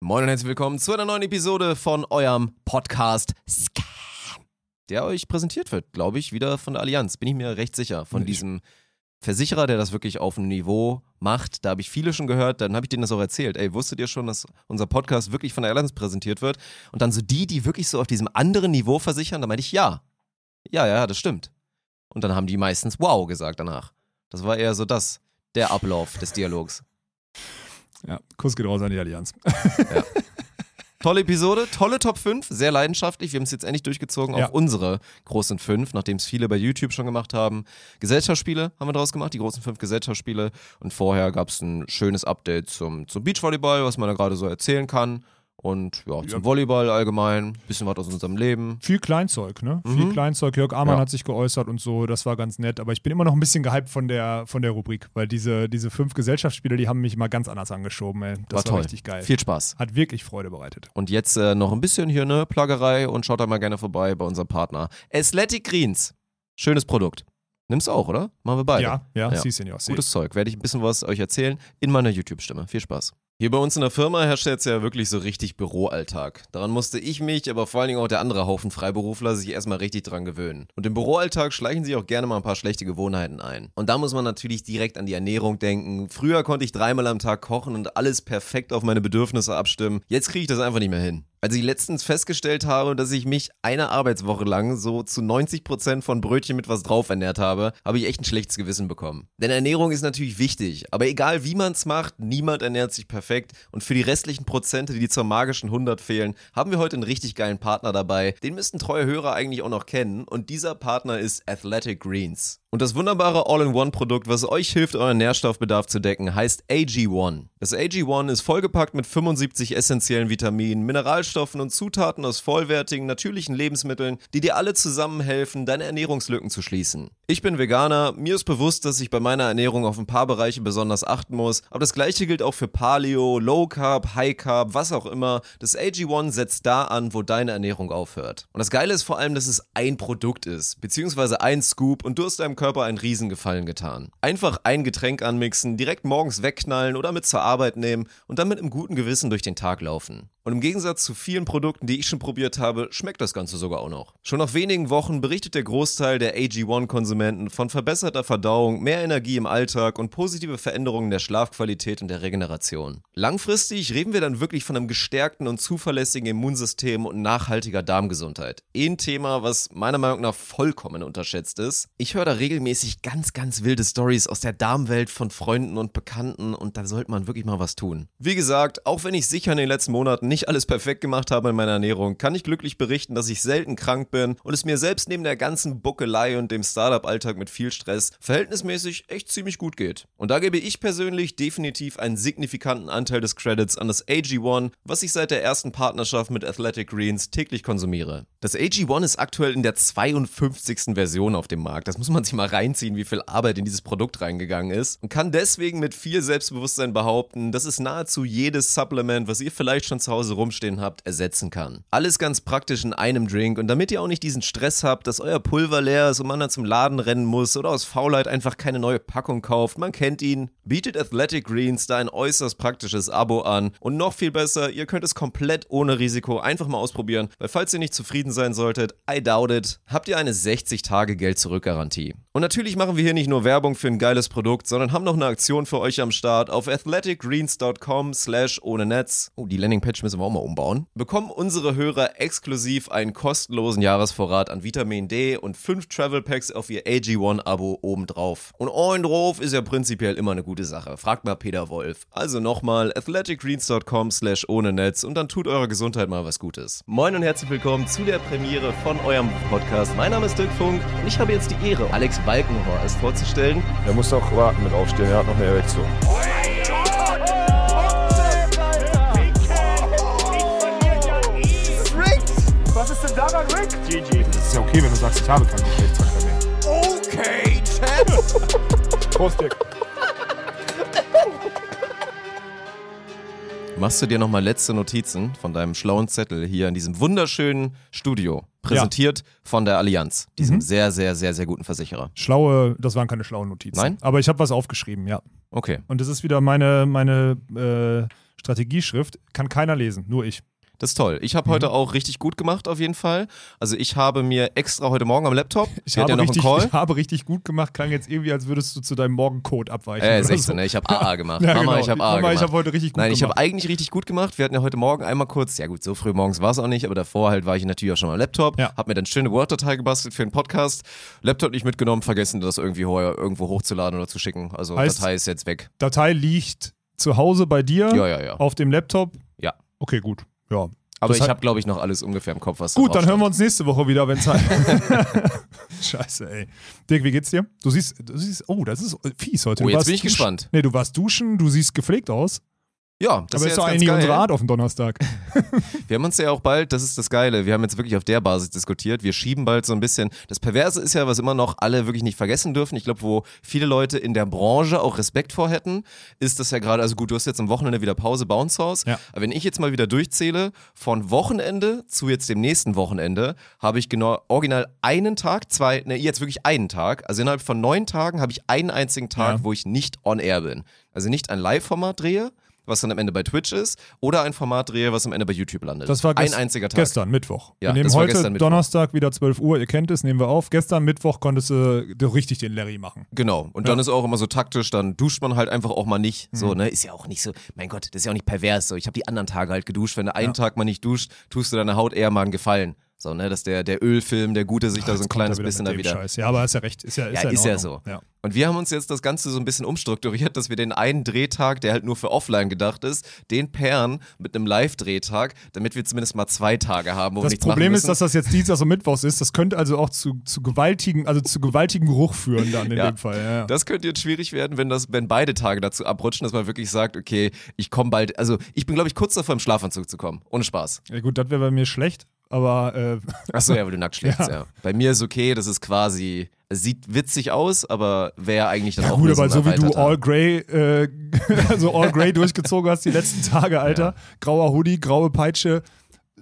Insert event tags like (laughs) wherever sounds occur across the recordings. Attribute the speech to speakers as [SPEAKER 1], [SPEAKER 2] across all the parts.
[SPEAKER 1] Moin und herzlich willkommen zu einer neuen Episode von eurem Podcast Scan, der euch präsentiert wird, glaube ich, wieder von der Allianz. Bin ich mir recht sicher. Von
[SPEAKER 2] Ich-
[SPEAKER 1] diesem Versicherer, der das wirklich auf einem Niveau macht. Da habe ich viele schon gehört, dann habe ich denen das auch erzählt. Ey, wusstet ihr schon, dass unser Podcast wirklich von der Allianz präsentiert wird? Und dann so die, die wirklich so auf diesem anderen Niveau versichern, da meinte ich ja. Ja, ja, das stimmt. Und dann haben die meistens wow gesagt danach. Das war eher so das, der Ablauf des Dialogs.
[SPEAKER 2] Ja, Kuss geht raus an die Allianz.
[SPEAKER 1] Tolle Episode, tolle Top 5, sehr leidenschaftlich. Wir haben es jetzt endlich durchgezogen
[SPEAKER 2] Ja.
[SPEAKER 1] auf unsere großen 5, nachdem es viele bei YouTube schon gemacht haben. Gesellschaftsspiele haben wir draus gemacht, die großen 5 Gesellschaftsspiele. Und vorher gab es ein schönes Update zum, zum Beachvolleyball, was man da gerade so erzählen kann. Und ja, zum. Volleyball allgemein, bisschen was aus unserem Leben.
[SPEAKER 2] Viel Kleinzeug, ne?
[SPEAKER 1] Mhm.
[SPEAKER 2] Viel Kleinzeug. Jörg Amann
[SPEAKER 1] Ja.
[SPEAKER 2] hat sich geäußert und so, das war ganz nett. Aber ich bin immer noch ein bisschen gehypt von der, von der Rubrik, weil diese, diese fünf Gesellschaftsspiele, die haben mich mal ganz anders angeschoben, ey. Das
[SPEAKER 1] War
[SPEAKER 2] war,
[SPEAKER 1] toll.
[SPEAKER 2] richtig geil.
[SPEAKER 1] Viel Spaß.
[SPEAKER 2] Hat wirklich Freude bereitet.
[SPEAKER 1] Und jetzt äh, noch ein bisschen hier eine Plagerei und schaut da mal gerne vorbei bei unserem Partner. Athletic Greens. Schönes Produkt. Nimmst du auch, oder? Machen wir beide.
[SPEAKER 2] Ja, ja,
[SPEAKER 1] Ja.
[SPEAKER 2] du ja.
[SPEAKER 1] Gutes Zeug. Werde ich ein bisschen was euch erzählen in meiner YouTube-Stimme. Viel Spaß. Hier bei uns in der Firma herrscht jetzt ja wirklich so richtig Büroalltag. Daran musste ich mich, aber vor allen Dingen auch der andere Haufen Freiberufler sich erstmal richtig dran gewöhnen. Und im Büroalltag schleichen sich auch gerne mal ein paar schlechte Gewohnheiten ein. Und da muss man natürlich direkt an die Ernährung denken. Früher konnte ich dreimal am Tag kochen und alles perfekt auf meine Bedürfnisse abstimmen. Jetzt kriege ich das einfach nicht mehr hin. Als ich letztens festgestellt habe, dass ich mich eine Arbeitswoche lang so zu 90% von Brötchen mit was drauf ernährt habe, habe ich echt ein schlechtes Gewissen bekommen. Denn Ernährung ist natürlich wichtig, aber egal wie man es macht, niemand ernährt sich perfekt und für die restlichen Prozente, die zur magischen 100 fehlen, haben wir heute einen richtig geilen Partner dabei. Den müssten treue Hörer eigentlich auch noch kennen und dieser Partner ist Athletic Greens. Und das wunderbare All-in-One-Produkt, was euch hilft, euren Nährstoffbedarf zu decken, heißt AG1. Das AG1 ist vollgepackt mit 75 essentiellen Vitaminen, Mineralstoffen und Zutaten aus vollwertigen, natürlichen Lebensmitteln, die dir alle zusammen helfen, deine Ernährungslücken zu schließen. Ich bin Veganer, mir ist bewusst, dass ich bei meiner Ernährung auf ein paar Bereiche besonders achten muss, aber das gleiche gilt auch für Paleo, Low Carb, High Carb, was auch immer. Das AG1 setzt da an, wo deine Ernährung aufhört. Und das Geile ist vor allem, dass es ein Produkt ist, beziehungsweise ein Scoop und du hast deinem Körper einen Riesengefallen getan. Einfach ein Getränk anmixen, direkt morgens wegknallen oder mit zur Arbeit nehmen und dann mit einem guten Gewissen durch den Tag laufen. Und im Gegensatz zu vielen Produkten, die ich schon probiert habe, schmeckt das Ganze sogar auch noch. Schon nach wenigen Wochen berichtet der Großteil der AG1-Konsumenten von verbesserter Verdauung, mehr Energie im Alltag und positive Veränderungen der Schlafqualität und der Regeneration. Langfristig reden wir dann wirklich von einem gestärkten und zuverlässigen Immunsystem und nachhaltiger Darmgesundheit. Ein Thema, was meiner Meinung nach vollkommen unterschätzt ist. Ich höre da regelmäßig ganz, ganz wilde Stories aus der Darmwelt von Freunden und Bekannten und da sollte man wirklich mal was tun. Wie gesagt, auch wenn ich sicher in den letzten Monaten nicht alles perfekt gemacht habe in meiner Ernährung, kann ich glücklich berichten, dass ich selten krank bin und es mir selbst neben der ganzen Buckelei und dem Startup-Alltag mit viel Stress verhältnismäßig echt ziemlich gut geht. Und da gebe ich persönlich definitiv einen signifikanten Anteil des Credits an das AG1, was ich seit der ersten Partnerschaft mit Athletic Greens täglich konsumiere. Das AG1 ist aktuell in der 52. Version auf dem Markt. Das muss man sich mal reinziehen, wie viel Arbeit in dieses Produkt reingegangen ist. Und kann deswegen mit viel Selbstbewusstsein behaupten, dass es nahezu jedes Supplement, was ihr vielleicht schon zu Hause rumstehen habt, ersetzen kann. Alles ganz praktisch in einem Drink und damit ihr auch nicht diesen Stress habt, dass euer Pulver leer ist und man dann zum Laden rennen muss oder aus Faulheit einfach keine neue Packung kauft, man kennt ihn, bietet Athletic Greens da ein äußerst praktisches Abo an und noch viel besser, ihr könnt es komplett ohne Risiko einfach mal ausprobieren, weil falls ihr nicht zufrieden sein solltet, I doubt it, habt ihr eine 60 Tage Geld zurück Garantie. Und natürlich machen wir hier nicht nur Werbung für ein geiles Produkt, sondern haben noch eine Aktion für euch am Start auf athleticgreens.com slash ohne Netz. Oh, die Landingpage müssen wir auch mal umbauen. Bekommen unsere Hörer exklusiv einen kostenlosen Jahresvorrat an Vitamin D und 5 Travel Packs auf ihr AG1-Abo obendrauf. Und ein drauf ist ja prinzipiell immer eine gute Sache. Fragt mal Peter Wolf. Also nochmal athleticgreens.com slash ohne Netz und dann tut eurer Gesundheit mal was Gutes. Moin und herzlich willkommen zu der Premiere von eurem Podcast. Mein Name ist Dirk Funk und ich habe jetzt die Ehre, Alex Balkenhorst vorzustellen.
[SPEAKER 3] Er muss doch warten mit aufstehen, er hat noch eine Erektion.
[SPEAKER 4] Was ist denn daran, Rick?
[SPEAKER 5] GG. Das ist ja okay, wenn du sagst, ich habe keinen Geschlechtsverkehr mehr.
[SPEAKER 4] Okay, Chat.
[SPEAKER 3] Prost, Dick.
[SPEAKER 1] Machst du dir nochmal letzte Notizen von deinem schlauen Zettel hier in diesem wunderschönen Studio, präsentiert von der Allianz, diesem
[SPEAKER 2] Mhm.
[SPEAKER 1] sehr, sehr, sehr, sehr guten Versicherer.
[SPEAKER 2] Schlaue, das waren keine schlauen Notizen.
[SPEAKER 1] Nein?
[SPEAKER 2] Aber ich habe was aufgeschrieben, ja.
[SPEAKER 1] Okay.
[SPEAKER 2] Und das ist wieder meine, meine äh, Strategieschrift, kann keiner lesen, nur ich.
[SPEAKER 1] Das ist toll. Ich
[SPEAKER 2] Mhm.
[SPEAKER 1] habe heute auch richtig gut gemacht, auf jeden Fall. Also ich habe mir extra heute Morgen am Laptop,
[SPEAKER 2] Ich habe,
[SPEAKER 1] ja noch
[SPEAKER 2] richtig, ich habe richtig gut gemacht, klang jetzt irgendwie, als würdest du zu deinem Morgencode abweichen.
[SPEAKER 1] Äh,
[SPEAKER 2] oder
[SPEAKER 1] 16,
[SPEAKER 2] so.
[SPEAKER 1] ne? Ich habe AA gemacht. (laughs)
[SPEAKER 2] Ja,
[SPEAKER 1] Mama,
[SPEAKER 2] genau.
[SPEAKER 1] ich habe AA
[SPEAKER 2] Mama,
[SPEAKER 1] gemacht.
[SPEAKER 2] ich habe heute richtig gut
[SPEAKER 1] Nein, ich
[SPEAKER 2] gemacht.
[SPEAKER 1] habe eigentlich richtig gut gemacht. Wir hatten ja heute Morgen einmal kurz, ja gut, so früh morgens war es auch nicht, aber davor halt war ich natürlich auch schon am Laptop,
[SPEAKER 2] Ja.
[SPEAKER 1] habe mir dann schöne Word-Datei gebastelt für den Podcast, Laptop nicht mitgenommen, vergessen, das irgendwie ho- irgendwo hochzuladen oder zu schicken. Also
[SPEAKER 2] Heißt-
[SPEAKER 1] Datei ist jetzt weg.
[SPEAKER 2] Datei liegt zu Hause bei dir
[SPEAKER 1] Ja, ja, ja.
[SPEAKER 2] auf dem Laptop.
[SPEAKER 1] Ja.
[SPEAKER 2] Okay, gut. Ja.
[SPEAKER 1] Aber
[SPEAKER 2] Das
[SPEAKER 1] ich habe, glaube ich, noch alles ungefähr im Kopf, was
[SPEAKER 2] Gut, dann hören wir uns nächste Woche wieder, wenn es halt. (laughs) (laughs) Scheiße, ey. Dirk, wie geht's dir? Du siehst, du siehst, oh, das ist fies heute.
[SPEAKER 1] Oh, jetzt bin ich gespannt.
[SPEAKER 2] Nee, du warst duschen, du siehst gepflegt aus.
[SPEAKER 1] Ja, das
[SPEAKER 2] aber
[SPEAKER 1] ist
[SPEAKER 2] ist
[SPEAKER 1] ja
[SPEAKER 2] eigentlich
[SPEAKER 1] ganz
[SPEAKER 2] unsere
[SPEAKER 1] geil.
[SPEAKER 2] Art auf dem Donnerstag. (laughs)
[SPEAKER 1] Wir haben uns ja auch bald, das ist das Geile, wir haben jetzt wirklich auf der Basis diskutiert. Wir schieben bald so ein bisschen. Das Perverse ist ja, was immer noch alle wirklich nicht vergessen dürfen. Ich glaube, wo viele Leute in der Branche auch Respekt vor hätten, ist das ja gerade, also gut, du hast jetzt am Wochenende wieder Pause, Bounce House.
[SPEAKER 2] Ja.
[SPEAKER 1] Aber wenn ich jetzt mal wieder durchzähle, von Wochenende zu jetzt dem nächsten Wochenende, habe ich genau original einen Tag, zwei, ne, jetzt wirklich einen Tag. Also innerhalb von neun Tagen habe ich einen einzigen Tag,
[SPEAKER 2] Ja.
[SPEAKER 1] wo ich nicht on air bin. Also nicht ein Live-Format drehe. Was dann am Ende bei Twitch ist, oder ein Format drehe, was am Ende bei YouTube landet.
[SPEAKER 2] Das war
[SPEAKER 1] ein einziger Tag.
[SPEAKER 2] Gestern, Mittwoch.
[SPEAKER 1] Ja,
[SPEAKER 2] wir nehmen heute. Donnerstag wieder 12 Uhr, ihr kennt es, nehmen wir auf. Gestern Mittwoch konntest du richtig den Larry machen.
[SPEAKER 1] Genau. Und dann ist auch immer so taktisch, dann duscht man halt einfach auch mal nicht. So, ne? Ist ja auch nicht so, mein Gott, das ist ja auch nicht pervers. So, ich habe die anderen Tage halt geduscht. Wenn du einen Tag mal nicht duscht, tust du deiner Haut eher mal einen Gefallen. So, ne, dass der, der Ölfilm, der Gute sich da so ein kleines bisschen da wieder.
[SPEAKER 2] Scheiß. Ja, aber ist ja recht. Ist ja, ist
[SPEAKER 1] Ja,
[SPEAKER 2] ja,
[SPEAKER 1] ist ja so.
[SPEAKER 2] Ja.
[SPEAKER 1] Und wir haben uns jetzt das Ganze so ein bisschen umstrukturiert, dass wir den einen Drehtag, der halt nur für offline gedacht ist, den pairen mit einem Live-Drehtag, damit wir zumindest mal zwei Tage haben, wo wir
[SPEAKER 2] Das
[SPEAKER 1] nichts
[SPEAKER 2] Problem ist, dass das jetzt Dienstags und Mittwochs ist. Das könnte also auch zu, zu gewaltigen, also zu gewaltigen Geruch führen dann in
[SPEAKER 1] Ja.
[SPEAKER 2] dem Fall. Ja, ja.
[SPEAKER 1] Das könnte jetzt schwierig werden, wenn das, wenn beide Tage dazu abrutschen, dass man wirklich sagt, okay, ich komme bald, also ich bin, glaube ich, kurz davor, im Schlafanzug zu kommen. Ohne Spaß.
[SPEAKER 2] ja gut, das wäre bei mir schlecht, aber äh,
[SPEAKER 1] Achso, ja, weil du nackt (laughs) schläfst, ja. Bei mir ist okay, das ist quasi, sieht witzig aus, aber wäre eigentlich dann
[SPEAKER 2] ja
[SPEAKER 1] auch
[SPEAKER 2] gut, aber
[SPEAKER 1] ein
[SPEAKER 2] so wie du All Grey, äh, (laughs) also All Grey durchgezogen hast die letzten Tage, Alter. Grauer Hoodie, graue Peitsche.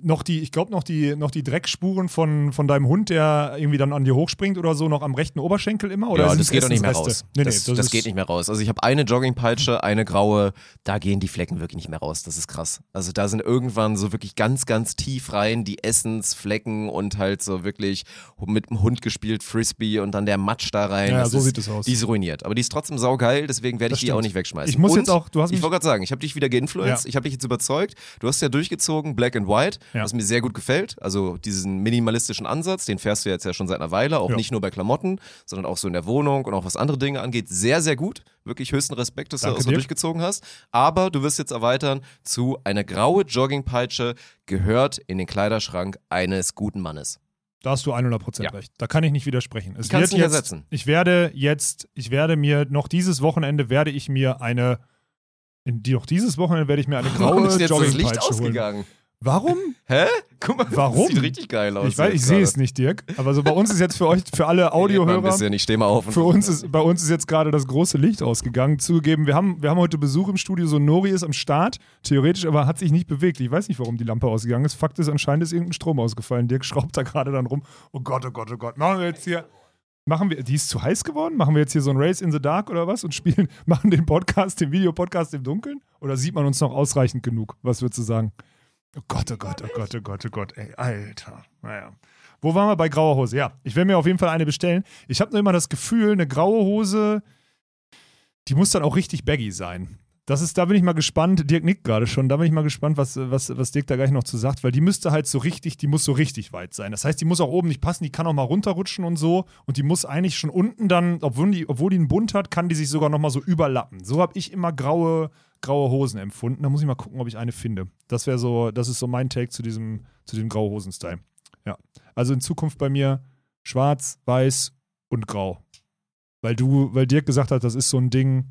[SPEAKER 2] Noch die, ich glaube noch die, noch die Dreckspuren von, von deinem Hund, der irgendwie dann an dir hochspringt oder so, noch am rechten Oberschenkel immer? Oder
[SPEAKER 1] ja, das geht doch nicht mehr raus.
[SPEAKER 2] Nee, nee,
[SPEAKER 1] das das, geht nicht mehr raus. Also ich habe eine Joggingpeitsche, eine graue, da gehen die Flecken wirklich nicht mehr raus. Das ist krass. Also da sind irgendwann so wirklich ganz, ganz tief rein die Essensflecken und halt so wirklich mit dem Hund gespielt, Frisbee und dann der Matsch da rein.
[SPEAKER 2] Ja,
[SPEAKER 1] das
[SPEAKER 2] so
[SPEAKER 1] ist,
[SPEAKER 2] sieht es aus.
[SPEAKER 1] Die ist ruiniert. Aber die ist trotzdem saugeil, deswegen werde ich
[SPEAKER 2] Das
[SPEAKER 1] die auch nicht wegschmeißen.
[SPEAKER 2] Ich muss
[SPEAKER 1] und
[SPEAKER 2] jetzt auch- du hast
[SPEAKER 1] ich wollte gerade sagen, ich habe dich wieder geinfluenced,
[SPEAKER 2] Ja.
[SPEAKER 1] ich habe dich jetzt überzeugt. Du hast ja durchgezogen Black and White,
[SPEAKER 2] Ja.
[SPEAKER 1] was mir sehr gut gefällt. Also diesen minimalistischen Ansatz, den fährst du jetzt ja schon seit einer Weile, auch
[SPEAKER 2] Ja.
[SPEAKER 1] nicht nur bei Klamotten, sondern auch so in der Wohnung und auch was andere Dinge angeht. Sehr, sehr gut. Wirklich höchsten Respekt, dass
[SPEAKER 2] Danke
[SPEAKER 1] du das so durchgezogen hast. Aber du wirst jetzt erweitern zu eine graue Joggingpeitsche gehört in den Kleiderschrank eines guten Mannes.
[SPEAKER 2] Da hast du 100%
[SPEAKER 1] Ja.
[SPEAKER 2] recht. Da kann ich nicht widersprechen. Es
[SPEAKER 1] kannst
[SPEAKER 2] wird
[SPEAKER 1] nicht
[SPEAKER 2] jetzt,
[SPEAKER 1] ersetzen.
[SPEAKER 2] Ich werde jetzt, ich werde mir noch dieses Wochenende werde ich mir eine, in die, noch dieses Wochenende werde ich mir eine
[SPEAKER 1] Warum
[SPEAKER 2] graue
[SPEAKER 1] ist jetzt das Licht
[SPEAKER 2] Joggingpeitsche holen. Warum?
[SPEAKER 1] Hä? Guck mal,
[SPEAKER 2] Warum?
[SPEAKER 1] das sieht richtig geil aus.
[SPEAKER 2] Ich weiß, ich sehe es nicht, Dirk. Aber so bei uns ist jetzt für euch, für alle (laughs)
[SPEAKER 1] mal ein
[SPEAKER 2] Audiohörer,
[SPEAKER 1] bisschen, ich stehe mal auf.
[SPEAKER 2] für uns ist, bei uns ist jetzt gerade das große Licht ausgegangen. Zugegeben, wir haben, wir haben heute Besuch im Studio, so Nori ist am Start, theoretisch, aber hat sich nicht bewegt. Ich weiß nicht, warum die Lampe ausgegangen ist. Fakt ist, anscheinend ist irgendein Strom ausgefallen. Dirk schraubt da gerade dann rum. Oh Gott, oh Gott, oh Gott. Machen wir jetzt hier. Machen wir, die ist zu heiß geworden? Machen wir jetzt hier so ein Race in the Dark oder was und spielen, (laughs) machen den Podcast, den Videopodcast im Dunkeln? Oder sieht man uns noch ausreichend genug? Was würdest du sagen? Oh Gott, oh Gott, oh Gott, oh Gott, oh Gott, ey, Alter. Naja. Wo waren wir bei grauer Hose? Ja, ich werde mir auf jeden Fall eine bestellen. Ich habe nur immer das Gefühl, eine graue Hose, die muss dann auch richtig baggy sein. Das ist, da bin ich mal gespannt. Dirk nickt gerade schon. Da bin ich mal gespannt, was, was, was Dirk da gleich noch zu sagt, weil die müsste halt so richtig, die muss so richtig weit sein. Das heißt, die muss auch oben nicht passen, die kann auch mal runterrutschen und so. Und die muss eigentlich schon unten dann, obwohl die, obwohl die einen Bund hat, kann die sich sogar nochmal so überlappen. So habe ich immer graue, graue Hosen empfunden. Da muss ich mal gucken, ob ich eine finde. Das wäre so, das ist so mein Take zu diesem, zu diesem graue Hosen-Style. Ja. Also in Zukunft bei mir schwarz, weiß und grau. Weil du, weil Dirk gesagt hat, das ist so ein Ding,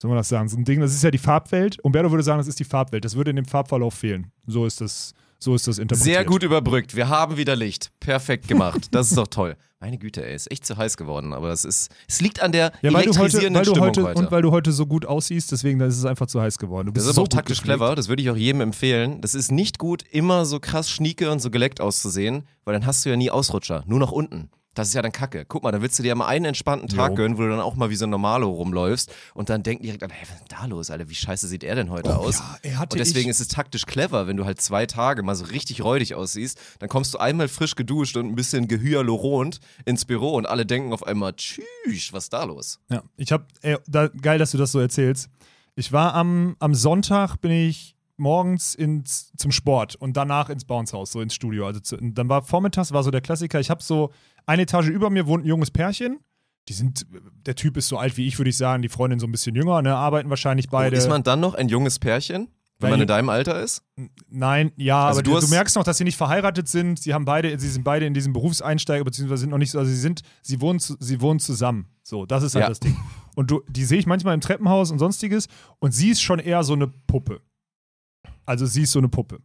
[SPEAKER 2] soll man das sagen, so ein Ding, das ist ja die Farbwelt. Umberto würde sagen, das ist die Farbwelt. Das würde in dem Farbverlauf fehlen. So ist das, so ist das interpretiert.
[SPEAKER 1] Sehr gut überbrückt. Wir haben wieder Licht. Perfekt gemacht. Das ist doch toll. (laughs) Meine Güte, ey, ist echt zu heiß geworden. Aber es ist, es liegt an der
[SPEAKER 2] Ja, weil du heute,
[SPEAKER 1] elektrisierenden
[SPEAKER 2] weil du
[SPEAKER 1] Stimmung
[SPEAKER 2] heute,
[SPEAKER 1] heute.
[SPEAKER 2] und weil du heute so gut aussiehst, deswegen ist es einfach zu heiß geworden. Du
[SPEAKER 1] das ist
[SPEAKER 2] so
[SPEAKER 1] aber auch taktisch
[SPEAKER 2] gepflegt.
[SPEAKER 1] clever. Das würde ich auch jedem empfehlen. Das ist nicht gut, immer so krass schnieke und so geleckt auszusehen, weil dann hast du ja nie Ausrutscher. Nur nach unten. Das ist ja dann kacke. Guck mal, da willst du dir mal einen entspannten Tag
[SPEAKER 2] Jo.
[SPEAKER 1] gönnen, wo du dann auch mal wie so ein Normalo rumläufst und dann denken direkt an, hey, was ist denn da los, Alter? Wie scheiße sieht er denn heute aus?
[SPEAKER 2] Oh ja, er hatte
[SPEAKER 1] und deswegen ist es taktisch clever, wenn du halt zwei Tage mal so richtig räudig aussiehst, dann kommst du einmal frisch geduscht und ein bisschen gehyaluront ins Büro und alle denken auf einmal, tschüss, was ist da los?
[SPEAKER 2] Ja, ich habe, da, geil, dass du das so erzählst. Ich war am, am Sonntag, bin ich morgens ins, zum Sport und danach ins Bounce-Haus, so ins Studio. Also zu, dann war vormittags, war so der Klassiker, ich habe so eine Etage über mir wohnt ein junges Pärchen. Die sind, der Typ ist so alt wie ich, würde ich sagen, die Freundin so ein bisschen jünger, ne, arbeiten wahrscheinlich beide.
[SPEAKER 1] Oh, ist man dann noch ein junges Pärchen, wenn man in deinem Alter ist?
[SPEAKER 2] Nein, ja,
[SPEAKER 1] Also
[SPEAKER 2] aber
[SPEAKER 1] du
[SPEAKER 2] du, merkst noch, dass sie nicht verheiratet sind. Sie haben beide, sie sind beide in diesem Berufseinsteiger, beziehungsweise sind noch nicht so, also sie sind, sie wohnen, sie wohnen zusammen. So, das ist halt
[SPEAKER 1] Ja.
[SPEAKER 2] das Ding. Und du, die sehe ich manchmal im Treppenhaus und sonstiges. Und sie ist schon eher so eine Puppe. Also sie ist so eine Puppe.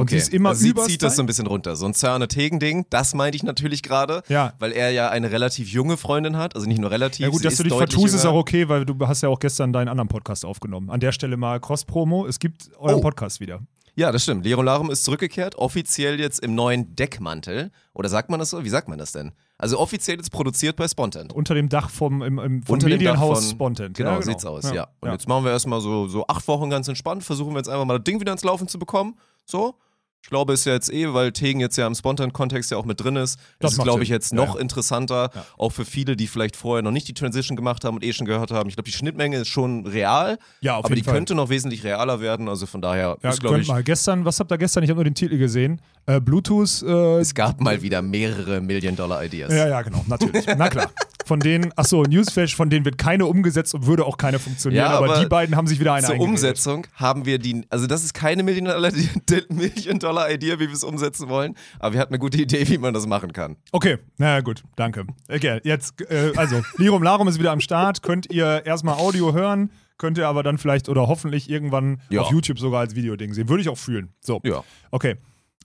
[SPEAKER 2] Und sie ist immer
[SPEAKER 1] also sie zieht das so ein bisschen runter. So ein Zerne-Tegen-Ding, das meinte ich natürlich gerade,
[SPEAKER 2] Ja.
[SPEAKER 1] weil er ja eine relativ junge Freundin hat, also nicht nur relativ.
[SPEAKER 2] Ja gut, dass du dich vertust, ist auch okay, weil du hast ja auch gestern deinen anderen Podcast aufgenommen. An der Stelle mal Cross-Promo. Es gibt euren
[SPEAKER 1] Oh.
[SPEAKER 2] Podcast wieder.
[SPEAKER 1] Ja, das stimmt. Lero Larum ist zurückgekehrt, offiziell jetzt im neuen Deckmantel. Oder sagt man das so? Wie sagt man das denn? Also offiziell jetzt produziert bei Spontan.
[SPEAKER 2] Unter dem Dach vom, im, im, vom
[SPEAKER 1] Unter
[SPEAKER 2] Medienhaus
[SPEAKER 1] von-
[SPEAKER 2] Spontent.
[SPEAKER 1] Genau,
[SPEAKER 2] ja,
[SPEAKER 1] sieht's aus, ja. Und jetzt machen wir erstmal so, so acht Wochen ganz entspannt, versuchen wir jetzt einfach mal das Ding wieder ins Laufen zu bekommen. So. Ich glaube, ist ja jetzt eh, weil Tegen jetzt ja im Spontan-Kontext ja auch mit drin ist.
[SPEAKER 2] Das
[SPEAKER 1] ist, glaube ich, jetzt noch
[SPEAKER 2] ja.
[SPEAKER 1] interessanter,
[SPEAKER 2] Ja.
[SPEAKER 1] auch für viele, die vielleicht vorher noch nicht die Transition gemacht haben und eh schon gehört haben. Ich glaube, die Schnittmenge ist schon real,
[SPEAKER 2] Ja, auf
[SPEAKER 1] aber die
[SPEAKER 2] Fall.
[SPEAKER 1] könnte noch wesentlich realer werden. Also von daher
[SPEAKER 2] Ja,
[SPEAKER 1] ist, glaube ich,
[SPEAKER 2] mal. Gestern, was habt ihr gestern? Ich habe nur den Titel gesehen. Äh, Bluetooth. Äh,
[SPEAKER 1] es gab mal wieder mehrere Million-Dollar-Ideas.
[SPEAKER 2] ja, ja, genau, natürlich. Na klar. Von denen, achso, Newsflash, von denen wird keine umgesetzt und würde auch keine funktionieren.
[SPEAKER 1] Ja,
[SPEAKER 2] aber,
[SPEAKER 1] aber
[SPEAKER 2] die beiden haben sich wieder eine
[SPEAKER 1] Zur
[SPEAKER 2] eingeredet.
[SPEAKER 1] Umsetzung haben wir die, also das ist keine (laughs) Million-Dollar-Idee, wie wir es umsetzen wollen, aber wir hatten eine gute Idee, wie man das machen kann.
[SPEAKER 2] Okay, na gut, danke. Okay, jetzt, äh, also, Lirum Larum ist wieder am Start. Könnt ihr erstmal Audio hören, könnt ihr aber dann vielleicht oder hoffentlich irgendwann
[SPEAKER 1] Ja.
[SPEAKER 2] auf YouTube sogar als Videoding sehen. Würde ich auch fühlen. So.
[SPEAKER 1] Ja.
[SPEAKER 2] Okay.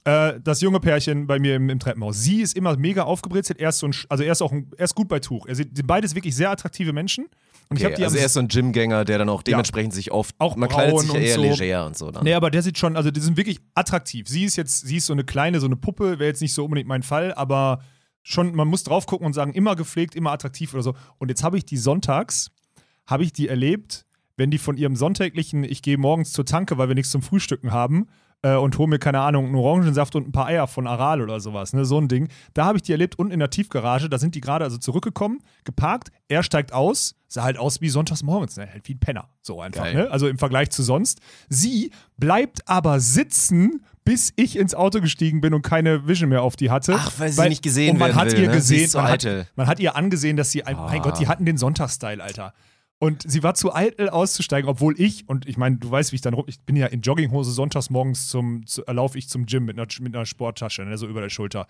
[SPEAKER 2] Äh, das junge Pärchen bei mir im, im Treppenhaus. Sie ist immer mega aufgebrezelt. Er ist so ein, also er ist auch ein, er ist gut bei Tuch. Er sieht, sind beides wirklich sehr attraktive Menschen. Und ich
[SPEAKER 1] Okay,
[SPEAKER 2] habe die
[SPEAKER 1] also er ist so ein Gymgänger, der dann auch dementsprechend sich oft,
[SPEAKER 2] Auch
[SPEAKER 1] man kleidet sich ja eher
[SPEAKER 2] so.
[SPEAKER 1] leger und so. Dann.
[SPEAKER 2] Nee, aber der sieht schon, also die sind wirklich attraktiv. Sie ist jetzt, sie ist so eine kleine, so eine Puppe, wäre jetzt nicht so unbedingt mein Fall, aber schon, man muss drauf gucken und sagen, immer gepflegt, immer attraktiv oder so. Und jetzt habe ich die sonntags, habe ich die erlebt, wenn die von ihrem sonntäglichen, ich gehe morgens zur Tanke, weil wir nichts zum Frühstücken haben, äh, und hole mir, keine Ahnung, einen Orangensaft und ein paar Eier von Aral oder sowas, ne, so ein Ding. Da habe ich die erlebt unten in der Tiefgarage, da sind die gerade also zurückgekommen, geparkt, er steigt aus, sah halt aus wie sonntags morgens, ne, halt wie ein Penner, so einfach,
[SPEAKER 1] Geil.
[SPEAKER 2] ne, also im Vergleich zu sonst. Sie bleibt aber sitzen, bis ich ins Auto gestiegen bin und keine Vision mehr auf die hatte.
[SPEAKER 1] Ach, weil sie nicht gesehen
[SPEAKER 2] und man hat
[SPEAKER 1] will,
[SPEAKER 2] ihr
[SPEAKER 1] ne?
[SPEAKER 2] Gesehen, man, hat, man hat ihr angesehen, dass sie, ein, mein
[SPEAKER 1] Ah.
[SPEAKER 2] Gott, die hatten den Sonntagsstyle, Alter. Und sie war zu eitel auszusteigen, obwohl ich, und ich meine, du weißt, wie ich dann rum, ich bin ja in Jogginghose sonntags morgens zum, zu, laufe ich zum Gym mit einer, mit einer Sporttasche, ne, so über der Schulter.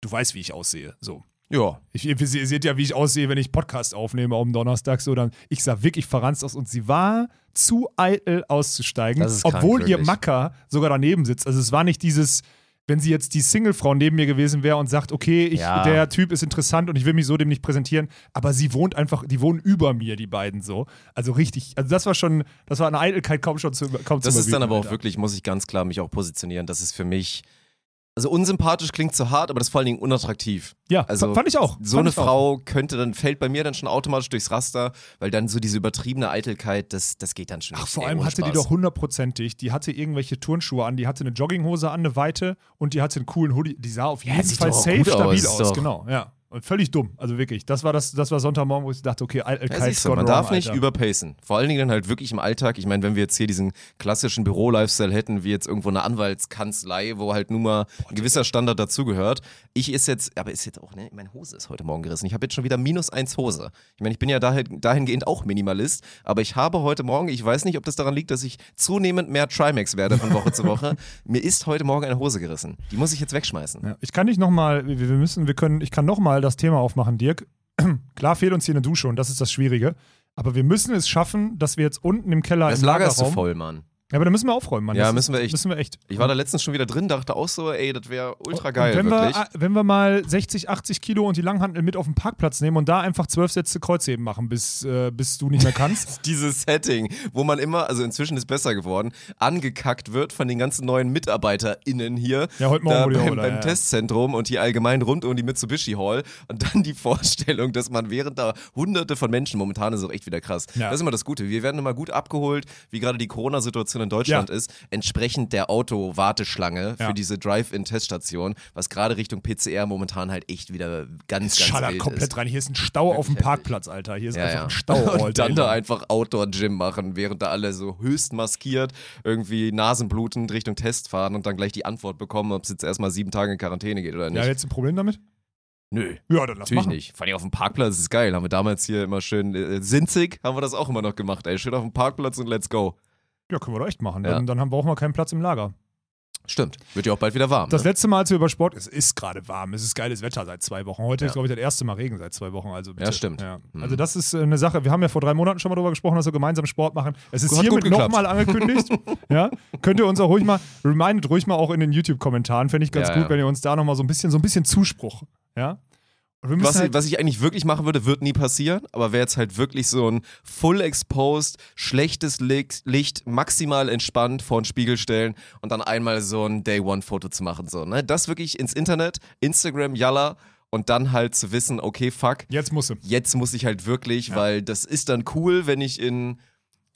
[SPEAKER 2] Du weißt, wie ich aussehe. So.
[SPEAKER 1] Ja.
[SPEAKER 2] Ich, ihr, ihr seht ja, wie ich aussehe, wenn ich Podcast aufnehme am Donnerstag. So, dann, ich sah wirklich verranzt aus und sie war zu eitel auszusteigen,
[SPEAKER 1] ist krank,
[SPEAKER 2] obwohl ihr. Macker sogar daneben sitzt. Also es war nicht dieses, wenn sie jetzt die Singlefrau neben mir gewesen wäre und sagt, okay, ich,
[SPEAKER 1] Ja.
[SPEAKER 2] der Typ ist interessant und ich will mich so dem nicht präsentieren, aber sie wohnt einfach, die wohnen über mir, die beiden so. Also richtig, also das war schon, das war eine Eitelkeit kaum schon zu, kaum zu
[SPEAKER 1] Das ist dann aber auch wirklich, muss ich ganz klar mich auch positionieren, das ist für mich, also unsympathisch klingt zu hart, aber das ist vor allen Dingen unattraktiv.
[SPEAKER 2] Ja,
[SPEAKER 1] Also
[SPEAKER 2] fand ich auch.
[SPEAKER 1] So
[SPEAKER 2] fand
[SPEAKER 1] eine
[SPEAKER 2] ich auch.
[SPEAKER 1] Frau könnte dann, fällt bei mir dann schon automatisch durchs Raster, weil dann so diese übertriebene Eitelkeit, das, das geht dann schon
[SPEAKER 2] Ach, vor allem hatte die
[SPEAKER 1] Spaß.
[SPEAKER 2] doch hundertprozentig, die hatte irgendwelche Turnschuhe an, die hatte eine Jogginghose an, eine weite und die hatte einen coolen Hoodie. Die sah auf
[SPEAKER 1] Ja,
[SPEAKER 2] jeden
[SPEAKER 1] sieht
[SPEAKER 2] Fall safe stabil
[SPEAKER 1] aus,
[SPEAKER 2] aus, genau, ja. Und völlig dumm, also wirklich. Das war das, das war Sonntagmorgen, wo ich dachte, okay, Al
[SPEAKER 1] Ja, siehst du,
[SPEAKER 2] gone
[SPEAKER 1] man
[SPEAKER 2] wrong,
[SPEAKER 1] darf nicht
[SPEAKER 2] Alter.
[SPEAKER 1] überpacen. Vor allen Dingen dann halt wirklich im Alltag. Ich meine, wenn wir jetzt hier diesen klassischen Büro-Lifestyle hätten, wie jetzt irgendwo eine Anwaltskanzlei, wo halt nun mal ein gewisser Standard dazugehört. Ich ist jetzt, aber ist jetzt auch, ne, meine Hose ist heute Morgen gerissen. Ich habe jetzt schon wieder minus eins Hose. Ich meine, ich bin ja dahin, dahingehend auch Minimalist, aber ich habe heute Morgen, ich weiß nicht, ob das daran liegt, dass ich zunehmend mehr Trimax werde von Woche zu Woche. (laughs) Mir ist heute Morgen eine Hose gerissen. Die muss ich jetzt wegschmeißen.
[SPEAKER 2] Ja, ich kann nicht nochmal, wir müssen, wir können, ich kann nochmal das Thema aufmachen, Dirk. (clears throat) Klar fehlt uns hier eine Dusche und das ist das Schwierige. Aber wir müssen es schaffen, dass wir jetzt unten im Keller
[SPEAKER 1] Das
[SPEAKER 2] im
[SPEAKER 1] Lager ist zu voll, Mann.
[SPEAKER 2] Ja, aber da müssen wir aufräumen, Mann.
[SPEAKER 1] Ja,
[SPEAKER 2] Das
[SPEAKER 1] müssen wir echt.
[SPEAKER 2] Müssen wir echt.
[SPEAKER 1] Ich war da letztens schon wieder drin, dachte auch so, ey, das wäre ultra
[SPEAKER 2] Und
[SPEAKER 1] geil,
[SPEAKER 2] wenn
[SPEAKER 1] wirklich.
[SPEAKER 2] wir, wenn wir mal 60, 80 Kilo und die Langhantel mit auf den Parkplatz nehmen und da einfach zwölf Sätze Kreuzheben machen, bis, äh, bis du nicht mehr kannst. (laughs)
[SPEAKER 1] Dieses Setting, wo man immer, also inzwischen ist besser geworden, angekackt wird von den ganzen neuen MitarbeiterInnen hier.
[SPEAKER 2] Ja, heute Morgen
[SPEAKER 1] da beim, beim
[SPEAKER 2] ja.
[SPEAKER 1] Testzentrum und hier allgemein rund um die Mitsubishi Hall. Und dann die (laughs) Vorstellung, dass man während da hunderte von Menschen, momentan ist es auch echt wieder krass.
[SPEAKER 2] Ja.
[SPEAKER 1] Das ist immer das Gute. Wir werden immer gut abgeholt, wie gerade die Corona-Situation in Deutschland
[SPEAKER 2] Ja.
[SPEAKER 1] ist, entsprechend der Auto-Warteschlange
[SPEAKER 2] Ja.
[SPEAKER 1] für diese Drive-In-Teststation, was gerade Richtung PCR momentan halt echt wieder ganz,
[SPEAKER 2] Es
[SPEAKER 1] ganz
[SPEAKER 2] schallert
[SPEAKER 1] wild
[SPEAKER 2] komplett
[SPEAKER 1] ist.
[SPEAKER 2] rein. Hier ist ein Stau auf dem. Parkplatz, Alter. Hier ist
[SPEAKER 1] Ja,
[SPEAKER 2] einfach ein Stau. all (laughs)
[SPEAKER 1] Und dann da einfach Outdoor-Gym machen, während da alle so höchst maskiert irgendwie nasenblutend Richtung Test fahren und dann gleich die Antwort bekommen, ob es jetzt erstmal sieben Tage in Quarantäne geht oder nicht.
[SPEAKER 2] Ja, jetzt ein Problem damit?
[SPEAKER 1] Nö.
[SPEAKER 2] Ja, dann lass
[SPEAKER 1] Natürlich
[SPEAKER 2] machen.
[SPEAKER 1] nicht. Vor allem auf dem Parkplatz ist geil. Haben wir damals hier immer schön äh, Sinzig, haben wir das auch immer noch gemacht. Ey, schön auf dem Parkplatz und let's go.
[SPEAKER 2] Ja, können wir doch echt machen.
[SPEAKER 1] Ja.
[SPEAKER 2] Dann, dann haben wir auch mal keinen Platz im Lager.
[SPEAKER 1] Stimmt. Wird ja auch bald wieder warm.
[SPEAKER 2] Das
[SPEAKER 1] ne?
[SPEAKER 2] letzte Mal, als wir über Sport, es ist gerade warm, es ist geiles Wetter seit zwei Wochen. Heute
[SPEAKER 1] Ja.
[SPEAKER 2] ist, glaube ich, das erste Mal Regen seit zwei Wochen. Also bitte.
[SPEAKER 1] Ja, stimmt.
[SPEAKER 2] Ja.
[SPEAKER 1] Mhm.
[SPEAKER 2] Also das ist äh, eine Sache, wir haben ja vor drei Monaten schon mal darüber gesprochen, dass wir gemeinsam Sport machen. Es ist
[SPEAKER 1] Hat
[SPEAKER 2] hiermit nochmal angekündigt. (laughs) ja. Könnt ihr uns auch ruhig mal, remindet ruhig mal auch in den YouTube-Kommentaren, fände ich ganz
[SPEAKER 1] Ja,
[SPEAKER 2] gut, wenn ihr uns da nochmal so ein bisschen, so ein bisschen Zuspruch, ja.
[SPEAKER 1] Was, ich,
[SPEAKER 2] halt,
[SPEAKER 1] was ich eigentlich wirklich machen würde, wird nie passieren, aber wäre jetzt halt wirklich so ein full exposed, schlechtes Licht, maximal entspannt vor den Spiegel stellen und dann einmal so ein Day One Foto zu machen. So, ne? Das wirklich ins Internet, Instagram, Yalla und dann halt zu wissen, okay, fuck,
[SPEAKER 2] jetzt muss sie.
[SPEAKER 1] jetzt muss ich halt wirklich, weil das ist dann cool, wenn ich in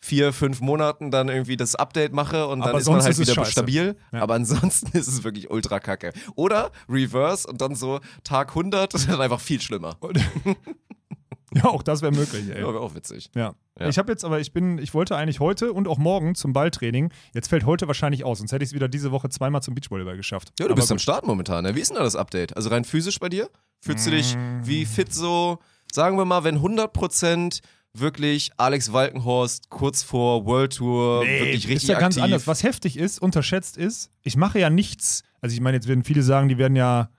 [SPEAKER 1] vier, fünf Monaten dann irgendwie das Update mache und dann
[SPEAKER 2] Aber
[SPEAKER 1] ist man halt
[SPEAKER 2] ist
[SPEAKER 1] wieder stabil.
[SPEAKER 2] Ja.
[SPEAKER 1] Aber ansonsten (laughs) ist es wirklich ultra kacke. Oder Reverse und dann so Tag 100 und dann einfach viel schlimmer. (laughs)
[SPEAKER 2] Ja, auch das wäre möglich, ey.
[SPEAKER 1] Ja, wäre auch witzig.
[SPEAKER 2] Ja.
[SPEAKER 1] Ja.
[SPEAKER 2] Ich habe jetzt aber, ich bin, ich wollte eigentlich heute und auch morgen zum Balltraining. Jetzt fällt heute wahrscheinlich aus, sonst hätte ich es wieder diese Woche zweimal zum Beachvolleyball geschafft.
[SPEAKER 1] Ja, du
[SPEAKER 2] Aber
[SPEAKER 1] bist am
[SPEAKER 2] gut.
[SPEAKER 1] Start momentan. Ne? Wie ist denn da das Update? Also rein physisch bei dir? Fühlst du dich
[SPEAKER 2] Mm.
[SPEAKER 1] wie fit so? Sagen wir mal, wenn 100% wirklich Alex Walkenhorst kurz vor World Tour wirklich richtig
[SPEAKER 2] ist ja ganz
[SPEAKER 1] aktiv.
[SPEAKER 2] anders. Was heftig ist, unterschätzt ist, ich mache ja nichts, also ich meine, jetzt werden viele sagen, die werden ja,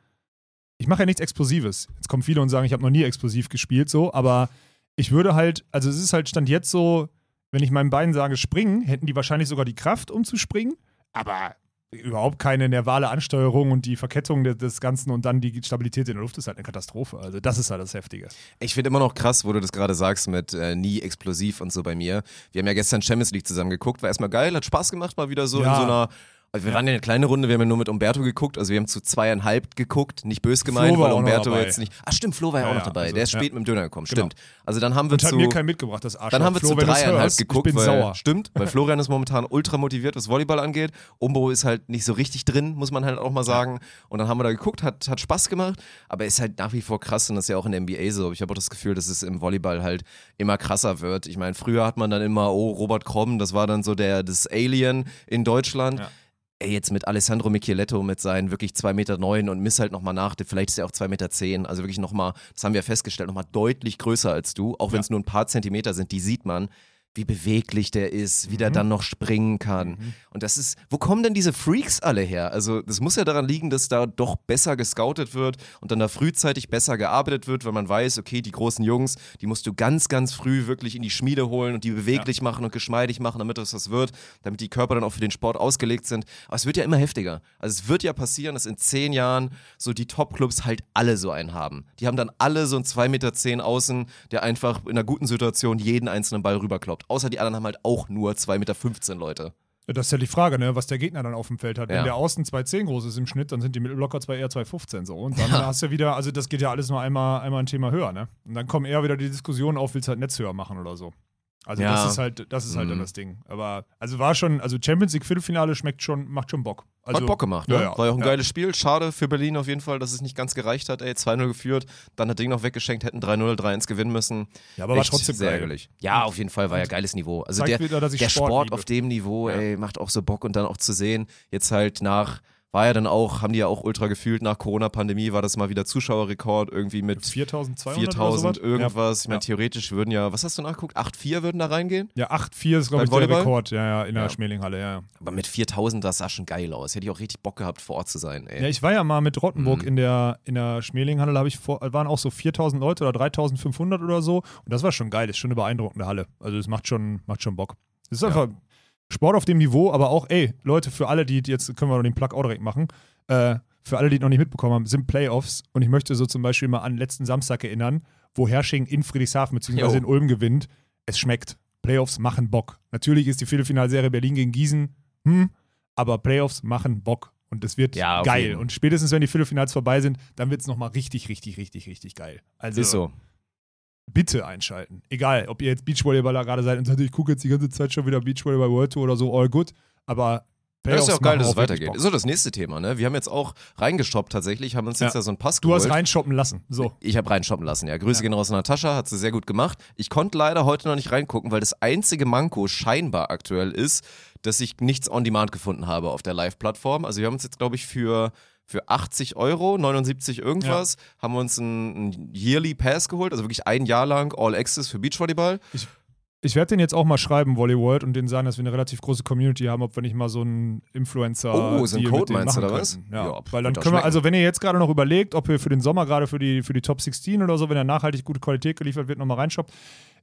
[SPEAKER 2] ich mache ja nichts Explosives. Jetzt kommen viele und sagen, ich habe noch nie explosiv gespielt, so, aber ich würde halt, also es ist halt Stand jetzt so, wenn ich meinen Beinen sage, springen, hätten die wahrscheinlich sogar die Kraft, um zu springen, aber überhaupt keine nervale Ansteuerung und die Verkettung des, Ganzen und dann die Stabilität in der Luft ist halt eine Katastrophe. Also das ist halt das Heftige.
[SPEAKER 1] Ich finde immer noch krass, wo du das gerade sagst mit äh, nie explosiv und so bei mir. Wir haben ja gestern Champions League zusammen geguckt, war erstmal geil, hat Spaß gemacht, mal wieder so
[SPEAKER 2] Ja.
[SPEAKER 1] in so einer. Also wir waren ja eine kleine Runde, wir haben ja nur mit Umberto geguckt, also wir haben zu zweieinhalb geguckt, nicht bös gemeint, weil Umberto jetzt nicht. Ach stimmt, Flo war ja,
[SPEAKER 2] Ja,
[SPEAKER 1] auch noch
[SPEAKER 2] ja,
[SPEAKER 1] dabei,
[SPEAKER 2] also,
[SPEAKER 1] der ist
[SPEAKER 2] ja.
[SPEAKER 1] spät mit dem Döner gekommen,
[SPEAKER 2] Genau.
[SPEAKER 1] stimmt. Also dann haben wir
[SPEAKER 2] Und hat
[SPEAKER 1] zu.
[SPEAKER 2] mir keinen mitgebracht, das Arschloch.
[SPEAKER 1] Dann haben wir
[SPEAKER 2] Flo,
[SPEAKER 1] zu dreieinhalb
[SPEAKER 2] hörst,
[SPEAKER 1] geguckt,
[SPEAKER 2] ich bin
[SPEAKER 1] weil,
[SPEAKER 2] sauer.
[SPEAKER 1] stimmt, weil (laughs) Florian ist momentan ultra motiviert, was Volleyball angeht. Umbo ist halt nicht so richtig drin, muss man halt auch mal sagen. Und dann haben wir da geguckt, hat, hat Spaß gemacht, aber ist halt nach wie vor krass und das ist ja auch in der NBA so. Ich habe auch das Gefühl, dass es im Volleyball halt immer krasser wird. Ich meine, früher hat man dann immer, oh, Robert Kromm, das war dann so der, das Alien in Deutschland.
[SPEAKER 2] Ja.
[SPEAKER 1] Ey, jetzt mit Alessandro Micheletto mit seinen wirklich 2,9 Meter neun und miss halt nochmal nach, vielleicht ist er auch 2,10 Meter, zehn, also wirklich nochmal, das haben wir festgestellt, nochmal deutlich größer als du, auch wenn es nur ein paar Zentimeter sind, die sieht man, wie beweglich der ist, wie der dann noch springen kann. Und das ist, wo kommen denn diese Freaks alle her? Also, das muss ja daran liegen, dass da doch besser gescoutet wird und dann da frühzeitig besser gearbeitet wird, weil man weiß, okay, die großen Jungs, die musst du ganz, ganz früh wirklich in die Schmiede holen und die beweglich machen und geschmeidig machen, damit das was wird, damit die Körper dann auch für den Sport ausgelegt sind. Aber es wird ja immer heftiger. Also, es wird ja passieren, dass in zehn Jahren so die Top-Clubs halt alle so einen haben. Die haben dann alle so einen 2,10 Meter zehn Außen, der einfach in einer guten Situation jeden einzelnen Ball rüberkloppt. Außer die anderen haben halt auch nur 2,15 Meter Leute.
[SPEAKER 2] Ja, Das ist ja die Frage, ne, was der Gegner dann auf dem Feld hat.
[SPEAKER 1] Ja.
[SPEAKER 2] Wenn der Außen 2,10 groß ist im Schnitt, dann sind die Mittelblocker zwar eher 2,15 so. Und dann hast du wieder, also das geht ja alles nur einmal, einmal ein Thema höher, ne? Und dann kommen eher wieder die Diskussionen auf, willst du halt Netz höher machen oder so. Also
[SPEAKER 1] Ja.
[SPEAKER 2] das ist halt, das ist halt dann
[SPEAKER 1] Mhm.
[SPEAKER 2] das Ding. Aber also war schon, also Champions League Viertelfinale schmeckt schon, macht schon Bock. Also,
[SPEAKER 1] Hat Bock gemacht, ne?
[SPEAKER 2] Ja, ja.
[SPEAKER 1] War ja auch ein geiles Spiel. Schade für Berlin auf jeden Fall, dass es nicht ganz gereicht hat. Ey, 2-0 geführt, dann das Ding noch weggeschenkt, hätten 3-0, 3-1 gewinnen müssen.
[SPEAKER 2] Ja, aber war
[SPEAKER 1] Echt
[SPEAKER 2] trotzdem
[SPEAKER 1] sehr ärgerlich. Ja, auf jeden Fall war ja geiles Niveau. Also der,
[SPEAKER 2] wieder,
[SPEAKER 1] der
[SPEAKER 2] Sport
[SPEAKER 1] Sport, auf dem Niveau, ey, macht auch so Bock und dann auch zu sehen, jetzt halt nach, war ja dann auch, haben die ja auch ultra gefühlt, nach Corona-Pandemie war das mal wieder Zuschauerrekord irgendwie mit
[SPEAKER 2] 4200 oder
[SPEAKER 1] 4000
[SPEAKER 2] sowas?
[SPEAKER 1] irgendwas. Ich meine,
[SPEAKER 2] Ja.
[SPEAKER 1] theoretisch würden ja, was hast du nachgeguckt? 8-4 würden da reingehen?
[SPEAKER 2] Ja, 8-4 ist, glaube ich, der
[SPEAKER 1] Volleyball?
[SPEAKER 2] Rekord, ja, ja, in der
[SPEAKER 1] Ja.
[SPEAKER 2] Schmelinghalle, ja, ja.
[SPEAKER 1] Aber mit 4000, das sah schon geil aus. Hätte ich auch richtig Bock gehabt, vor Ort zu sein, ey.
[SPEAKER 2] Ja, ich war ja mal mit Rottenburg
[SPEAKER 1] Mhm.
[SPEAKER 2] in der, in der Schmelinghalle, da habe ich vor, waren auch so 4000 Leute oder 3500 oder so. Und das war schon geil, ist schon eine beeindruckende Halle. Also es macht schon, macht schon Bock. Es ist
[SPEAKER 1] Ja.
[SPEAKER 2] einfach, Sport auf dem Niveau, aber auch, ey, Leute, für alle, die jetzt können wir noch den Plug auch direkt machen, äh, für alle, die es noch nicht mitbekommen haben, sind Playoffs und ich möchte so zum Beispiel mal an letzten Samstag erinnern, wo Hersching in Friedrichshafen bzw. In Ulm gewinnt. Es schmeckt. Playoffs machen Bock. Natürlich ist die Viertelfinalserie Berlin gegen Gießen, hm, aber Playoffs machen Bock. Und es wird
[SPEAKER 1] Ja,
[SPEAKER 2] geil. Und spätestens, wenn die Viertelfinals vorbei sind, dann wird es nochmal richtig, richtig, richtig, richtig geil. Also
[SPEAKER 1] Ist so.
[SPEAKER 2] Bitte einschalten. Egal, ob ihr jetzt Beachvolleyballer gerade seid und sagt, ich gucke jetzt die ganze Zeit schon wieder Beachvolleyball World Tour oder so, all good. Aber
[SPEAKER 1] Das ist ja auch geil, dass es weitergeht. So das nächste Thema, ne? Wir haben jetzt auch reingestoppt tatsächlich, haben uns jetzt
[SPEAKER 2] Ja.
[SPEAKER 1] ja so einen Pass
[SPEAKER 2] Du hast
[SPEAKER 1] geholt.
[SPEAKER 2] reinshoppen lassen. So.
[SPEAKER 1] Ich habe reinshoppen lassen, ja. Grüße
[SPEAKER 2] Ja.
[SPEAKER 1] gehen raus an Natascha, hat sie sehr gut gemacht. Ich konnte leider heute noch nicht reingucken, weil das einzige Manko scheinbar aktuell ist, dass ich nichts on demand gefunden habe auf der Live-Plattform. Also wir haben uns jetzt, glaube ich, für, für 80 Euro, 79 irgendwas, haben wir uns einen, einen Yearly Pass geholt, also wirklich ein Jahr lang All Access für Beachvolleyball.
[SPEAKER 2] Ich werde den jetzt auch mal schreiben, Volley World, und denen sagen, dass wir eine relativ große Community haben, ob wir nicht mal so einen Influencer.
[SPEAKER 1] Oh, so
[SPEAKER 2] Deal
[SPEAKER 1] Code meinst du, oder was?
[SPEAKER 2] Ja,
[SPEAKER 1] Ja,
[SPEAKER 2] weil dann können wir, also wenn ihr jetzt gerade noch überlegt, ob ihr für den Sommer gerade für die, für die Top 16 oder so, wenn er nachhaltig gute Qualität geliefert wird, nochmal reinshoppt.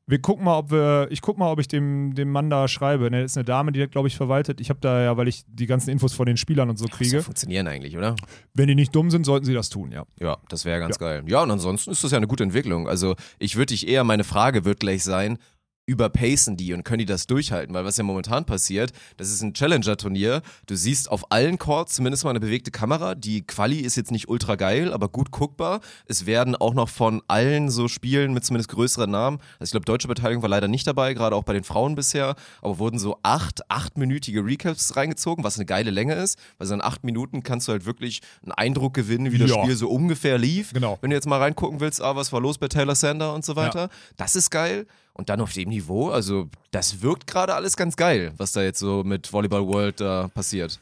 [SPEAKER 2] Wir gucken mal, ob wir, ich guck mal, ob ich dem, dem Mann da schreibe. Ne, das ist eine Dame, die, glaube ich, verwaltet. Ich habe da ja, weil ich die ganzen Infos von den Spielern und so
[SPEAKER 1] ja
[SPEAKER 2] kriege.
[SPEAKER 1] funktionieren eigentlich, oder?
[SPEAKER 2] Wenn die nicht dumm sind, sollten sie das tun, ja.
[SPEAKER 1] Ja, das wäre ganz geil. Ja, und ansonsten ist das ja eine gute Entwicklung. Also ich würde dich eher, meine Frage wird gleich sein, überpacen die und können die das durchhalten? Weil was ja momentan passiert, das ist ein Challenger-Turnier. Du siehst auf allen Courts zumindest mal eine bewegte Kamera. Die Quali ist jetzt nicht ultra geil, aber gut guckbar. Es werden auch noch von allen so Spielen mit zumindest größeren Namen, also ich glaube, deutsche Beteiligung war leider nicht dabei, gerade auch bei den Frauen bisher, aber wurden so acht, achtminütige Recaps reingezogen, was eine geile Länge ist, weil so in acht Minuten kannst du halt wirklich einen Eindruck gewinnen, wie das
[SPEAKER 2] Ja.
[SPEAKER 1] Spiel so ungefähr lief.
[SPEAKER 2] Genau.
[SPEAKER 1] Wenn du jetzt mal reingucken willst, ah, was war los bei Taylor Sander und so weiter, das ist geil. Und dann auf dem Niveau, also das wirkt gerade alles ganz geil, was da jetzt so mit Volleyball World da passiert.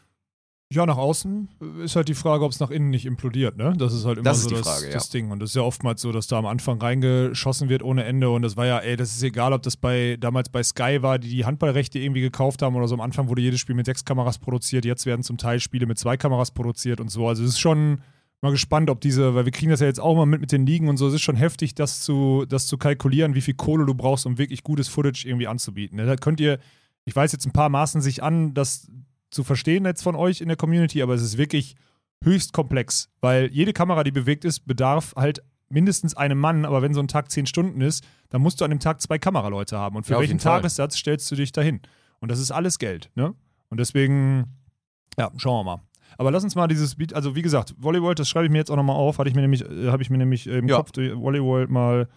[SPEAKER 2] Ja, nach außen ist halt die Frage, ob es nach innen nicht implodiert, ne? Das ist halt immer
[SPEAKER 1] Das
[SPEAKER 2] so das,
[SPEAKER 1] Frage, ja.
[SPEAKER 2] das Ding. Und das ist ja oftmals so, dass da am Anfang reingeschossen wird ohne Ende. Und das war ja, ey, das ist egal, ob das bei damals bei Sky war, die die Handballrechte irgendwie gekauft haben oder so. Am Anfang wurde jedes Spiel mit sechs Kameras produziert, jetzt werden zum Teil Spiele mit zwei Kameras produziert und so. Also es ist schon mal gespannt, ob diese, weil wir kriegen das ja jetzt auch mal mit mit den Ligen und so, es ist schon heftig, das zu, das zu kalkulieren, wie viel Kohle du brauchst, um wirklich gutes Footage irgendwie anzubieten. ne? Da könnt ihr, ich weiß jetzt ein paar maßen sich an, das zu verstehen jetzt von euch in der Community, aber es ist wirklich höchst komplex, weil jede Kamera, die bewegt ist, bedarf halt mindestens einem Mann, aber wenn so ein Tag zehn Stunden ist, dann musst du an dem Tag zwei Kameraleute haben. Und für
[SPEAKER 1] Ja,
[SPEAKER 2] welchen. Tagessatz stellst du dich dahin? Und das ist alles Geld, ne? Und deswegen, ja, schauen wir mal. Aber lass uns mal dieses Beat, also wie gesagt, Volleyball, das schreibe ich mir jetzt auch nochmal auf, hatte ich mir nämlich, äh, habe ich mir nämlich im
[SPEAKER 1] Ja.
[SPEAKER 2] Kopf, Volleyball mal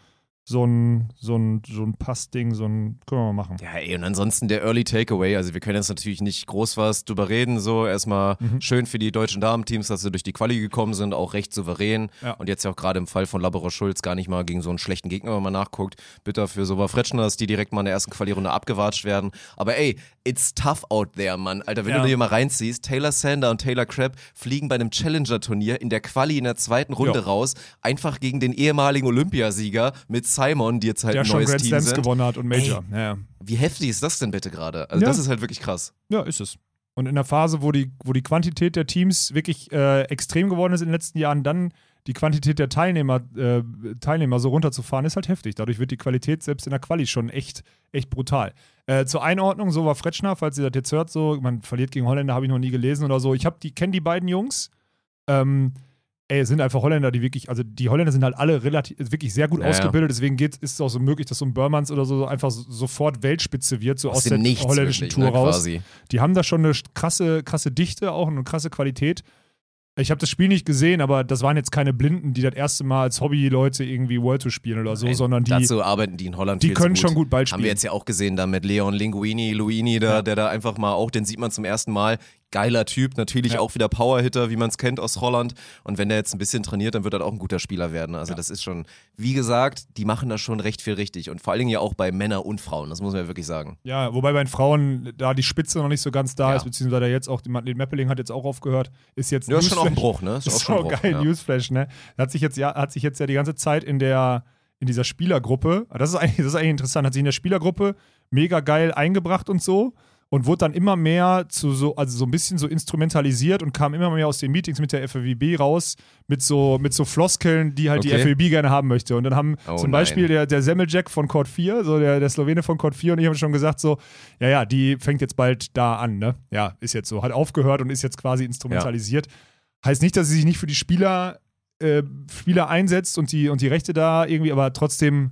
[SPEAKER 2] so ein, so ein, so ein Passding, so ein, können wir mal machen.
[SPEAKER 1] Ja, ey, und ansonsten der Early Takeaway. Also, wir können jetzt natürlich nicht groß was drüber reden. So, erstmal
[SPEAKER 2] Mhm.
[SPEAKER 1] schön für die deutschen Damenteams, dass sie durch die Quali gekommen sind, auch recht souverän.
[SPEAKER 2] Ja.
[SPEAKER 1] Und jetzt ja auch gerade im Fall von Laborer Schulz gar nicht mal gegen so einen schlechten Gegner, wenn man nachguckt. Bitter für Soba Fretschner, dass die direkt mal in der ersten Quali-Runde abgewatscht werden. Aber ey, it's tough out there, Mann. Alter, wenn
[SPEAKER 2] Ja.
[SPEAKER 1] du dir mal reinziehst, Taylor Sander und Taylor Crabb fliegen bei einem Challenger-Turnier in der Quali in der zweiten Runde
[SPEAKER 2] Ja.
[SPEAKER 1] raus, einfach gegen den ehemaligen Olympiasieger mit Simon, die jetzt halt
[SPEAKER 2] Der
[SPEAKER 1] ein
[SPEAKER 2] schon
[SPEAKER 1] neues
[SPEAKER 2] Grand
[SPEAKER 1] Team
[SPEAKER 2] Slams
[SPEAKER 1] sind.
[SPEAKER 2] gewonnen hat und Major. Ja, ja.
[SPEAKER 1] Wie heftig ist das denn bitte gerade? Also
[SPEAKER 2] Ja.
[SPEAKER 1] das ist halt wirklich krass.
[SPEAKER 2] Ja, ist es. Und in der Phase, wo die, wo die Quantität der Teams wirklich äh, extrem geworden ist in den letzten Jahren, dann die Quantität der Teilnehmer, äh, Teilnehmer so runterzufahren, ist halt heftig. Dadurch wird die Qualität selbst in der Quali schon echt, echt brutal. Äh, zur Einordnung, so war Fretschner, falls ihr das jetzt hört, so, man verliert gegen Holländer, habe ich noch nie gelesen oder so. Ich habe die, kenne die beiden Jungs. Ähm, ey, es sind einfach Holländer, die wirklich, also die Holländer sind halt alle relativ, wirklich sehr gut
[SPEAKER 1] Ja,
[SPEAKER 2] ausgebildet, deswegen geht, ist es auch so möglich, dass so ein Burmans oder so einfach so, sofort Weltspitze wird, so aus,
[SPEAKER 1] Aus
[SPEAKER 2] der
[SPEAKER 1] Nichts
[SPEAKER 2] holländischen
[SPEAKER 1] wirklich,
[SPEAKER 2] Tour
[SPEAKER 1] ne,
[SPEAKER 2] raus.
[SPEAKER 1] quasi.
[SPEAKER 2] Die haben da schon eine krasse, krasse Dichte, auch eine krasse Qualität. Ich habe das Spiel nicht gesehen, aber das waren jetzt keine Blinden, die das erste Mal als Hobby-Leute irgendwie World Tour spielen oder so,
[SPEAKER 1] Nein,
[SPEAKER 2] sondern die,
[SPEAKER 1] Dazu arbeiten die in Holland
[SPEAKER 2] die können
[SPEAKER 1] gut.
[SPEAKER 2] schon gut Ball
[SPEAKER 1] Haben
[SPEAKER 2] spielen.
[SPEAKER 1] wir jetzt ja auch gesehen, da mit Leon Linguini, Luini, da,
[SPEAKER 2] Ja.
[SPEAKER 1] der da einfach mal auch, den sieht man zum ersten Mal. Geiler Typ, natürlich
[SPEAKER 2] Ja.
[SPEAKER 1] auch wieder Powerhitter, wie man es kennt aus Holland. Und wenn der jetzt ein bisschen trainiert, dann wird er auch ein guter Spieler werden. Also das ist schon, wie gesagt, die machen da schon recht viel richtig. Und vor allen Dingen ja auch bei Männern und Frauen, das muss man ja wirklich sagen.
[SPEAKER 2] Ja, wobei bei den Frauen da die Spitze noch nicht so ganz da
[SPEAKER 1] Ja.
[SPEAKER 2] ist, beziehungsweise jetzt auch, die den Mappeling hat jetzt auch aufgehört, ist jetzt
[SPEAKER 1] Ja, ist schon auch ein. Bruch, ne? Ist
[SPEAKER 2] Das (laughs)
[SPEAKER 1] auch
[SPEAKER 2] ist
[SPEAKER 1] schon
[SPEAKER 2] auch
[SPEAKER 1] Bruch,
[SPEAKER 2] geil,
[SPEAKER 1] ja.
[SPEAKER 2] Newsflash, ne? Hat sich jetzt ja, hat sich jetzt ja die ganze Zeit in der in dieser Spielergruppe, das ist eigentlich, das ist eigentlich interessant, hat sich in der Spielergruppe mega geil eingebracht und so. Und wurde dann immer mehr zu so, also so ein bisschen so instrumentalisiert und kam immer mehr aus den Meetings mit der FWB raus mit so, mit so Floskeln, die halt die
[SPEAKER 1] Okay.
[SPEAKER 2] FWB gerne haben möchte. Und dann haben
[SPEAKER 1] Oh
[SPEAKER 2] zum
[SPEAKER 1] nein.
[SPEAKER 2] Beispiel der, der Semmeljack von Code 4, so der, der Slowene von Code 4 und ich haben schon gesagt so, ja, ja, die fängt jetzt bald da an, ne? Ja, ist jetzt so. Hat aufgehört und ist jetzt quasi instrumentalisiert. Heißt nicht, dass sie sich nicht für die Spieler, äh, Spieler einsetzt und die, und die Rechte da irgendwie, aber trotzdem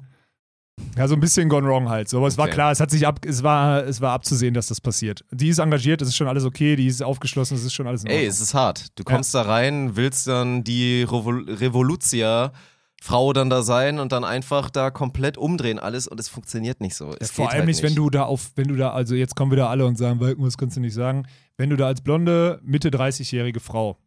[SPEAKER 2] ja, so ein bisschen gone wrong halt. So, aber es war
[SPEAKER 1] Okay.
[SPEAKER 2] klar, es hat sich ab, es war, es war abzusehen, dass das passiert. Die ist engagiert, das ist schon alles okay, die ist aufgeschlossen, das ist schon alles in
[SPEAKER 1] Ey, es ist hart. Du kommst da rein, willst dann die Revol Revolutia Frau dann da sein und dann einfach da komplett umdrehen alles und es funktioniert nicht so. Es
[SPEAKER 2] Vor allem
[SPEAKER 1] halt
[SPEAKER 2] nicht, wenn du da auf, wenn du da, also jetzt kommen wieder alle und sagen, was kannst du nicht sagen, wenn du da als blonde, Mitte 30-jährige Frau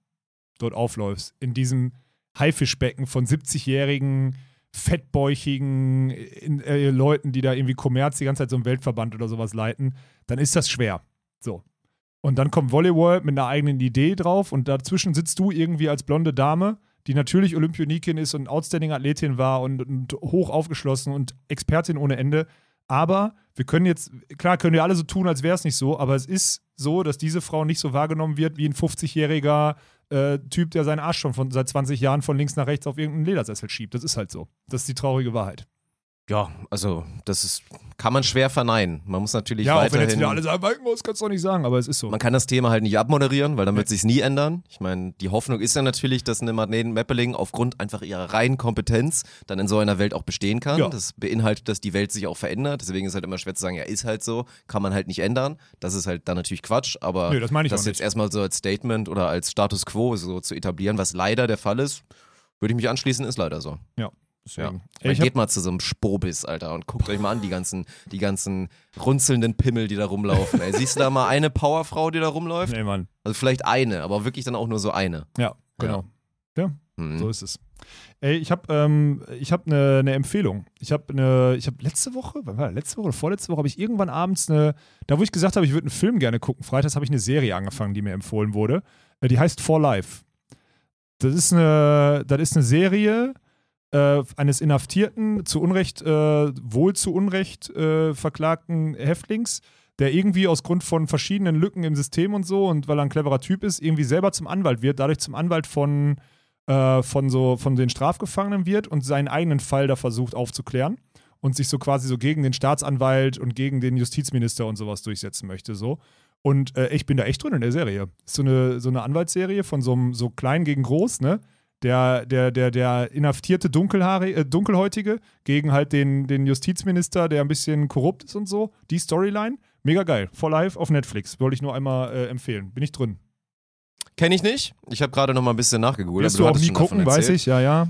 [SPEAKER 2] dort aufläufst, in diesem Haifischbecken von 70-jährigen, fettbäuchigen äh, Leuten, die da irgendwie Kommerz die ganze Zeit so einen Weltverband oder sowas leiten, dann ist das schwer. So. Und dann kommt Volleyball mit einer eigenen Idee drauf und dazwischen sitzt du irgendwie als blonde Dame, die natürlich Olympionikin ist und outstanding Athletin war und, und hoch aufgeschlossen und Expertin ohne Ende. Aber wir können jetzt, klar, können wir alle so tun, als wäre es nicht so, aber es ist so, dass diese Frau nicht so wahrgenommen wird wie ein 50-jähriger äh, Typ, der seinen Arsch schon von, seit 20 Jahren von links nach rechts auf irgendeinen Ledersessel schiebt. Das ist halt so. Das ist die traurige Wahrheit.
[SPEAKER 1] Ja, also das ist, kann man schwer verneinen. Man muss natürlich
[SPEAKER 2] ja, auch wenn
[SPEAKER 1] weiterhin.
[SPEAKER 2] jetzt wieder alle sagen, Walkenhaus kannst du doch nicht sagen, aber es ist so.
[SPEAKER 1] man kann das Thema halt nicht abmoderieren, weil dann wird sich's nie ändern. Ich meine, die Hoffnung ist ja natürlich, dass eine Madeleine Meppeling aufgrund einfach ihrer reinen Kompetenz dann in so einer Welt auch bestehen kann.
[SPEAKER 2] Ja.
[SPEAKER 1] Das beinhaltet, dass die Welt sich auch verändert. Deswegen ist halt immer schwer zu sagen, ja, ist halt so, kann man halt nicht ändern. Das ist halt dann natürlich Quatsch, aber
[SPEAKER 2] Nö, das meine ich auch
[SPEAKER 1] jetzt erstmal so als Statement oder als Status quo so zu etablieren, was leider der Fall ist, würde ich mich anschließen, ist leider so. Ja.
[SPEAKER 2] Deswegen.
[SPEAKER 1] Man
[SPEAKER 2] Ich
[SPEAKER 1] geht mal zu so einem Spobis, Alter, und guckt euch mal an, die ganzen, die ganzen runzelnden Pimmel, die da rumlaufen. Ey. Siehst du da mal eine Powerfrau, die da rumläuft?
[SPEAKER 2] nee, Mann.
[SPEAKER 1] Also vielleicht eine, aber wirklich dann auch nur so eine.
[SPEAKER 2] Ja, genau.
[SPEAKER 1] Mhm.
[SPEAKER 2] So ist es. Ey, ich habe ähm, ich hab eine ne Empfehlung. Ich habe eine, ich habe letzte Woche, wann war das? letzte Woche oder vorletzte Woche, habe ich irgendwann abends eine, da wo ich gesagt habe, ich würde einen Film gerne gucken, freitags habe ich eine Serie angefangen, die mir empfohlen wurde. Äh, Die heißt For Life. Das ist eine, das ist eine Serie äh, eines Inhaftierten, zu Unrecht, äh, wohl zu Unrecht äh, verklagten Häftlings, der irgendwie aus Grund von verschiedenen Lücken im System und so und weil er ein cleverer Typ ist, irgendwie selber zum Anwalt wird, dadurch zum Anwalt von äh, von so von den Strafgefangenen wird und seinen eigenen Fall da versucht aufzuklären und sich so quasi so gegen den Staatsanwalt und gegen den Justizminister und sowas durchsetzen möchte so. Und äh, ich bin da echt drin in der Serie. So eine, so eine Anwaltsserie von so einem so klein gegen groß, ne? Der, der, der, der inhaftierte Dunkelhaare, äh, Dunkelhäutige gegen halt den, den Justizminister, der ein bisschen korrupt ist und so. Die Storyline, mega geil. For Life auf Netflix. Wollte ich nur einmal äh, empfehlen. Bin ich drin.
[SPEAKER 1] Kenn ich nicht. Ich habe gerade noch mal ein bisschen nachgegoogelt.
[SPEAKER 2] Wirst
[SPEAKER 1] aber
[SPEAKER 2] du auch nie gucken, weiß ich, ja, ja.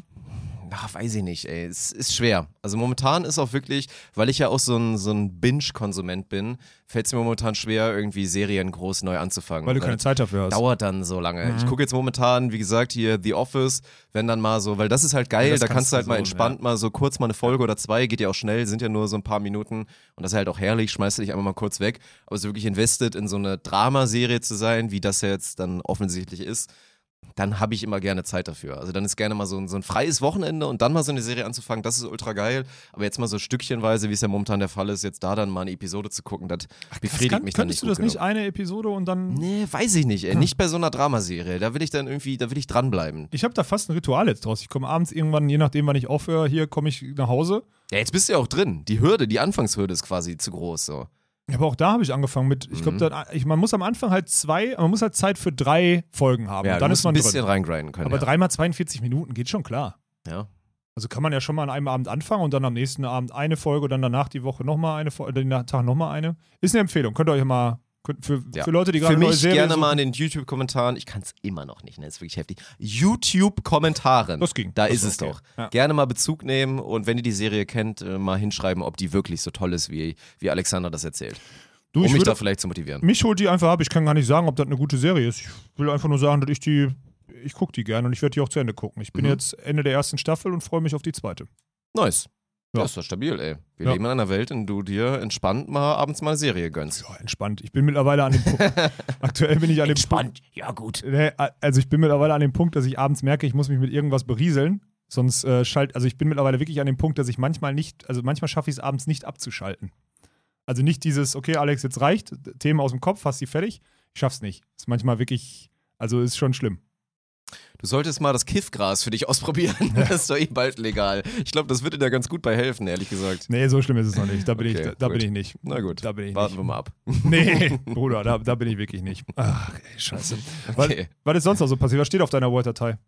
[SPEAKER 1] Ach, weiß ich nicht, ey. Es ist schwer. Also momentan ist auch wirklich, weil ich ja auch so ein, so ein Binge-Konsument bin, fällt es mir momentan schwer, irgendwie Serien groß neu anzufangen.
[SPEAKER 2] Weil du keine Zeit dafür hast.
[SPEAKER 1] Dauert dann so lange.
[SPEAKER 2] Mhm.
[SPEAKER 1] Ich gucke jetzt momentan, wie gesagt, hier The Office, wenn dann mal so, weil das ist halt geil,
[SPEAKER 2] Ja,
[SPEAKER 1] da
[SPEAKER 2] kannst
[SPEAKER 1] kannst du halt mal
[SPEAKER 2] so,
[SPEAKER 1] entspannt mal so kurz mal eine Folge oder zwei, geht ja auch schnell, sind ja nur so ein paar Minuten und das ist halt auch herrlich, schmeißt du dich einfach mal kurz weg. Aber so wirklich invested in so eine Dramaserie zu sein, wie das ja jetzt dann offensichtlich ist, dann habe ich immer gerne Zeit dafür. Also dann ist gerne mal so ein, so ein freies Wochenende und dann mal so eine Serie anzufangen, das ist ultra geil. Aber jetzt mal so stückchenweise, wie es ja momentan der Fall ist, jetzt da dann mal eine Episode zu gucken, das befriedigt
[SPEAKER 2] Kann,
[SPEAKER 1] mich dann
[SPEAKER 2] könntest
[SPEAKER 1] nicht
[SPEAKER 2] du
[SPEAKER 1] gut
[SPEAKER 2] das nicht
[SPEAKER 1] genug.
[SPEAKER 2] eine Episode und dann.
[SPEAKER 1] Nee, weiß ich nicht, ey. Nicht bei so einer Dramaserie. Da will ich dann irgendwie, da will ich dranbleiben.
[SPEAKER 2] Ich habe da fast ein Ritual jetzt draus. Ich komme abends irgendwann, je nachdem, wann ich aufhöre, hier komme ich nach Hause.
[SPEAKER 1] Ja, jetzt bist du ja auch drin. Die Hürde, die Anfangshürde ist quasi zu groß, so.
[SPEAKER 2] Aber auch da habe ich angefangen mit, ich
[SPEAKER 1] Mhm.
[SPEAKER 2] glaube, ich, man muss am Anfang halt zwei, man muss halt Zeit für drei Folgen haben.
[SPEAKER 1] Ja,
[SPEAKER 2] dann ist man
[SPEAKER 1] ein bisschen
[SPEAKER 2] drin.
[SPEAKER 1] reingrinden können.
[SPEAKER 2] Aber
[SPEAKER 1] ja.
[SPEAKER 2] dreimal 42 Minuten geht schon klar.
[SPEAKER 1] ja.
[SPEAKER 2] Also kann man ja schon mal an einem Abend anfangen und dann am nächsten Abend eine Folge, dann danach die Woche nochmal eine Folge, den Tag nochmal eine. Ist eine Empfehlung. Könnt ihr euch mal, für,
[SPEAKER 1] Ja.
[SPEAKER 2] für Leute, die gerade
[SPEAKER 1] Für mich gerne
[SPEAKER 2] suchen-
[SPEAKER 1] mal in den YouTube-Kommentaren. Ich kann es immer noch nicht, ne? Das ist wirklich heftig. YouTube-Kommentaren.
[SPEAKER 2] Das ging.
[SPEAKER 1] Da
[SPEAKER 2] Das
[SPEAKER 1] ist es
[SPEAKER 2] okay.
[SPEAKER 1] doch.
[SPEAKER 2] Ja.
[SPEAKER 1] Gerne mal Bezug nehmen und wenn ihr die Serie kennt, äh, mal hinschreiben, ob die wirklich so toll ist, wie, wie Alexander das erzählt.
[SPEAKER 2] Du,
[SPEAKER 1] um
[SPEAKER 2] ich
[SPEAKER 1] mich
[SPEAKER 2] würde,
[SPEAKER 1] da vielleicht zu motivieren.
[SPEAKER 2] mich holt die einfach ab. Ich kann gar nicht sagen, ob das eine gute Serie ist. Ich will einfach nur sagen, dass ich die, ich gucke die gerne und ich werde die auch zu Ende gucken. Ich bin
[SPEAKER 1] Mhm.
[SPEAKER 2] jetzt Ende der ersten Staffel und freue mich auf die zweite.
[SPEAKER 1] Nice. Ja,
[SPEAKER 2] Ja.
[SPEAKER 1] ist doch stabil, ey. Wir
[SPEAKER 2] Ja.
[SPEAKER 1] leben in einer Welt, in der du dir entspannt mal abends mal eine Serie gönnst.
[SPEAKER 2] Ja, entspannt. Ich bin mittlerweile an dem Punkt. (laughs) aktuell bin ich an dem Punkt.
[SPEAKER 1] ja gut.
[SPEAKER 2] Also ich bin mittlerweile an dem Punkt, dass ich abends merke, ich muss mich mit irgendwas berieseln. Sonst äh, schalt, also ich bin mittlerweile wirklich an dem Punkt, dass ich manchmal nicht, also manchmal schaffe ich es abends nicht abzuschalten. Also nicht dieses, okay, Alex, jetzt reicht, Themen aus dem Kopf, hast die fertig. Ich schaff's nicht. Ist manchmal wirklich, also ist schon schlimm.
[SPEAKER 1] Du solltest mal das Kiffgras für dich (laughs) ausprobieren. Das ist doch eh bald legal. Ich glaube, das würde dir ganz gut bei helfen, ehrlich gesagt.
[SPEAKER 2] Nee, so schlimm ist es noch nicht. Da bin,
[SPEAKER 1] Okay,
[SPEAKER 2] ich, da
[SPEAKER 1] gut.
[SPEAKER 2] bin ich nicht.
[SPEAKER 1] Na gut,
[SPEAKER 2] Da bin ich
[SPEAKER 1] warten
[SPEAKER 2] nicht.
[SPEAKER 1] wir mal ab. (laughs)
[SPEAKER 2] Nee, (laughs) Bruder, da, da bin ich wirklich nicht. Ach, ey, scheiße.
[SPEAKER 1] Okay.
[SPEAKER 2] Was, was ist sonst noch so passiert? Was steht auf deiner Word-Datei?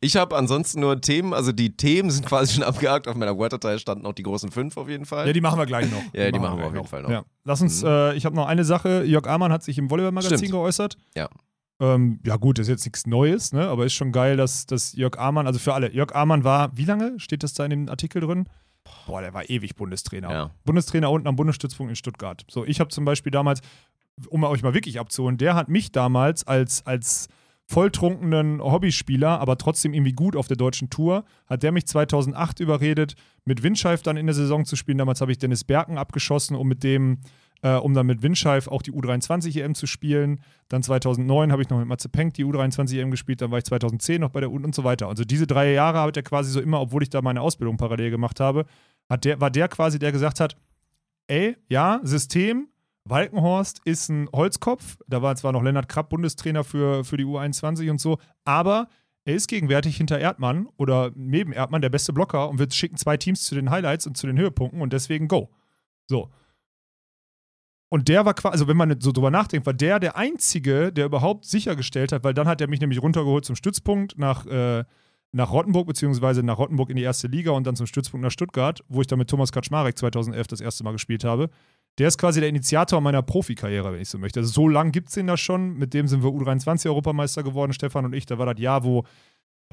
[SPEAKER 1] Ich habe ansonsten nur Themen, also die Themen sind quasi schon abgehakt. Auf meiner Word-Datei standen auch die großen fünf auf jeden Fall.
[SPEAKER 2] Ja, die machen wir gleich noch.
[SPEAKER 1] Ja, die machen wir
[SPEAKER 2] gleich
[SPEAKER 1] auf jeden Fall noch.
[SPEAKER 2] Ja. Lass uns,
[SPEAKER 1] Mhm.
[SPEAKER 2] äh, ich habe noch eine Sache. Jörg Amann hat sich im Volleyball-Magazin geäußert.
[SPEAKER 1] Ja.
[SPEAKER 2] Ähm, ja, gut, das ist jetzt nichts Neues, ne? aber ist schon geil, dass, dass Jörg Amann, also für alle, Jörg Amann war, wie lange steht das da in dem Artikel drin? Boah, der war ewig Bundestrainer.
[SPEAKER 1] Ja.
[SPEAKER 2] Bundestrainer unten am Bundesstützpunkt in Stuttgart. So, ich habe zum Beispiel damals, um euch mal wirklich abzuholen, der hat mich damals als, als volltrunkenen Hobbyspieler, aber trotzdem irgendwie gut auf der deutschen Tour, hat der mich 2008 überredet, mit Windscheif dann in der Saison zu spielen. Damals habe ich Dennis Berken abgeschossen, um mit dem, äh, um dann mit Windscheif auch die U23 EM zu spielen. Dann 2009 habe ich noch mit Matze Penck die U23 EM gespielt, dann war ich 2010 noch bei der U und so weiter. Also diese drei Jahre hat er quasi so immer, obwohl ich da meine Ausbildung parallel gemacht habe, hat der, war der quasi, der gesagt hat, ey, ja, System, Walkenhorst ist ein Holzkopf. Da war zwar noch Lennart Krapp Bundestrainer für, für die U21 und so, aber er ist gegenwärtig hinter Erdmann oder neben Erdmann der beste Blocker und wir schicken zwei Teams zu den Highlights und zu den Höhepunkten und deswegen go. So. Und der war quasi, also wenn man so drüber nachdenkt, war der der Einzige, der überhaupt sichergestellt hat, weil dann hat er mich nämlich runtergeholt zum Stützpunkt nach, äh, nach Rottenburg, beziehungsweise nach Rottenburg in die erste Liga und dann zum Stützpunkt nach Stuttgart, wo ich dann mit Thomas Kaczmarek 2011 das erste Mal gespielt habe. Der ist quasi der Initiator meiner Profikarriere, wenn ich so möchte. Also so lang gibt es den da schon. Mit dem sind wir U23-Europameister geworden, Stefan und ich. Da war das Jahr, wo,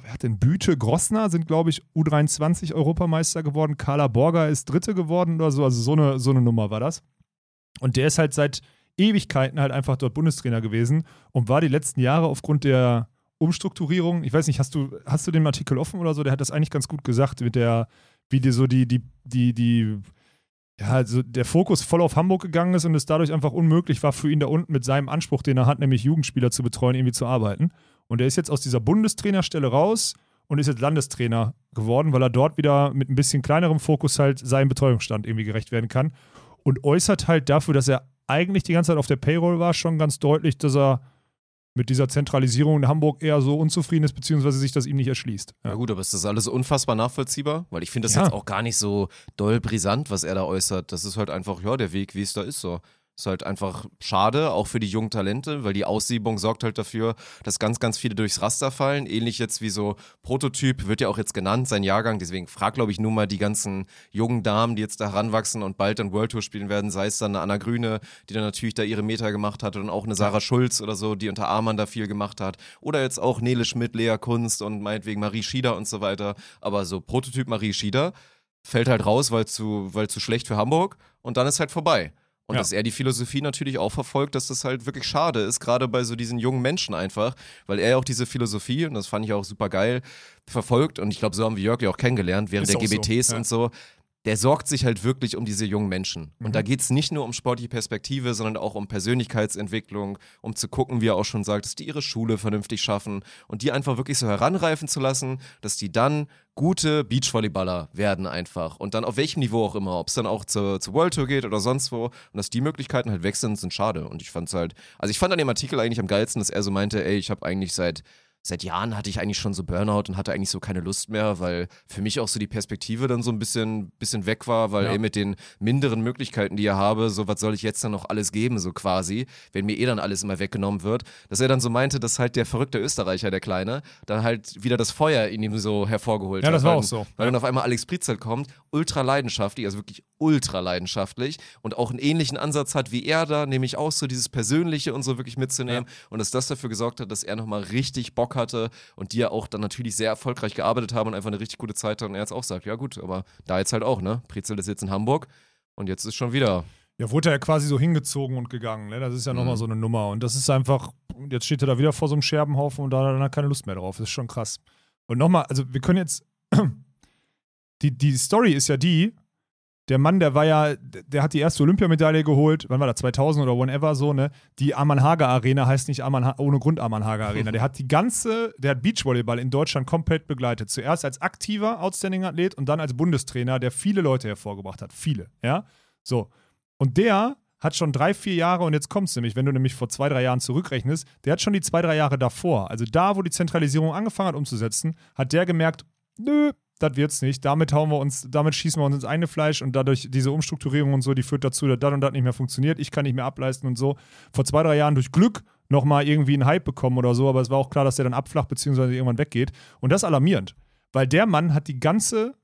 [SPEAKER 2] wer hat denn Büte, Grossner sind, glaube ich, U23-Europameister geworden. Carla Borger ist Dritte geworden oder so. Also so eine, so eine Nummer war das. Und der ist halt seit Ewigkeiten halt einfach dort Bundestrainer gewesen und war die letzten Jahre aufgrund der Umstrukturierung, ich weiß nicht, hast du, hast du den Artikel offen oder so? Der hat das eigentlich ganz gut gesagt, mit der, wie die so die, die, die, die, ja, also der Fokus voll auf Hamburg gegangen ist und es dadurch einfach unmöglich war für ihn da unten mit seinem Anspruch, den er hat, nämlich Jugendspieler zu betreuen, irgendwie zu arbeiten. Und er ist jetzt aus dieser Bundestrainerstelle raus und ist jetzt Landestrainer geworden, weil er dort wieder mit ein bisschen kleinerem Fokus halt seinem Betreuungsstand irgendwie gerecht werden kann und äußert halt dafür, dass er eigentlich die ganze Zeit auf der Payroll war, schon ganz deutlich, dass er mit dieser Zentralisierung in Hamburg eher so unzufrieden ist, beziehungsweise sich das ihm nicht erschließt.
[SPEAKER 1] Ja gut, aber ist das alles unfassbar nachvollziehbar? Weil ich finde das
[SPEAKER 2] Ja.
[SPEAKER 1] jetzt auch gar nicht so doll brisant, was er da äußert. Das ist halt einfach, ja, der Weg, wie es da ist so. Ist halt einfach schade, auch für die jungen Talente, weil die Aussiebung sorgt halt dafür, dass ganz, ganz viele durchs Raster fallen. Ähnlich jetzt wie so Prototyp, wird ja auch jetzt genannt, sein Jahrgang. Deswegen frag, glaube ich, nur mal die ganzen jungen Damen, die jetzt da heranwachsen und bald dann World Tour spielen werden, sei es dann eine Anna Grüne, die dann natürlich da ihre Meter gemacht hat und auch eine Sarah Schulz oder so, die unter Amann da viel gemacht hat. Oder jetzt auch Nele Schmidt, Lea Kunst und meinetwegen Marie Schieder und so weiter. Aber so Prototyp Marie Schieder fällt halt raus, weil zu, weil zu schlecht für Hamburg und dann ist halt vorbei. Und
[SPEAKER 2] Ja.
[SPEAKER 1] dass er die Philosophie natürlich auch verfolgt, dass das halt wirklich schade ist, gerade bei so diesen jungen Menschen einfach, weil er auch diese Philosophie, und das fand ich auch super geil, verfolgt. Und ich glaube, so haben wir Jörg ja auch kennengelernt, während
[SPEAKER 2] Ist
[SPEAKER 1] der
[SPEAKER 2] auch so,
[SPEAKER 1] GBTs
[SPEAKER 2] ja.
[SPEAKER 1] und so. Der sorgt sich halt wirklich um diese jungen Menschen.
[SPEAKER 2] Mhm.
[SPEAKER 1] Und da geht es nicht nur um sportliche Perspektive, sondern auch um Persönlichkeitsentwicklung, um zu gucken, wie er auch schon sagt, dass die ihre Schule vernünftig schaffen und die einfach wirklich so heranreifen zu lassen, dass die dann gute Beachvolleyballer werden einfach. Und dann auf welchem Niveau auch immer, ob es dann auch zur, zur World Tour geht oder sonst wo. Und dass die Möglichkeiten halt weg sind, sind schade. Und ich fand es halt, also ich fand an dem Artikel eigentlich am geilsten, dass er so meinte, ey, ich habe eigentlich seit seit Jahren hatte ich eigentlich schon so Burnout und hatte eigentlich so keine Lust mehr, weil für mich auch so die Perspektive dann so ein bisschen, bisschen weg war, weil
[SPEAKER 2] Ja.
[SPEAKER 1] ey, mit den minderen Möglichkeiten, die ich habe, so was soll ich jetzt dann noch alles geben, so quasi, wenn mir eh dann alles immer weggenommen wird, dass er dann so meinte, dass halt der verrückte Österreicher, der Kleine, dann halt wieder das Feuer in ihm so hervorgeholt
[SPEAKER 2] Ja,
[SPEAKER 1] hat.
[SPEAKER 2] das war auch so.
[SPEAKER 1] Weil dann auf einmal Alex Pritzel kommt, ultra leidenschaftlich, also wirklich ultra leidenschaftlich und auch einen ähnlichen Ansatz hat wie er da, nämlich auch so dieses Persönliche und so wirklich mitzunehmen und dass das dafür gesorgt hat, dass er nochmal richtig Bock hatte und die ja auch dann natürlich sehr erfolgreich gearbeitet haben und einfach eine richtig gute Zeit hatten und er jetzt auch sagt, ja gut, aber da jetzt halt auch, ne? Pritzel ist jetzt in Hamburg und jetzt ist schon wieder
[SPEAKER 2] Ja, wurde er ja quasi so hingezogen und gegangen. Ne? Das ist ja nochmal
[SPEAKER 1] Mhm.
[SPEAKER 2] so eine Nummer. Und das ist einfach, jetzt steht er da wieder vor so einem Scherbenhaufen und da hat er dann keine Lust mehr drauf. Das ist schon krass. Und nochmal, also wir können jetzt, (clears throat) die, die Story ist ja die, der Mann, der war ja, der hat die erste Olympiamedaille geholt, wann war das, 2000 oder whenever so, ne? Die Amann Hager Arena heißt nicht Amann, Ha- ohne Grund Amann Hager Arena. Der hat die ganze, der hat Beachvolleyball in Deutschland komplett begleitet. Zuerst als aktiver Outstanding Athlet und dann als Bundestrainer, der viele Leute hervorgebracht hat. Viele, ja? So. Und der hat schon drei, vier Jahre, und jetzt kommt es nämlich, wenn du nämlich vor zwei, drei Jahren zurückrechnest, der hat schon die zwei, drei Jahre davor, also da, wo die Zentralisierung angefangen hat umzusetzen, hat der gemerkt, nö, das wird's nicht. Damit hauen wir uns, damit schießen wir uns ins eigene Fleisch und dadurch diese Umstrukturierung und so, die führt dazu, dass das und das nicht mehr funktioniert. Ich kann nicht mehr ableisten und so. Vor zwei, drei Jahren durch Glück nochmal irgendwie einen Hype bekommen oder so, aber es war auch klar, dass der dann abflacht bzw. irgendwann weggeht. Und das ist alarmierend, weil der Mann hat die ganze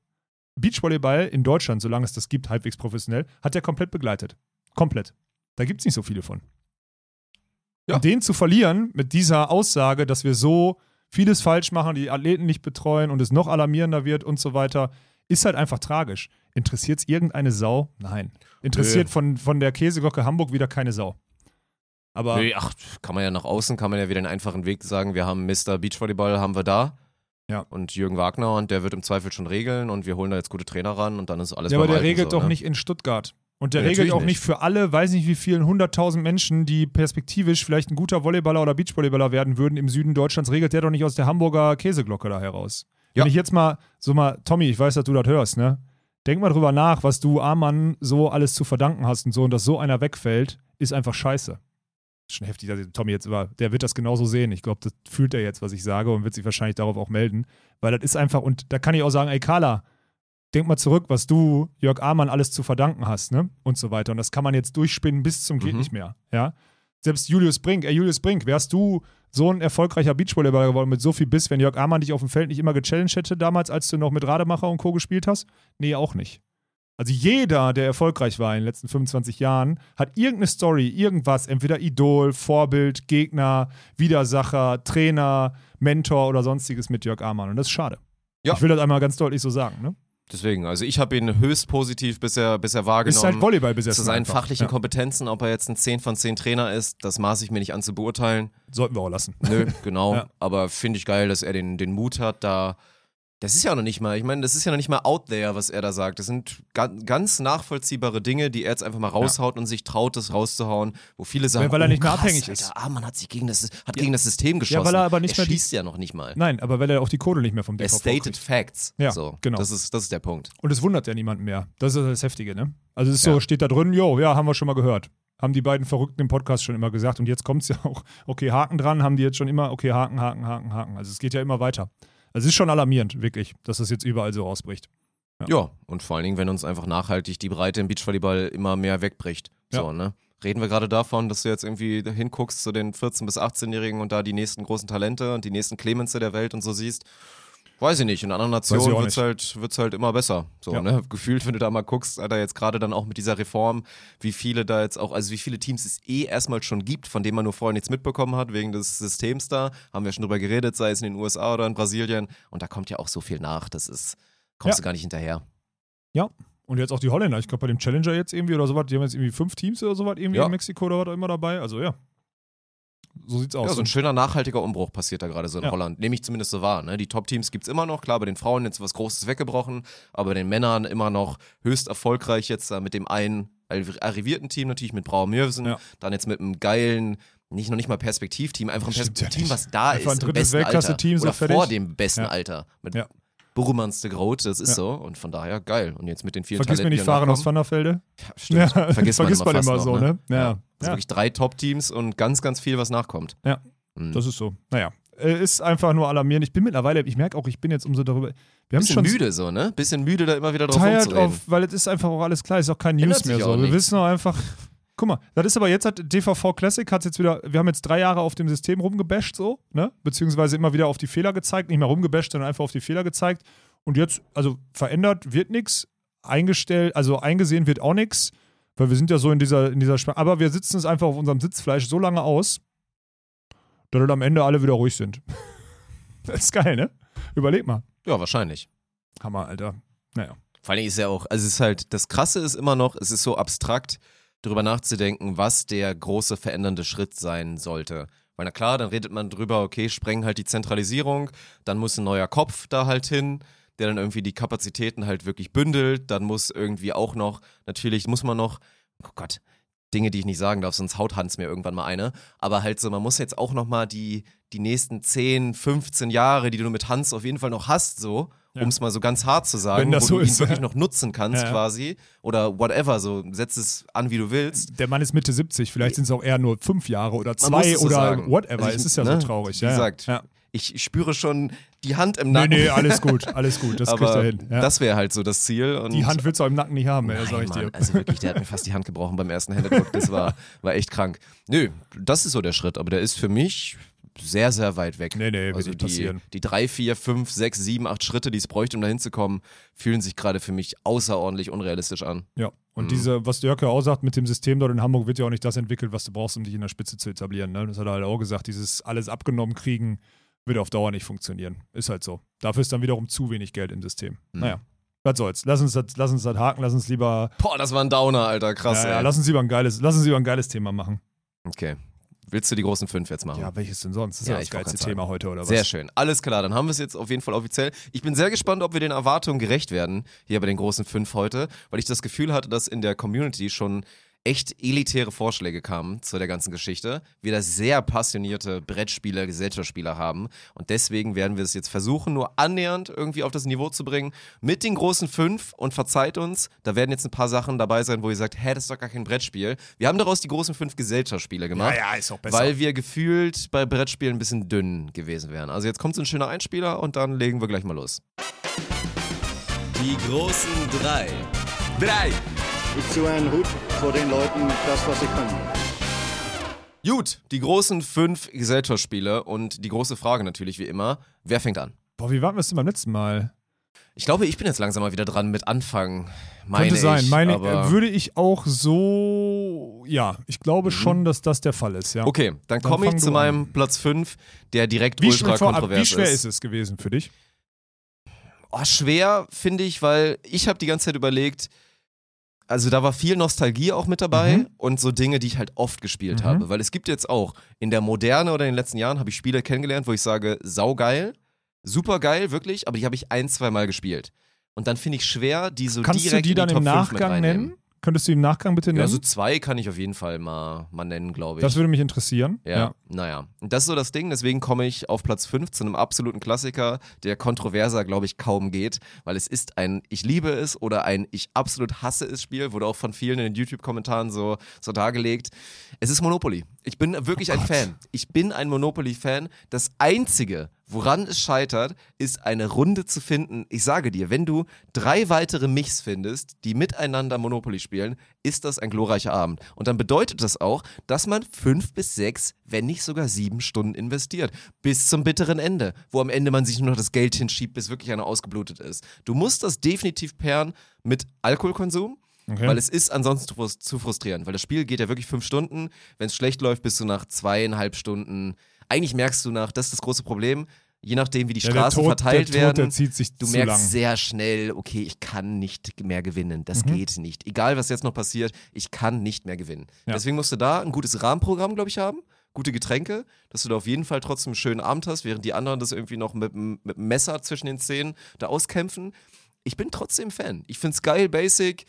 [SPEAKER 2] Beachvolleyball in Deutschland, solange es das gibt, halbwegs professionell, hat er komplett begleitet. Komplett. Da gibt es nicht so viele von.
[SPEAKER 1] Ja.
[SPEAKER 2] Und den zu verlieren mit dieser Aussage, dass wir so vieles falsch machen, die Athleten nicht betreuen und es noch alarmierender wird und so weiter, ist halt einfach tragisch. Interessiert es irgendeine Sau? Nein. Interessiert
[SPEAKER 1] Nö.
[SPEAKER 2] von, von der Käseglocke Hamburg wieder keine Sau. Aber
[SPEAKER 1] Nö, ach, kann man ja nach außen, kann man ja wieder einen einfachen Weg sagen, wir haben Mr. Beachvolleyball, haben wir da.
[SPEAKER 2] Ja.
[SPEAKER 1] Und Jürgen Wagner und der wird im Zweifel schon regeln und wir holen da jetzt gute Trainer ran und dann ist alles
[SPEAKER 2] Ja, aber der regelt
[SPEAKER 1] so,
[SPEAKER 2] doch
[SPEAKER 1] ne?
[SPEAKER 2] nicht in Stuttgart. Und der
[SPEAKER 1] Ja,
[SPEAKER 2] regelt auch nicht
[SPEAKER 1] nicht.
[SPEAKER 2] für alle, weiß nicht wie vielen, hunderttausend Menschen, die perspektivisch vielleicht ein guter Volleyballer oder Beachvolleyballer werden würden im Süden Deutschlands, regelt der doch nicht aus der Hamburger Käseglocke da heraus.
[SPEAKER 1] Ja.
[SPEAKER 2] Wenn ich jetzt mal, so mal, Tommy, ich weiß, dass du das hörst, ne? Denk mal drüber nach, was du Armann so alles zu verdanken hast und so, und dass so einer wegfällt, ist einfach scheiße. Ist schon heftig, dass Tommy jetzt über, der wird das genauso sehen. Ich glaube, das fühlt er jetzt, was ich sage, und wird sich wahrscheinlich darauf auch melden. Weil das ist einfach, und da kann ich auch sagen, ey Carla, denk mal zurück, was du Jörg Amann alles zu verdanken hast, ne? Und so weiter. Und das kann man jetzt durchspinnen bis zum geht
[SPEAKER 1] Mhm.
[SPEAKER 2] nicht mehr. Ja. Selbst Julius Brink, ey Julius Brink, wärst du so ein erfolgreicher Beachvolleyballer geworden mit so viel Biss, wenn Jörg Amann dich auf dem Feld nicht immer gechallenged hätte damals, als du noch mit Rademacher und Co. gespielt hast? Nee, auch nicht. Also jeder, der erfolgreich war in den letzten 25 Jahren, hat irgendeine Story, irgendwas, entweder Idol, Vorbild, Gegner, Widersacher, Trainer, Mentor oder sonstiges mit Jörg Amann. Und das ist schade.
[SPEAKER 1] Ja.
[SPEAKER 2] Ich will das einmal ganz deutlich so sagen. Ne?
[SPEAKER 1] Deswegen, also ich habe ihn höchst positiv bisher, bisher wahrgenommen.
[SPEAKER 2] Ist halt Volleyball besessen.
[SPEAKER 1] zu seinen
[SPEAKER 2] einfach.
[SPEAKER 1] fachlichen
[SPEAKER 2] ja.
[SPEAKER 1] Kompetenzen, ob er jetzt ein 10 von 10 Trainer ist, das maße ich mir nicht an zu beurteilen.
[SPEAKER 2] Sollten wir auch lassen.
[SPEAKER 1] Nö, genau. (laughs)
[SPEAKER 2] Ja.
[SPEAKER 1] Aber finde ich geil, dass er den, den Mut hat, da. Das ist ja noch nicht mal, ich meine, das ist ja noch nicht mal out there, was er da sagt. Das sind ganz, ganz nachvollziehbare Dinge, die er jetzt einfach mal raushaut und sich traut, das rauszuhauen, wo viele sagen,
[SPEAKER 2] weil er
[SPEAKER 1] oh,
[SPEAKER 2] nicht mehr
[SPEAKER 1] krass,
[SPEAKER 2] abhängig
[SPEAKER 1] Alter,
[SPEAKER 2] ist.
[SPEAKER 1] Ah, man hat sich gegen das, hat gegen das System geschossen.
[SPEAKER 2] weil er aber nicht
[SPEAKER 1] er
[SPEAKER 2] mehr die-
[SPEAKER 1] schießt ja noch nicht mal.
[SPEAKER 2] Nein, aber weil er auch die Kohle nicht mehr vom
[SPEAKER 1] Er
[SPEAKER 2] DVV
[SPEAKER 1] stated facts.
[SPEAKER 2] Ja,
[SPEAKER 1] so,
[SPEAKER 2] genau.
[SPEAKER 1] Das ist, das ist der Punkt.
[SPEAKER 2] Und es wundert ja niemanden mehr. Das ist das Heftige, ne? Also es ist
[SPEAKER 1] Ja.
[SPEAKER 2] so, steht da drin, jo, ja, haben wir schon mal gehört. Haben die beiden Verrückten im Podcast schon immer gesagt. Und jetzt kommt es ja auch, okay, Haken dran, haben die jetzt schon immer, okay, Haken, Haken, Haken, Haken. Also es geht ja immer weiter. Also es ist schon alarmierend, wirklich, dass das jetzt überall so rausbricht. Ja.
[SPEAKER 1] Ja, und vor allen Dingen, wenn uns einfach nachhaltig die Breite im Beachvolleyball immer mehr wegbricht. So,
[SPEAKER 2] Ja.
[SPEAKER 1] ne? Reden wir gerade davon, dass du jetzt irgendwie hinguckst zu den 14- bis 18-Jährigen und da die nächsten großen Talente und die nächsten Clemense der Welt und so siehst? Weiß ich nicht. In anderen Nationen wird es halt, wird's halt immer besser. So,
[SPEAKER 2] Ja.
[SPEAKER 1] ne? Gefühlt, wenn du da mal guckst, Alter, jetzt gerade dann auch mit dieser Reform, wie viele da jetzt auch, also wie viele Teams es eh erstmal schon gibt, von denen man nur vorher nichts mitbekommen hat, wegen des Systems da. Haben wir schon drüber geredet, sei es in den USA oder in Brasilien. Und da kommt ja auch so viel nach. Das ist, kommst
[SPEAKER 2] Ja.
[SPEAKER 1] du gar nicht hinterher.
[SPEAKER 2] Und jetzt auch die Holländer. Ich glaube, bei dem Challenger jetzt irgendwie oder sowas, die haben jetzt irgendwie fünf Teams oder sowas irgendwie
[SPEAKER 1] Ja.
[SPEAKER 2] in Mexiko oder was auch immer dabei. Also ja. So sieht's aus.
[SPEAKER 1] Ja, so ein schöner nachhaltiger Umbruch passiert da gerade so in
[SPEAKER 2] Ja.
[SPEAKER 1] Holland. Nehme ich zumindest so wahr. Ne? Die Top-Teams gibt es immer noch. Klar, bei den Frauen jetzt was Großes weggebrochen, aber bei den Männern immer noch höchst erfolgreich jetzt da mit dem einen arrivierten Team natürlich mit Brauer Mürsen,
[SPEAKER 2] Ja.
[SPEAKER 1] dann jetzt mit einem geilen, nicht noch nicht mal Perspektivteam, einfach ein
[SPEAKER 2] ja
[SPEAKER 1] Perspektivteam,
[SPEAKER 2] nicht.
[SPEAKER 1] was da
[SPEAKER 2] Einfach ein
[SPEAKER 1] ist. im
[SPEAKER 2] drittes Weltklasse-Team, so fertig.
[SPEAKER 1] vor dem besten
[SPEAKER 2] Ja.
[SPEAKER 1] Alter. Mit
[SPEAKER 2] Ja.
[SPEAKER 1] Burumans de Groot, das ist
[SPEAKER 2] Ja.
[SPEAKER 1] so. Und von daher geil. Und jetzt mit den vielen
[SPEAKER 2] Vergiss mir
[SPEAKER 1] Talenten,
[SPEAKER 2] nicht
[SPEAKER 1] die
[SPEAKER 2] Fahren aus. Vanderfelde.
[SPEAKER 1] Ja, stimmt. Vergisst man, (laughs)
[SPEAKER 2] Vergisst man immer
[SPEAKER 1] noch,
[SPEAKER 2] so, ne? Ja.
[SPEAKER 1] Also
[SPEAKER 2] Ja.
[SPEAKER 1] wirklich drei Top-Teams und ganz, ganz viel, was nachkommt.
[SPEAKER 2] Ja.
[SPEAKER 1] Mhm.
[SPEAKER 2] Das ist so. Naja. Äh, Ist einfach nur alarmierend. Ich bin mittlerweile, ich merke auch, ich bin jetzt umso darüber. Wir haben
[SPEAKER 1] Bisschen
[SPEAKER 2] schon
[SPEAKER 1] müde so, ne? Bisschen müde, da immer wieder drauf
[SPEAKER 2] tired auf, weil es ist einfach auch alles klar, ist auch kein
[SPEAKER 1] Ändert
[SPEAKER 2] News mehr so. Wir wissen auch einfach. Guck mal, das ist aber jetzt hat DVV Classic hat jetzt wieder, wir haben jetzt drei Jahre auf dem System rumgebasht so, ne? Beziehungsweise immer wieder auf die Fehler gezeigt, nicht mehr rumgebasht, sondern einfach auf die Fehler gezeigt. Und jetzt, also verändert wird nichts, eingestellt, also eingesehen wird auch nichts, weil wir sind ja so in dieser, in dieser Sp aber wir sitzen es einfach auf unserem Sitzfleisch so lange aus, dass dann am Ende alle wieder ruhig sind. (laughs) das ist geil, ne? Überleg mal.
[SPEAKER 1] Ja, wahrscheinlich.
[SPEAKER 2] Hammer, Alter. Naja.
[SPEAKER 1] Vor allem ist ja auch, also es ist halt, das Krasse ist immer noch, es ist so abstrakt, darüber nachzudenken, was der große verändernde Schritt sein sollte. Weil na klar, dann redet man drüber, okay, sprengen halt die Zentralisierung, dann muss ein neuer Kopf da halt hin, der dann irgendwie die Kapazitäten halt wirklich bündelt, dann muss irgendwie auch noch, natürlich muss man noch, oh Gott, Dinge, die ich nicht sagen darf, sonst haut Hans mir irgendwann mal eine. Aber halt so, man muss jetzt auch noch mal die, die nächsten 10, 15 Jahre, die du mit Hans auf jeden Fall noch hast, so,
[SPEAKER 2] Ja.
[SPEAKER 1] um es mal so ganz hart zu sagen, wo
[SPEAKER 2] so
[SPEAKER 1] du ihn
[SPEAKER 2] ist,
[SPEAKER 1] wirklich
[SPEAKER 2] ja.
[SPEAKER 1] noch nutzen kannst
[SPEAKER 2] Ja,
[SPEAKER 1] quasi oder whatever, so setz es an, wie du willst.
[SPEAKER 2] Der Mann ist Mitte 70, vielleicht sind es auch eher nur fünf Jahre oder zwei
[SPEAKER 1] so
[SPEAKER 2] oder
[SPEAKER 1] sagen.
[SPEAKER 2] whatever.
[SPEAKER 1] Also ich-
[SPEAKER 2] es ist ja
[SPEAKER 1] ne,
[SPEAKER 2] so traurig.
[SPEAKER 1] Wie
[SPEAKER 2] ja,
[SPEAKER 1] gesagt,
[SPEAKER 2] ja.
[SPEAKER 1] ich, spüre schon die Hand im
[SPEAKER 2] Nee,
[SPEAKER 1] Nacken.
[SPEAKER 2] nee, alles gut, (laughs) alles gut, das kriegt
[SPEAKER 1] aber
[SPEAKER 2] er hin. Ja.
[SPEAKER 1] das wäre halt so das Ziel. Und
[SPEAKER 2] die Hand willst du auch im Nacken nicht haben, das sag
[SPEAKER 1] Nein,
[SPEAKER 2] ich
[SPEAKER 1] Mann,
[SPEAKER 2] dir.
[SPEAKER 1] also wirklich, der hat mir fast die Hand gebrochen beim ersten Händedruck. Das war, (laughs) war echt krank. Nö, das ist so der Schritt, aber der ist für mich sehr, sehr weit weg.
[SPEAKER 2] Nee, nee, wird
[SPEAKER 1] also
[SPEAKER 2] nicht
[SPEAKER 1] die,
[SPEAKER 2] passieren.
[SPEAKER 1] die drei, vier, fünf, sechs, sieben, acht Schritte, die es bräuchte, um da hinzukommen, fühlen sich gerade für mich außerordentlich unrealistisch an.
[SPEAKER 2] Ja, und
[SPEAKER 1] Mhm.
[SPEAKER 2] diese, was Jörg ja auch sagt, mit dem System dort in Hamburg wird ja auch nicht das entwickelt, was du brauchst, um dich in der Spitze zu etablieren. Ne? Das hat er halt auch gesagt, dieses alles abgenommen kriegen wird auf Dauer nicht funktionieren. Ist halt so. Dafür ist dann wiederum zu wenig Geld im System.
[SPEAKER 1] Mhm.
[SPEAKER 2] Naja, was soll's. Lass uns, das, lass uns das haken, lass uns lieber,
[SPEAKER 1] Boah, das war ein Downer, Alter, krass.
[SPEAKER 2] ja, ja, lass uns lieber ein geiles, lass uns lieber ein geiles Thema machen.
[SPEAKER 1] okay. Willst du die großen fünf jetzt machen?
[SPEAKER 2] Ja, welches denn sonst? Das ist
[SPEAKER 1] Ja,
[SPEAKER 2] ja, das geilste Thema heute, oder was?
[SPEAKER 1] Sehr schön. Alles klar, dann haben wir es jetzt auf jeden Fall offiziell. Ich bin sehr gespannt, ob wir den Erwartungen gerecht werden, hier bei den großen fünf heute, weil ich das Gefühl hatte, dass in der Community schon echt elitäre Vorschläge kamen zu der ganzen Geschichte. Wir da sehr passionierte Brettspieler, Gesellschaftsspieler haben. Und deswegen werden wir es jetzt versuchen, nur annähernd irgendwie auf das Niveau zu bringen mit den großen fünf. Und verzeiht uns, da werden jetzt ein paar Sachen dabei sein, wo ihr sagt, hä, das ist doch gar kein Brettspiel. Wir haben daraus die großen fünf Gesellschaftsspiele gemacht.
[SPEAKER 2] Ja, ja, ist auch besser.
[SPEAKER 1] Weil wir gefühlt bei Brettspielen ein bisschen dünn gewesen wären. Also jetzt kommt so ein schöner Einspieler und dann legen wir gleich mal los.
[SPEAKER 6] Die großen drei.
[SPEAKER 1] Drei.
[SPEAKER 7] Ich ziehe einen Hut vor den Leuten, das, was sie können.
[SPEAKER 1] Gut, die großen fünf Gesellschaftsspiele und die große Frage natürlich wie immer, wer fängt an?
[SPEAKER 2] Boah, wie waren wir es denn beim letzten Mal?
[SPEAKER 1] Ich glaube, ich bin jetzt langsam mal wieder dran mit Anfangen. Meine
[SPEAKER 2] Könnte sein.
[SPEAKER 1] ich,
[SPEAKER 2] Meine,
[SPEAKER 1] aber
[SPEAKER 2] würde ich auch so, ja, ich glaube schon, dass das der Fall ist, ja.
[SPEAKER 1] Mhm. Okay, dann
[SPEAKER 2] Dann
[SPEAKER 1] komme ich zu meinem Platz 5, der direkt
[SPEAKER 2] Wie,
[SPEAKER 1] ultra kontrovers
[SPEAKER 2] wie schwer ist es gewesen für dich?
[SPEAKER 1] Oh, schwer, finde ich, weil ich habe die ganze Zeit überlegt, also da war viel Nostalgie auch mit dabei
[SPEAKER 2] Mhm.
[SPEAKER 1] und so Dinge, die ich halt oft gespielt
[SPEAKER 2] Mhm.
[SPEAKER 1] habe. Weil es gibt jetzt auch in der Moderne oder in den letzten Jahren habe ich Spiele kennengelernt, wo ich sage, saugeil, super geil, wirklich, aber die habe ich ein, zwei Mal gespielt. Und dann finde ich schwer, die so
[SPEAKER 2] Kannst du
[SPEAKER 1] direkt
[SPEAKER 2] die
[SPEAKER 1] in
[SPEAKER 2] dann
[SPEAKER 1] die
[SPEAKER 2] im
[SPEAKER 1] Top 5 mit
[SPEAKER 2] Nachgang nennen? Könntest du im Nachgang bitte nennen?
[SPEAKER 1] Ja, so zwei kann ich auf jeden Fall mal, mal nennen, glaube ich.
[SPEAKER 2] das würde mich interessieren.
[SPEAKER 1] Ja, naja. Und das ist so das Ding, deswegen komme ich auf Platz 5 zu einem absoluten Klassiker, der kontroverser, glaube ich, kaum geht, weil es ist ein Ich liebe es oder ein Ich absolut hasse es Spiel, wurde auch von vielen in den YouTube-Kommentaren so, so dargelegt. Es ist Monopoly. Ich bin wirklich
[SPEAKER 2] Oh
[SPEAKER 1] ein. Fan. Ich bin ein Monopoly-Fan. Das Einzige, woran es scheitert, ist eine Runde zu finden. Ich sage dir, wenn du drei weitere Michs findest, die miteinander Monopoly spielen, ist das ein glorreicher Abend. Und dann bedeutet das auch, dass man fünf bis sechs, wenn nicht sogar sieben Stunden investiert. Bis zum bitteren Ende, wo am Ende man sich nur noch das Geld hinschiebt, bis wirklich einer ausgeblutet ist. Du musst das definitiv pairen mit Alkoholkonsum.
[SPEAKER 2] Okay.
[SPEAKER 1] Weil es ist ansonsten zu frus- zu frustrierend, weil das Spiel geht ja wirklich fünf Stunden. Wenn es schlecht läuft, bist du nach zweieinhalb Stunden. Eigentlich merkst du nach, das ist das große Problem, je nachdem, wie die
[SPEAKER 2] Ja,
[SPEAKER 1] Straßen
[SPEAKER 2] Tod,
[SPEAKER 1] verteilt
[SPEAKER 2] Tod,
[SPEAKER 1] werden. Du merkst
[SPEAKER 2] lang.
[SPEAKER 1] sehr schnell, okay, ich kann nicht mehr gewinnen. Das
[SPEAKER 2] Mhm.
[SPEAKER 1] geht nicht. Egal, was jetzt noch passiert, ich kann nicht mehr gewinnen.
[SPEAKER 2] Ja.
[SPEAKER 1] Deswegen musst du da ein gutes Rahmenprogramm, glaube ich, haben. Gute Getränke, dass du da auf jeden Fall trotzdem einen schönen Abend hast, während die anderen das irgendwie noch mit, mit Messer zwischen den Zähnen da auskämpfen. Ich bin trotzdem Fan. Ich finde es geil, basic.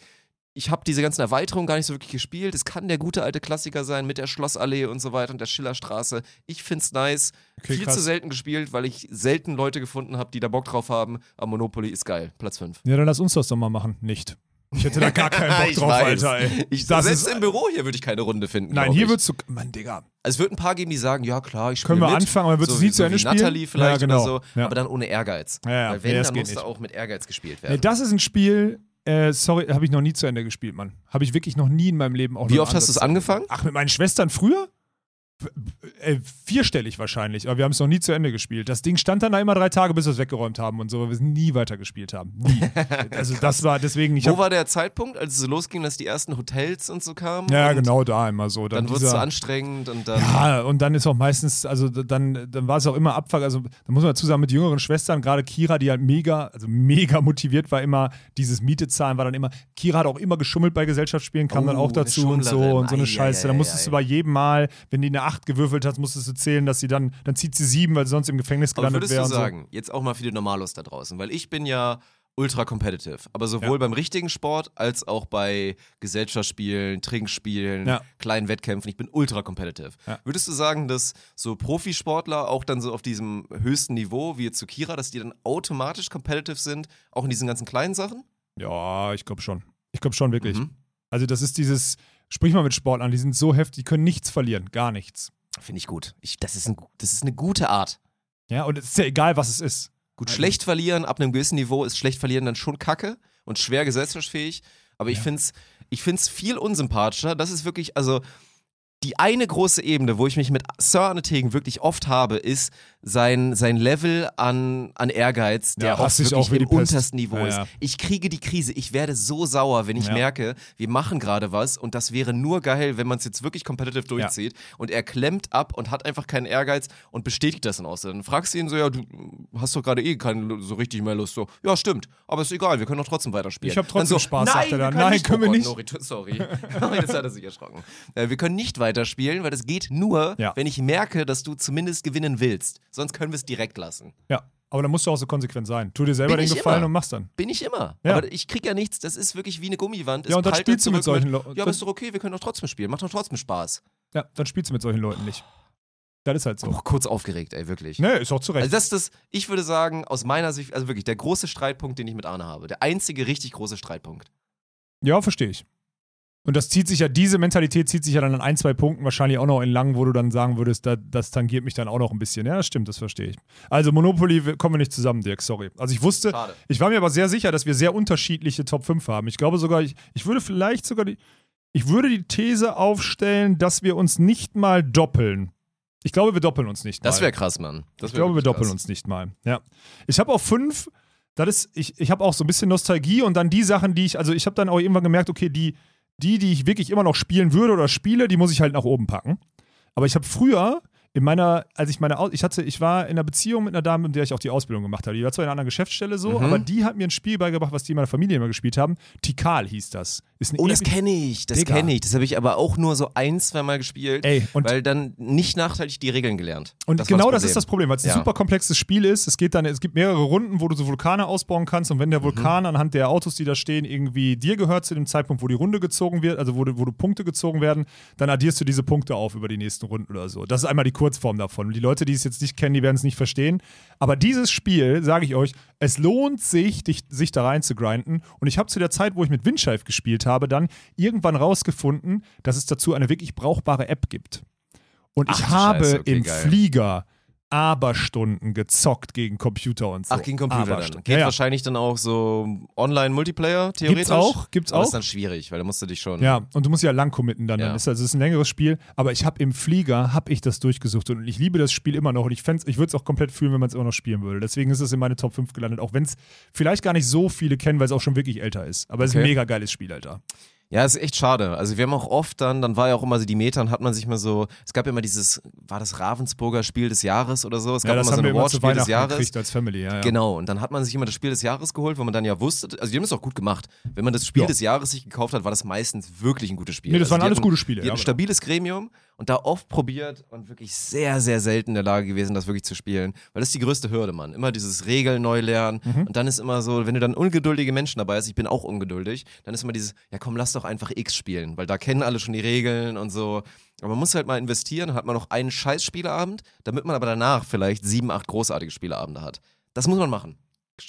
[SPEAKER 1] Ich habe diese ganzen Erweiterungen gar nicht so wirklich gespielt. Es kann der gute alte Klassiker sein mit der Schlossallee und so weiter und der Schillerstraße. Ich find's nice.
[SPEAKER 2] Okay,
[SPEAKER 1] Viel
[SPEAKER 2] krass.
[SPEAKER 1] zu selten gespielt, weil ich selten Leute gefunden habe, die da Bock drauf haben. Aber Monopoly ist geil. Platz 5.
[SPEAKER 2] Ja, dann lass uns das doch mal machen. Nicht. Ich hätte da (laughs) gar keinen Bock drauf,
[SPEAKER 1] weiß.
[SPEAKER 2] Alter, ey.
[SPEAKER 1] Ich,
[SPEAKER 2] Das
[SPEAKER 1] selbst
[SPEAKER 2] ist-
[SPEAKER 1] im Büro hier würde ich keine Runde finden.
[SPEAKER 2] Nein, hier würdest du. Mann, Digga.
[SPEAKER 1] Es wird ein paar geben, die sagen, ja klar, ich spiele
[SPEAKER 2] Können wir
[SPEAKER 1] mit.
[SPEAKER 2] anfangen, aber wird
[SPEAKER 1] so,
[SPEAKER 2] es nie
[SPEAKER 1] wie-
[SPEAKER 2] zu
[SPEAKER 1] so
[SPEAKER 2] Ende spielen?
[SPEAKER 1] Natalie vielleicht
[SPEAKER 2] Ja, genau.
[SPEAKER 1] oder so,
[SPEAKER 2] Ja.
[SPEAKER 1] aber dann ohne Ehrgeiz.
[SPEAKER 2] Ja, ja.
[SPEAKER 1] Weil wenn, dann muss da auch mit Ehrgeiz gespielt werden.
[SPEAKER 2] das ist ein Spiel, äh, sorry, habe ich noch nie zu Ende gespielt, Mann. Habe ich wirklich noch nie in meinem Leben auch
[SPEAKER 1] Wie oft hast du es angefangen?
[SPEAKER 2] Ach, mit meinen Schwestern früher? Äh, vierstellig wahrscheinlich, aber wir haben es noch nie zu Ende gespielt. Das Ding stand dann da immer drei Tage, bis wir es weggeräumt haben und so, weil wir es nie weitergespielt haben. Nie. (laughs) also das war deswegen, ich
[SPEAKER 1] Wo war der Zeitpunkt, als es so losging, dass die ersten Hotels und so kamen?
[SPEAKER 2] Ja, genau da immer so.
[SPEAKER 1] Dann
[SPEAKER 2] Dann,
[SPEAKER 1] wurde es so anstrengend und dann.
[SPEAKER 2] Ja, und dann ist auch meistens, also dann, dann war es auch immer Abfuck. Also da muss man dazu sagen, mit jüngeren Schwestern, gerade Kira, die halt mega, also mega motiviert war, immer dieses Miete zahlen, war dann immer, Kira hat auch immer geschummelt bei Gesellschaftsspielen, kam dann
[SPEAKER 1] Oh,
[SPEAKER 2] auch dazu und so und so eine
[SPEAKER 1] Ei,
[SPEAKER 2] Scheiße.
[SPEAKER 1] ei,
[SPEAKER 2] Dann
[SPEAKER 1] ei,
[SPEAKER 2] musstest du bei jedem Mal, wenn die eine 8 gewürfelt hat, musstest du zählen, dass sie dann, dann zieht sie sieben, weil sie sonst im Gefängnis
[SPEAKER 1] Aber
[SPEAKER 2] gelandet
[SPEAKER 1] würdest
[SPEAKER 2] wäre.
[SPEAKER 1] du
[SPEAKER 2] und so.
[SPEAKER 1] sagen, jetzt auch mal für die Normalos da draußen, weil ich bin ja ultra competitive. Aber sowohl
[SPEAKER 2] Ja.
[SPEAKER 1] beim richtigen Sport als auch bei Gesellschaftsspielen, Trinkspielen,
[SPEAKER 2] Ja.
[SPEAKER 1] kleinen Wettkämpfen. Ich bin ultra competitive.
[SPEAKER 2] Ja.
[SPEAKER 1] Würdest du sagen, dass so Profisportler auch dann so auf diesem höchsten Niveau wie jetzt zu Kira, dass die dann automatisch competitive sind, auch in diesen ganzen kleinen Sachen?
[SPEAKER 2] Ja, ich glaube schon. Ich glaube schon wirklich.
[SPEAKER 1] Mhm.
[SPEAKER 2] Also das ist dieses, sprich mal mit Sportlern, die sind so heftig, die können nichts verlieren, gar nichts.
[SPEAKER 1] Finde ich gut. Ich, das, ist ein, das ist eine gute Art.
[SPEAKER 2] Ja, und es ist ja egal, was es ist.
[SPEAKER 1] Gut,
[SPEAKER 2] Also-
[SPEAKER 1] schlecht verlieren ab einem gewissen Niveau ist schlecht verlieren dann schon kacke und schwer gesellschaftsfähig. Aber ich
[SPEAKER 2] Ja.
[SPEAKER 1] finde es ich find's viel unsympathischer. Das ist wirklich, also die eine große Ebene, wo ich mich mit Sir Arnetegen wirklich oft habe, ist sein, sein Level an, an Ehrgeiz, der
[SPEAKER 2] Ja,
[SPEAKER 1] oft wirklich
[SPEAKER 2] auch
[SPEAKER 1] im untersten Niveau
[SPEAKER 2] Ja,
[SPEAKER 1] ist.
[SPEAKER 2] ja.
[SPEAKER 1] Ich kriege die Krise. Ich werde so sauer, wenn ich
[SPEAKER 2] Ja.
[SPEAKER 1] merke, wir machen gerade was und das wäre nur geil, wenn man es jetzt wirklich competitive durchzieht. Und er klemmt ab und hat einfach keinen Ehrgeiz und bestätigt das dann aus. Dann fragst du ihn so, ja, du hast doch gerade eh keine so richtig mehr Lust. So, ja, stimmt, aber ist egal, wir können doch trotzdem weiterspielen.
[SPEAKER 2] Ich hab
[SPEAKER 1] Dann
[SPEAKER 2] trotzdem
[SPEAKER 1] so,
[SPEAKER 2] Spaß,
[SPEAKER 1] nein,
[SPEAKER 2] sagt er dann.
[SPEAKER 1] können
[SPEAKER 2] Nein,
[SPEAKER 1] nicht.
[SPEAKER 2] können wir
[SPEAKER 1] oh Gott,
[SPEAKER 2] nicht.
[SPEAKER 1] Nori, sorry. (laughs) Jetzt hat er sich erschrocken. Äh, wir können nicht weiterspielen, weil das geht nur, wenn ich merke, dass du zumindest gewinnen willst. Sonst können wir es direkt lassen.
[SPEAKER 2] Ja, aber dann musst du auch so konsequent sein. Tu dir selber
[SPEAKER 1] Bin
[SPEAKER 2] den Gefallen
[SPEAKER 1] immer.
[SPEAKER 2] und mach's dann.
[SPEAKER 1] Bin ich immer.
[SPEAKER 2] Ja.
[SPEAKER 1] Aber ich krieg ja nichts. Das ist wirklich wie eine Gummiwand.
[SPEAKER 2] Ja, und dann spielst du mit solchen Leuten.
[SPEAKER 1] Ja, aber ist doch okay, wir können doch trotzdem spielen. Macht doch trotzdem Spaß.
[SPEAKER 2] Ja, dann spielst du mit solchen Leuten nicht. Das ist halt so.
[SPEAKER 1] Oh, kurz aufgeregt, ey, wirklich.
[SPEAKER 2] Ne, ist auch zu Recht.
[SPEAKER 1] Also das ist das, ich würde sagen, aus meiner Sicht, also wirklich der große Streitpunkt, den ich mit Arne habe. Der einzige richtig große Streitpunkt.
[SPEAKER 2] Ja, verstehe ich. Und das zieht sich ja, diese Mentalität zieht sich ja dann an ein, zwei Punkten wahrscheinlich auch noch in lang, wo du dann sagen würdest, da, das tangiert mich dann auch noch ein bisschen. Ja, das stimmt, das verstehe ich. Also Monopoly kommen wir nicht zusammen, Dirk, sorry. Also ich wusste,
[SPEAKER 1] Schade.
[SPEAKER 2] ich war mir aber sehr sicher, dass wir sehr unterschiedliche Top 5 haben. Ich glaube sogar, ich, ich würde vielleicht sogar die, ich würde die These aufstellen, dass wir uns nicht mal doppeln. Ich glaube, wir doppeln uns nicht mal.
[SPEAKER 1] Das wäre krass, Mann. Das
[SPEAKER 2] ich
[SPEAKER 1] wär
[SPEAKER 2] glaube, wir doppeln
[SPEAKER 1] krass.
[SPEAKER 2] uns nicht mal. Ja. Ich habe auch fünf. Das ist, ich, ich habe auch so ein bisschen Nostalgie und dann die Sachen, die ich, also ich habe dann auch irgendwann gemerkt, okay, die, die, die ich wirklich immer noch spielen würde oder spiele, die muss ich halt nach oben packen. Aber ich habe früher in meiner, als ich meine, ich hatte, ich war in einer Beziehung mit einer Dame, mit der ich auch die Ausbildung gemacht habe. Die war zwar in einer anderen Geschäftsstelle so,
[SPEAKER 1] Mhm.
[SPEAKER 2] aber die hat mir ein Spiel beigebracht, was die in meiner Familie immer gespielt haben. Tikal hieß das.
[SPEAKER 1] Oh, das kenne ich, das kenne ich. Das habe ich aber auch nur so ein, zwei Mal gespielt,
[SPEAKER 2] Ey, und
[SPEAKER 1] weil dann nicht nachteilig die Regeln gelernt.
[SPEAKER 2] Und
[SPEAKER 1] Das
[SPEAKER 2] genau
[SPEAKER 1] das
[SPEAKER 2] das ist das Problem, weil es ein
[SPEAKER 1] Ja.
[SPEAKER 2] super komplexes Spiel ist. Es geht dann, es gibt mehrere Runden, wo du so Vulkane ausbauen kannst und wenn
[SPEAKER 1] Mhm.
[SPEAKER 2] der Vulkan anhand der Autos, die da stehen, irgendwie dir gehört zu dem Zeitpunkt, wo die Runde gezogen wird, also wo, du- wo du Punkte gezogen werden, dann addierst du diese Punkte auf über die nächsten Runden oder so. Das ist einmal die Kurzform davon. Und die Leute, die es jetzt nicht kennen, die werden es nicht verstehen. Aber dieses Spiel, sage ich euch, es lohnt sich, dich, sich da rein zu grinden. Und ich habe zu der Zeit, wo ich mit Windscheif gespielt habe, dann irgendwann rausgefunden, dass es dazu eine wirklich brauchbare App gibt. Und
[SPEAKER 1] Ach
[SPEAKER 2] ich habe
[SPEAKER 1] Scheiße, okay,
[SPEAKER 2] im
[SPEAKER 1] geil.
[SPEAKER 2] Flieger Aberstunden gezockt gegen Computer und so.
[SPEAKER 1] Ach, gegen Computer dann. Geht
[SPEAKER 2] ja, ja.
[SPEAKER 1] wahrscheinlich dann auch so Online-Multiplayer, theoretisch.
[SPEAKER 2] Gibt's auch, gibt's
[SPEAKER 1] Aber
[SPEAKER 2] auch.
[SPEAKER 1] ist dann schwierig, weil da musst du dich schon.
[SPEAKER 2] Ja, und du musst ja lang committen dann.
[SPEAKER 1] Ja.
[SPEAKER 2] dann ist also es ist ein längeres Spiel, aber ich habe im Flieger habe ich das durchgesucht und ich liebe das Spiel immer noch und ich ich würde es auch komplett fühlen, wenn man es immer noch spielen würde. Deswegen ist es in meine Top 5 gelandet, auch wenn es vielleicht gar nicht so viele kennen, weil es auch schon wirklich älter ist. Aber es ist ein mega geiles Spiel, Alter.
[SPEAKER 1] Ja, ist echt schade. Also wir haben auch oft dann, dann war ja auch immer so die Metern, hat man sich mal so, es gab ja immer dieses, war das Ravensburger Spiel des Jahres oder so? Es
[SPEAKER 2] Ja,
[SPEAKER 1] gab
[SPEAKER 2] das
[SPEAKER 1] immer so
[SPEAKER 2] haben wir
[SPEAKER 1] ein Wortspiel des Jahres.
[SPEAKER 2] gekriegt als Family. Ja, ja.
[SPEAKER 1] Genau, und dann hat man sich immer das Spiel des Jahres geholt, wo man dann ja wusste, also die haben es auch gut gemacht. Wenn man das Spiel
[SPEAKER 2] Ja.
[SPEAKER 1] des Jahres sich gekauft hat, war das meistens wirklich ein gutes Spiel.
[SPEAKER 2] Nee, das
[SPEAKER 1] Also
[SPEAKER 2] waren alles
[SPEAKER 1] hatten-
[SPEAKER 2] gute Spiele,
[SPEAKER 1] Die
[SPEAKER 2] ja,
[SPEAKER 1] ein stabiles Gremium und da oft probiert und wirklich sehr, sehr selten in der Lage gewesen, das wirklich zu spielen. Weil das ist die größte Hürde, Mann. Immer dieses Regeln neu lernen
[SPEAKER 2] Mhm.
[SPEAKER 1] und dann ist immer so, wenn du dann ungeduldige Menschen dabei hast, ich bin auch ungeduldig, dann ist immer dieses, ja komm, lass doch einfach X spielen, weil da kennen alle schon die Regeln und so. Aber man muss halt mal investieren, dann hat man noch einen scheiß Spieleabend, damit man aber danach vielleicht sieben, acht großartige Spieleabende hat. Das muss man machen.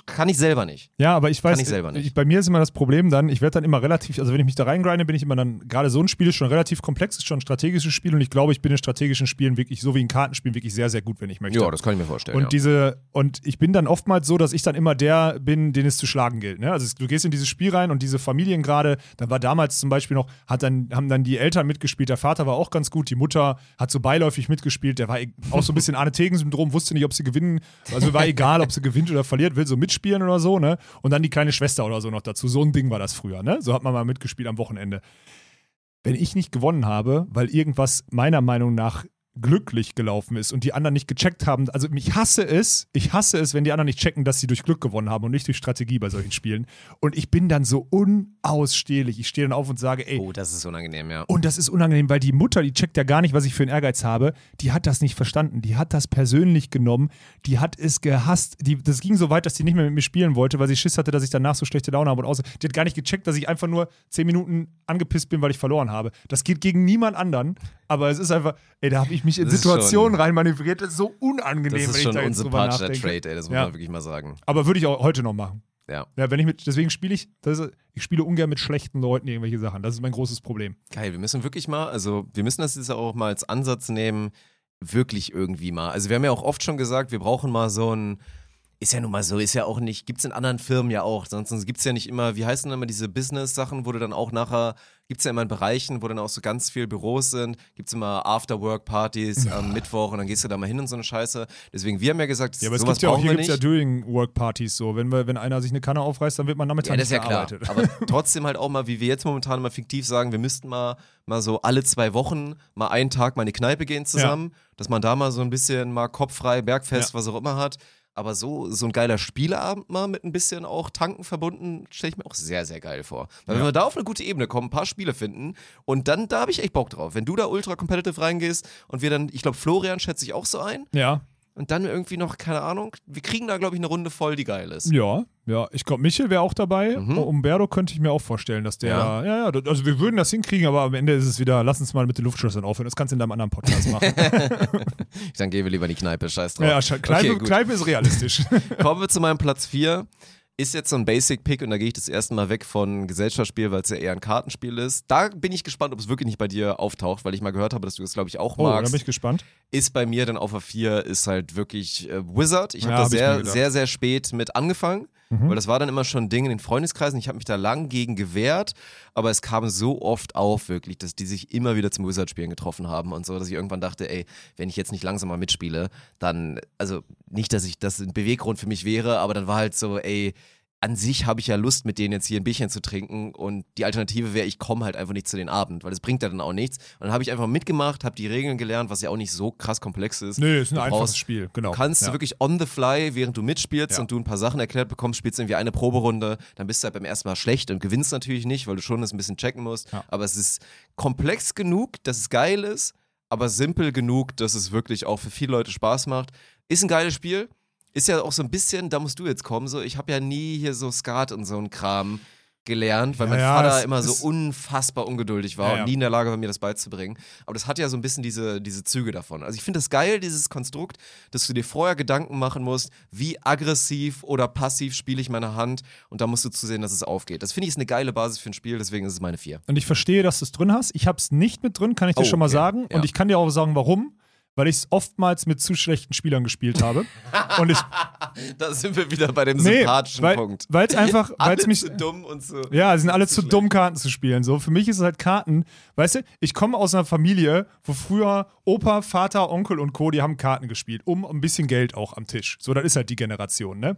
[SPEAKER 1] Kann ich selber nicht.
[SPEAKER 2] Ja, aber ich weiß,
[SPEAKER 1] ich selber nicht.
[SPEAKER 2] Ich, bei mir ist immer das Problem dann, ich werde dann immer relativ, also wenn ich mich da reingrinde, bin ich immer dann, gerade so ein Spiel ist schon relativ komplex, ist schon ein strategisches Spiel und ich glaube, ich bin in strategischen Spielen wirklich, so wie in Kartenspielen, wirklich sehr, sehr gut, wenn ich möchte.
[SPEAKER 1] Ja, das kann ich mir vorstellen.
[SPEAKER 2] Und
[SPEAKER 1] ja.
[SPEAKER 2] diese, und ich bin dann oftmals so, dass ich dann immer der bin, den es zu schlagen gilt. Ne? Also du gehst in dieses Spiel rein und diese Familien gerade, dann war damals zum Beispiel noch, hat dann, haben dann die Eltern mitgespielt, der Vater war auch ganz gut, die Mutter hat so beiläufig mitgespielt, der war e- auch so ein bisschen (laughs) Arne-Tegen-Syndrom, wusste nicht, ob sie gewinnen, also war egal, ob sie gewinnt oder verliert, will so mitspielen oder so, ne? Und dann die kleine Schwester oder so noch dazu. So ein Ding war das früher, ne? So hat man mal mitgespielt am Wochenende. Wenn ich nicht gewonnen habe, weil irgendwas meiner Meinung nach glücklich gelaufen ist und die anderen nicht gecheckt haben. Also ich hasse es, ich hasse es, wenn die anderen nicht checken, dass sie durch Glück gewonnen haben und nicht durch Strategie bei solchen Spielen. Und ich bin dann so unausstehlich. Ich stehe dann auf und sage, ey,
[SPEAKER 1] Oh, das ist unangenehm, ja.
[SPEAKER 2] und das ist unangenehm, weil die Mutter, die checkt ja gar nicht, was ich für einen Ehrgeiz habe. Die hat das nicht verstanden. Die hat das persönlich genommen. Die hat es gehasst. Die, das ging so weit, dass sie nicht mehr mit mir spielen wollte, weil sie Schiss hatte, dass ich danach so schlechte Laune habe und aus. Die hat gar nicht gecheckt, dass ich einfach nur zehn Minuten angepisst bin, weil ich verloren habe. Das geht gegen niemand anderen. Aber es ist einfach, ey, da habe ich mich in
[SPEAKER 1] Das
[SPEAKER 2] Situationen reinmanövriert. Das ist so unangenehm,
[SPEAKER 1] Das
[SPEAKER 2] wenn
[SPEAKER 1] ist
[SPEAKER 2] ich
[SPEAKER 1] schon
[SPEAKER 2] da jetzt drüber nachdenke.
[SPEAKER 1] Trade, ey, das muss
[SPEAKER 2] Ja.
[SPEAKER 1] man wirklich mal sagen.
[SPEAKER 2] Aber würde ich auch heute noch machen.
[SPEAKER 1] Ja.
[SPEAKER 2] Ja, wenn ich mit, deswegen spiele ich, ist, ich spiele ungern mit schlechten Leuten irgendwelche Sachen. Das ist mein großes Problem.
[SPEAKER 1] Geil, wir müssen wirklich mal, also wir müssen das jetzt auch mal als Ansatz nehmen, wirklich irgendwie mal. Also wir haben ja auch oft schon gesagt, wir brauchen mal so ein, ist ja nun mal so, ist ja auch nicht, gibt es in anderen Firmen ja auch, sonst gibt es ja nicht immer, wie heißen denn immer diese Business-Sachen, wo du dann auch nachher, gibt es ja immer in Bereichen, wo dann auch so ganz viel Büros sind, gibt es immer After-Work-Partys (laughs) am Mittwoch und dann gehst du da mal hin und so eine Scheiße. Deswegen, wir haben ja gesagt,
[SPEAKER 2] Ja, aber es
[SPEAKER 1] sowas
[SPEAKER 2] gibt ja auch, hier gibt es ja. During-Work-Partys so. Wenn, wir, wenn einer sich eine Kanne aufreißt, dann wird man damit
[SPEAKER 1] Ja, das ist ja klar. Aber (laughs) trotzdem halt auch mal, wie wir jetzt momentan mal fiktiv sagen, wir müssten mal, mal so alle zwei Wochen mal einen Tag mal in die Kneipe gehen zusammen, dass man da mal so ein bisschen mal kopffrei, Bergfest,
[SPEAKER 2] Ja.
[SPEAKER 1] was auch immer hat. Aber so, so ein geiler Spieleabend mal mit ein bisschen auch Tanken verbunden, stelle ich mir auch sehr, sehr geil vor. Weil wenn wir da auf eine gute Ebene kommen, ein paar Spiele finden und dann, da habe ich echt Bock drauf. Wenn du da ultra competitive reingehst und wir dann, ich glaube, Florian schätze ich auch so ein
[SPEAKER 2] Ja,
[SPEAKER 1] und dann irgendwie noch, keine Ahnung, wir kriegen da, glaube ich, eine Runde voll, die geil ist.
[SPEAKER 2] ja, ja. Ich glaube, Michel wäre auch dabei.
[SPEAKER 1] Mhm.
[SPEAKER 2] Umberto könnte ich mir auch vorstellen, dass der.
[SPEAKER 1] Ja.
[SPEAKER 2] Ja, ja, also wir würden das hinkriegen, aber am Ende ist es wieder, lass uns mal mit den Luftschlössern aufhören. Das kannst du in deinem anderen Podcast machen. (laughs)
[SPEAKER 1] Dann gehen wir lieber in die Kneipe, scheiß drauf.
[SPEAKER 2] ja, Kneipe,
[SPEAKER 1] Okay.
[SPEAKER 2] Kneipe ist realistisch. (laughs)
[SPEAKER 1] Kommen wir zu meinem Platz 4. Ist jetzt so ein Basic-Pick und da gehe ich das erste Mal weg von Gesellschaftsspiel, weil es ja eher ein Kartenspiel ist. Da bin ich gespannt, ob es wirklich nicht bei dir auftaucht, weil ich mal gehört habe, dass du das, glaube ich, auch
[SPEAKER 2] oh, da
[SPEAKER 1] magst.
[SPEAKER 2] bin ich gespannt.
[SPEAKER 1] ist bei mir dann auf der 4 ist halt wirklich äh, Wizard. Ich habe
[SPEAKER 2] Ja,
[SPEAKER 1] da
[SPEAKER 2] hab
[SPEAKER 1] sehr, sehr, sehr spät mit angefangen,
[SPEAKER 2] Mhm.
[SPEAKER 1] weil das war dann immer schon ein Ding in den Freundeskreisen. Ich habe mich da lang gegen gewehrt, aber es kam so oft auf, wirklich, dass die sich immer wieder zum Wizard-Spielen getroffen haben und so, dass ich irgendwann dachte, ey, wenn ich jetzt nicht langsam mal mitspiele, dann, also nicht, dass ich das ein Beweggrund für mich wäre, aber dann war halt so, ey, an sich habe ich ja Lust, mit denen jetzt hier ein Bierchen zu trinken und die Alternative wäre, ich komme halt einfach nicht zu den Abend, weil das bringt ja dann auch nichts. Und dann habe ich einfach mitgemacht, habe die Regeln gelernt, was ja auch nicht so krass komplex ist.
[SPEAKER 2] Nö, ist ein
[SPEAKER 1] Du
[SPEAKER 2] einfaches
[SPEAKER 1] brauchst-
[SPEAKER 2] Spiel, genau.
[SPEAKER 1] Du kannst
[SPEAKER 2] ja.
[SPEAKER 1] wirklich on the fly, während du mitspielst
[SPEAKER 2] Ja.
[SPEAKER 1] und du ein paar Sachen erklärt bekommst, spielst irgendwie eine Proberunde, dann bist du halt beim ersten Mal schlecht und gewinnst natürlich nicht, weil du schon das ein bisschen checken musst.
[SPEAKER 2] Ja.
[SPEAKER 1] Aber es ist komplex genug, dass es geil ist, aber simpel genug, dass es wirklich auch für viele Leute Spaß macht. Ist ein geiles Spiel. Ist ja auch so ein bisschen, da musst du jetzt kommen, so ich habe ja nie hier so Skat und so ein Kram gelernt, weil mein
[SPEAKER 2] ja,
[SPEAKER 1] Vater immer so unfassbar ungeduldig war
[SPEAKER 2] Ja, ja.
[SPEAKER 1] und nie in der Lage war, mir das beizubringen. Aber das hat ja so ein bisschen diese, diese Züge davon. Also ich finde das geil, dieses Konstrukt, dass du dir vorher Gedanken machen musst, wie aggressiv oder passiv spiele ich meine Hand und da musst du zusehen, dass es aufgeht. Das finde ich ist eine geile Basis für ein Spiel, deswegen ist es meine vier.
[SPEAKER 2] Und ich verstehe, dass du es drin hast. Ich habe es nicht mit drin, kann ich dir
[SPEAKER 1] Oh,
[SPEAKER 2] schon mal
[SPEAKER 1] okay.
[SPEAKER 2] sagen.
[SPEAKER 1] Ja.
[SPEAKER 2] Und ich kann dir auch sagen, warum. Weil ich es oftmals mit zu schlechten Spielern gespielt habe. Und ich. (laughs)
[SPEAKER 1] Da sind wir wieder bei dem
[SPEAKER 2] Nee,
[SPEAKER 1] sympathischen
[SPEAKER 2] weil
[SPEAKER 1] Punkt.
[SPEAKER 2] es (laughs) einfach. Weil es mich.
[SPEAKER 1] zu dumm und so.
[SPEAKER 2] Ja, sie sind alle zu
[SPEAKER 1] schlecht.
[SPEAKER 2] dumm, Karten zu spielen. So, für mich ist es halt Karten. Weißt du, ich komme aus einer Familie, wo früher Opa, Vater, Onkel und Co., die haben Karten gespielt, um ein bisschen Geld auch am Tisch. So, das ist halt die Generation, ne?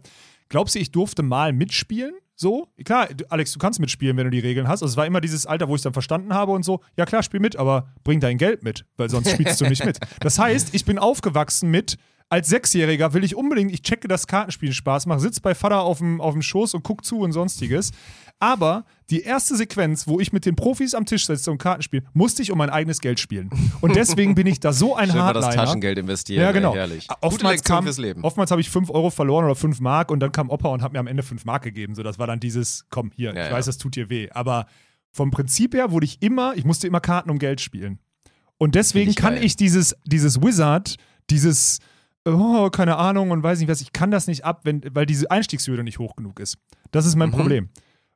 [SPEAKER 2] Glaubst du, ich durfte mal mitspielen? So? Klar, du- Alex, du kannst mitspielen, wenn du die Regeln hast. Also es war immer dieses Alter, wo ich es dann verstanden habe und so, ja klar, spiel mit, aber bring dein Geld mit, weil sonst spielst du nicht mit. (laughs) Das heißt, ich bin aufgewachsen mit, als Sechsjähriger will ich unbedingt, ich checke, dass Kartenspielen Spaß macht, sitz bei Vater auf dem, auf dem Schoß und guck zu und sonstiges. Aber die erste Sequenz, wo ich mit den Profis am Tisch sitze und Karten spiele, musste ich um mein eigenes Geld spielen. Und deswegen bin ich da so ein (laughs)
[SPEAKER 1] Schön mal das
[SPEAKER 2] Hardliner.
[SPEAKER 1] Taschengeld investieren.
[SPEAKER 2] Ja, genau.
[SPEAKER 1] Herrlich. Gute
[SPEAKER 2] Oftmals, kam, oftmals habe ich 5 Euro verloren oder 5 Mark und dann kam Opa und hat mir am Ende 5 Mark gegeben. So, das war dann dieses, komm, hier,
[SPEAKER 1] Ja,
[SPEAKER 2] ich
[SPEAKER 1] ja.
[SPEAKER 2] weiß, das tut dir weh. Aber vom Prinzip her wurde ich immer, ich musste immer Karten um Geld spielen. Und deswegen
[SPEAKER 1] ich
[SPEAKER 2] kann
[SPEAKER 1] geil.
[SPEAKER 2] ich dieses, dieses Wizard, dieses, oh, keine Ahnung und weiß nicht was, ich kann das nicht ab, wenn, weil diese Einstiegshürde nicht hoch genug ist. Das ist mein
[SPEAKER 1] Mhm.
[SPEAKER 2] Problem.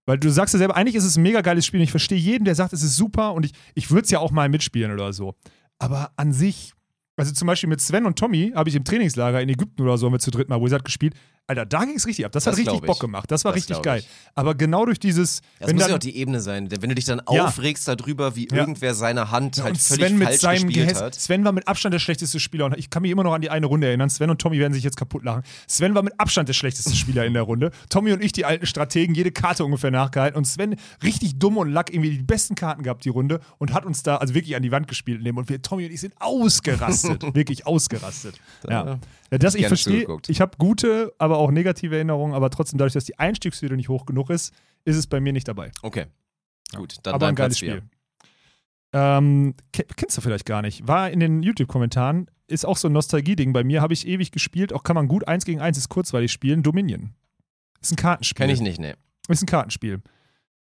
[SPEAKER 2] Weil du sagst ja selber, eigentlich ist es ein mega geiles Spiel und ich verstehe jeden, der sagt, es ist super und ich, ich würde es ja auch mal mitspielen oder so. Aber an sich, also zum Beispiel mit Sven und Tommy habe ich im Trainingslager in Ägypten oder so, haben wir zu dritt mal Wizard gespielt. Alter, da ging es richtig ab. Das, hat
[SPEAKER 1] Das
[SPEAKER 2] richtig
[SPEAKER 1] glaub ich.
[SPEAKER 2] Bock gemacht. Das war
[SPEAKER 1] Das
[SPEAKER 2] richtig geil. Aber genau durch dieses,
[SPEAKER 1] Das
[SPEAKER 2] wenn
[SPEAKER 1] muss
[SPEAKER 2] dann,
[SPEAKER 1] ja auch die Ebene sein. Wenn du dich dann
[SPEAKER 2] Ja.
[SPEAKER 1] aufregst darüber, wie
[SPEAKER 2] Ja.
[SPEAKER 1] irgendwer seine Hand halt
[SPEAKER 2] und
[SPEAKER 1] völlig
[SPEAKER 2] Sven mit
[SPEAKER 1] falsch
[SPEAKER 2] seinem
[SPEAKER 1] gespielt
[SPEAKER 2] Gehäss.
[SPEAKER 1] hat.
[SPEAKER 2] Sven war mit Abstand der schlechteste Spieler. Und ich kann mich immer noch an die eine Runde erinnern. Sven und Tommy werden sich jetzt kaputt lachen. Sven war mit Abstand der schlechteste Spieler in der Runde. Tommy und ich, die alten Strategen, jede Karte ungefähr nachgehalten. Und Sven richtig dumm und lack irgendwie die besten Karten gehabt, die Runde. Und hat uns da also wirklich an die Wand gespielt. Und wir, Tommy und ich sind ausgerastet. (laughs) wirklich ausgerastet. Ja. Ja das, ich verstehe, ich habe gute, aber auch negative Erinnerungen. Aber trotzdem, dadurch, dass die Einstiegshürde nicht hoch genug ist, ist es bei mir nicht dabei.
[SPEAKER 1] Okay. Gut, dann
[SPEAKER 2] aber ein geiles. Spiel. Ähm, ke- kennst du vielleicht gar nicht. War in den YouTube-Kommentaren, ist auch so ein Nostalgie-Ding. Bei mir habe ich ewig gespielt, auch kann man gut eins gegen eins ist kurzweilig spielen. Dominion. Ist ein Kartenspiel.
[SPEAKER 1] Kenn ich nicht, nee.
[SPEAKER 2] Ist ein Kartenspiel.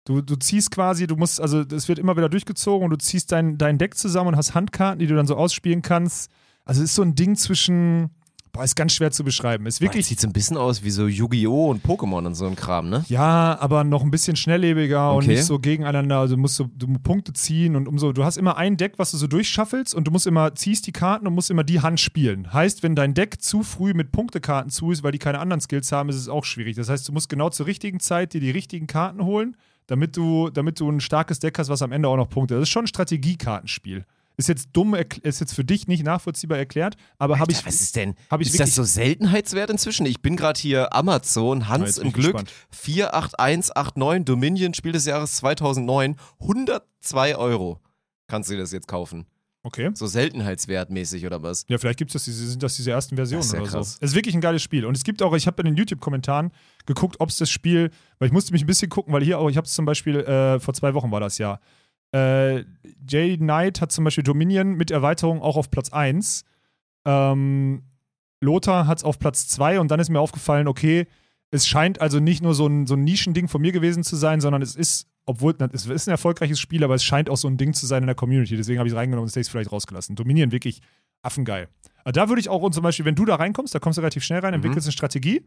[SPEAKER 2] Du, du ziehst quasi, du musst, also es wird immer wieder durchgezogen und du ziehst dein, dein Deck zusammen und hast Handkarten, die du dann so ausspielen kannst. Also es ist so ein Ding zwischen, boah, ist ganz schwer zu beschreiben. Ist
[SPEAKER 1] Wirklich? Sieht so ein bisschen aus wie so Yu-Gi-Oh! und Pokémon und so ein Kram, ne?
[SPEAKER 2] Ja, aber noch ein bisschen schnelllebiger und
[SPEAKER 1] Okay.
[SPEAKER 2] nicht so gegeneinander. Also du musst so du musst Punkte ziehen und umso. Du hast immer ein Deck, was du so durchschaffelst und du musst immer, ziehst die Karten und musst immer die Hand spielen. Heißt, wenn dein Deck zu früh mit Punktekarten zu ist, weil die keine anderen Skills haben, ist es auch schwierig. Das heißt, du musst genau zur richtigen Zeit dir die richtigen Karten holen, damit du, damit du ein starkes Deck hast, was am Ende auch noch Punkte. Das ist schon ein Strategiekartenspiel. Ist jetzt dumm, ist jetzt für dich nicht nachvollziehbar erklärt, aber habe ich.
[SPEAKER 1] was ist denn?
[SPEAKER 2] ich
[SPEAKER 1] ist das so Seltenheitswert inwischen? Ich bin gerade hier Amazon, Hans
[SPEAKER 2] jetzt
[SPEAKER 1] im Glück,
[SPEAKER 2] gespannt.
[SPEAKER 1] 48189, Dominion, Spiel des Jahres 2009, 102 Euro. Kannst du dir das jetzt kaufen?
[SPEAKER 2] Okay.
[SPEAKER 1] So Seltenheitswertmäßig oder was?
[SPEAKER 2] Ja, vielleicht gibt's das, diese, sind das diese ersten Versionen
[SPEAKER 1] Das ist ja
[SPEAKER 2] oder
[SPEAKER 1] krass.
[SPEAKER 2] so. Es ist wirklich ein geiles Spiel. Und es gibt auch, ich habe in den YouTube-Kommentaren geguckt, ob es das Spiel, weil ich musste mich ein bisschen gucken, weil hier auch, ich habe es zum Beispiel, äh, vor zwei Wochen war das ja. Äh, Jay Knight hat zum Beispiel Dominion mit Erweiterung auch auf Platz 1. Ähm, Lothar hat es auf Platz 2 und dann ist mir aufgefallen, okay, es scheint also nicht nur so ein, so ein Nischending von mir gewesen zu sein, sondern es ist, obwohl es ist ein erfolgreiches Spiel, aber es scheint auch so ein Ding zu sein in der Community. Deswegen habe ich es reingenommen und es vielleicht rausgelassen. Dominieren wirklich affengeil. Aber da würde ich auch, und zum Beispiel, wenn du da reinkommst, da kommst du relativ schnell rein,
[SPEAKER 1] Mhm.
[SPEAKER 2] entwickelst eine Strategie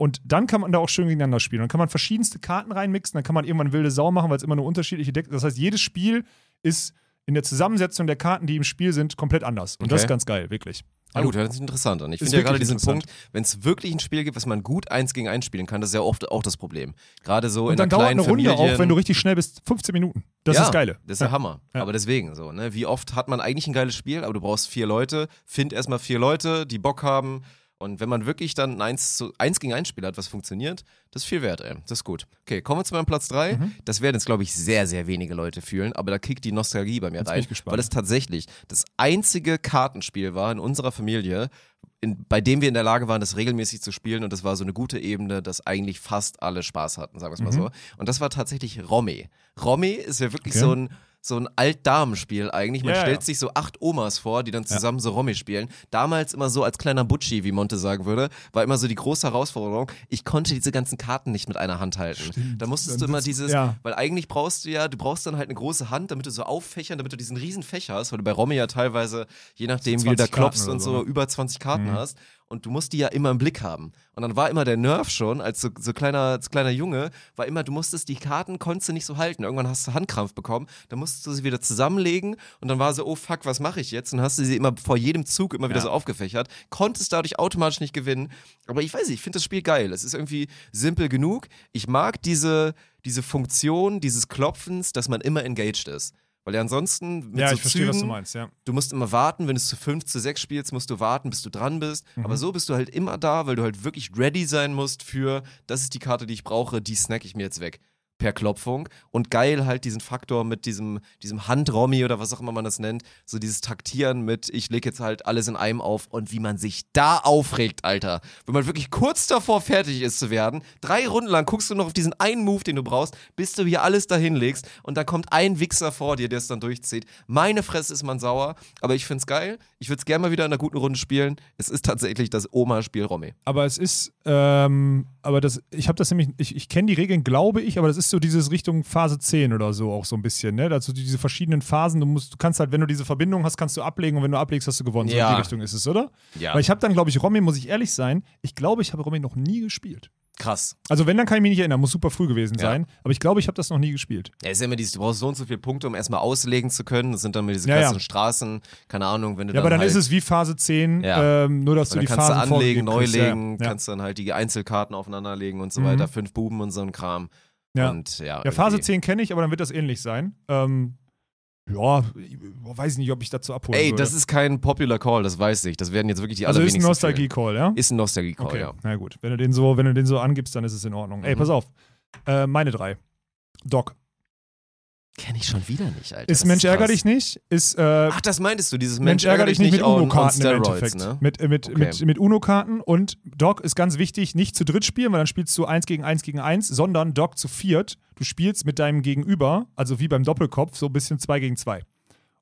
[SPEAKER 2] und dann kann man da auch schön gegeneinander spielen. Dann kann man verschiedenste Karten reinmixen, dann kann man irgendwann wilde Sau machen, weil es immer nur unterschiedliche Decks Das heißt, jedes Spiel ist in der Zusammensetzung der Karten, die im Spiel sind, komplett anders. Und das
[SPEAKER 1] Okay.
[SPEAKER 2] ist ganz geil, wirklich.
[SPEAKER 1] Ja gut, das ist interessant. Und ich finde ja gerade diesen. Punkt, wenn es wirklich ein Spiel gibt, was man gut eins gegen eins spielen kann, das ist ja oft auch das Problem. Gerade so in
[SPEAKER 2] Und dann
[SPEAKER 1] einer
[SPEAKER 2] dauert
[SPEAKER 1] kleinen
[SPEAKER 2] eine Runde
[SPEAKER 1] Familien,
[SPEAKER 2] auch, wenn du richtig schnell bist, 15 Minuten. Das
[SPEAKER 1] ja,
[SPEAKER 2] ist geil.
[SPEAKER 1] Das ist der Hammer.
[SPEAKER 2] Ja.
[SPEAKER 1] Aber deswegen so, ne? Wie oft hat man eigentlich ein geiles Spiel, aber du brauchst vier Leute, find erstmal vier Leute, die Bock haben. Und wenn man wirklich dann ein 1, zu, 1 gegen 1 Spiel hat, was funktioniert, das ist viel wert, ey. Das ist gut. Okay, kommen wir zu meinem Platz 3.
[SPEAKER 2] Mhm.
[SPEAKER 1] Das werden jetzt, glaube ich, sehr, sehr wenige Leute fühlen, aber da kickt die Nostalgie bei mir
[SPEAKER 2] Jetzt bin
[SPEAKER 1] rein. Weil es tatsächlich das einzige Kartenspiel war in unserer Familie, in, bei dem wir in der Lage waren, das regelmäßig zu spielen und das war so eine gute Ebene, dass eigentlich fast alle Spaß hatten, sagen wir es mal
[SPEAKER 2] Mhm.
[SPEAKER 1] so. Und das war tatsächlich Romme. Romme ist ja wirklich
[SPEAKER 2] Okay.
[SPEAKER 1] so ein so ein Altdamenspiel eigentlich. Man
[SPEAKER 2] Ja, ja,
[SPEAKER 1] stellt
[SPEAKER 2] ja.
[SPEAKER 1] sich so acht Omas vor, die dann zusammen so Romy spielen. Damals immer so als kleiner Butchi, wie Monte sagen würde, war immer so die große Herausforderung. Ich konnte diese ganzen Karten nicht mit einer Hand halten. Da musstest du
[SPEAKER 2] Dann
[SPEAKER 1] immer
[SPEAKER 2] sitzt-
[SPEAKER 1] dieses,
[SPEAKER 2] ja.
[SPEAKER 1] weil eigentlich brauchst du ja, du brauchst dann halt eine große Hand, damit du so auffächern, damit du diesen riesen Fächer hast, weil du bei Romy ja teilweise, je nachdem, wie du da
[SPEAKER 2] 20 Karten
[SPEAKER 1] klopfst
[SPEAKER 2] oder
[SPEAKER 1] und
[SPEAKER 2] so,
[SPEAKER 1] so,
[SPEAKER 2] ne?
[SPEAKER 1] über 20 Karten
[SPEAKER 2] Mhm.
[SPEAKER 1] hast. Und du musst die ja immer im Blick haben. Und dann war immer der Nerv schon, als so, so kleiner, als kleiner Junge, war immer, du musstest die Karten, konntest du nicht so halten. Irgendwann hast du Handkrampf bekommen, dann musstest du sie wieder zusammenlegen und dann war so, oh fuck, was mache ich jetzt? Und dann hast du sie immer vor jedem Zug immer wieder
[SPEAKER 2] Ja.
[SPEAKER 1] so aufgefächert, konntest dadurch automatisch nicht gewinnen. Aber ich weiß nicht, ich finde das Spiel geil. Es ist irgendwie simpel genug. Ich mag diese, diese Funktion dieses Klopfens, dass man immer engaged ist. Weil ja ansonsten mit
[SPEAKER 2] Ja,
[SPEAKER 1] so
[SPEAKER 2] ich verstehe, was du meinst, ja.
[SPEAKER 1] du musst immer warten, wenn du es zu 5 zu 6 spielst, musst du warten, bis du dran bist.
[SPEAKER 2] Mhm.
[SPEAKER 1] Aber so bist du halt immer da, weil du halt wirklich ready sein musst für, das ist die Karte, die ich brauche, die snack ich mir jetzt weg. Per Klopfung. Und geil halt diesen Faktor mit diesem, diesem Handrommi oder was auch immer man das nennt. So dieses Taktieren mit, ich leg jetzt halt alles in einem auf und wie man sich da aufregt, Alter. Wenn man wirklich kurz davor fertig ist zu werden, drei Runden lang guckst du noch auf diesen einen Move, den du brauchst, bis du hier alles dahin legst und dann kommt ein Wichser vor dir, der es dann durchzieht. Meine Fresse ist man sauer, aber ich find's geil. Ich würde es gerne mal wieder in einer guten Runde spielen. Es ist tatsächlich das Oma-Spiel Romy.
[SPEAKER 2] Aber es ist, ähm, aber das, ich habe das nämlich, ich, ich kenne die Regeln, glaube ich, aber das ist so dieses Richtung Phase 10 oder so auch so ein bisschen, ne? Also diese verschiedenen Phasen, du musst, du kannst halt, wenn du diese Verbindung hast, kannst du ablegen und wenn du ablegst, hast du gewonnen. So in
[SPEAKER 1] Ja.
[SPEAKER 2] die Richtung ist es, oder?
[SPEAKER 1] Ja.
[SPEAKER 2] Weil ich habe dann, glaube ich, Romy, muss ich ehrlich sein, ich glaube, ich habe Romy noch nie gespielt.
[SPEAKER 1] Krass.
[SPEAKER 2] Also wenn, dann kann ich mich nicht erinnern, muss super früh gewesen
[SPEAKER 1] Ja.
[SPEAKER 2] sein. Aber ich glaube, ich habe das noch nie gespielt.
[SPEAKER 1] Ja, ist ja immer dieses, du brauchst so und so viele Punkte, um erstmal auslegen zu können. Das sind dann immer diese
[SPEAKER 2] Ja, ja.
[SPEAKER 1] klassischen Straßen, keine Ahnung, wenn du
[SPEAKER 2] Ja, aber dann
[SPEAKER 1] halt,
[SPEAKER 2] ist es wie Phase 10,
[SPEAKER 1] Ja.
[SPEAKER 2] ähm, nur dass du die
[SPEAKER 1] kannst
[SPEAKER 2] Phasen
[SPEAKER 1] du anlegen, neu legen,
[SPEAKER 2] ja.
[SPEAKER 1] kannst dann halt die Einzelkarten aufeinanderlegen und so
[SPEAKER 2] Mhm.
[SPEAKER 1] weiter, fünf Buben und so ein Kram.
[SPEAKER 2] Ja.
[SPEAKER 1] Und ja,
[SPEAKER 2] Ja, Phase
[SPEAKER 1] irgendwie-
[SPEAKER 2] 10 kenne ich, aber dann wird das ähnlich sein. Ähm, ja, ich weiß nicht, ob ich dazu abholen
[SPEAKER 1] Ey,
[SPEAKER 2] würde.
[SPEAKER 1] das ist kein Popular Call, das weiß ich. Das werden jetzt wirklich die
[SPEAKER 2] also ist ein
[SPEAKER 1] allerwenigsten
[SPEAKER 2] Nostalgie-Call, ja?
[SPEAKER 1] Ist ein Nostalgie-Call,
[SPEAKER 2] Okay,
[SPEAKER 1] ja.
[SPEAKER 2] na gut. Wenn du den so, wenn du den so angibst, dann ist es in Ordnung. Ey,
[SPEAKER 1] Mhm.
[SPEAKER 2] pass auf. Äh, meine drei. Doc.
[SPEAKER 1] Kenn ich schon wieder nicht, Alter.
[SPEAKER 2] Ist
[SPEAKER 1] Das
[SPEAKER 2] Mensch ärger dich nicht? Ist äh,
[SPEAKER 1] Ach, das meintest du, dieses
[SPEAKER 2] Mensch ärger dich nicht mit UNO-Karten im Endeffekt.
[SPEAKER 1] ne?
[SPEAKER 2] Mit, äh, mit,
[SPEAKER 1] Okay.
[SPEAKER 2] mit, mit UNO-Karten und Doc ist ganz wichtig, nicht zu dritt spielen, weil dann spielst du eins gegen eins gegen eins, sondern Doc zu viert. Du spielst mit deinem Gegenüber, also wie beim Doppelkopf, so ein bisschen zwei gegen zwei.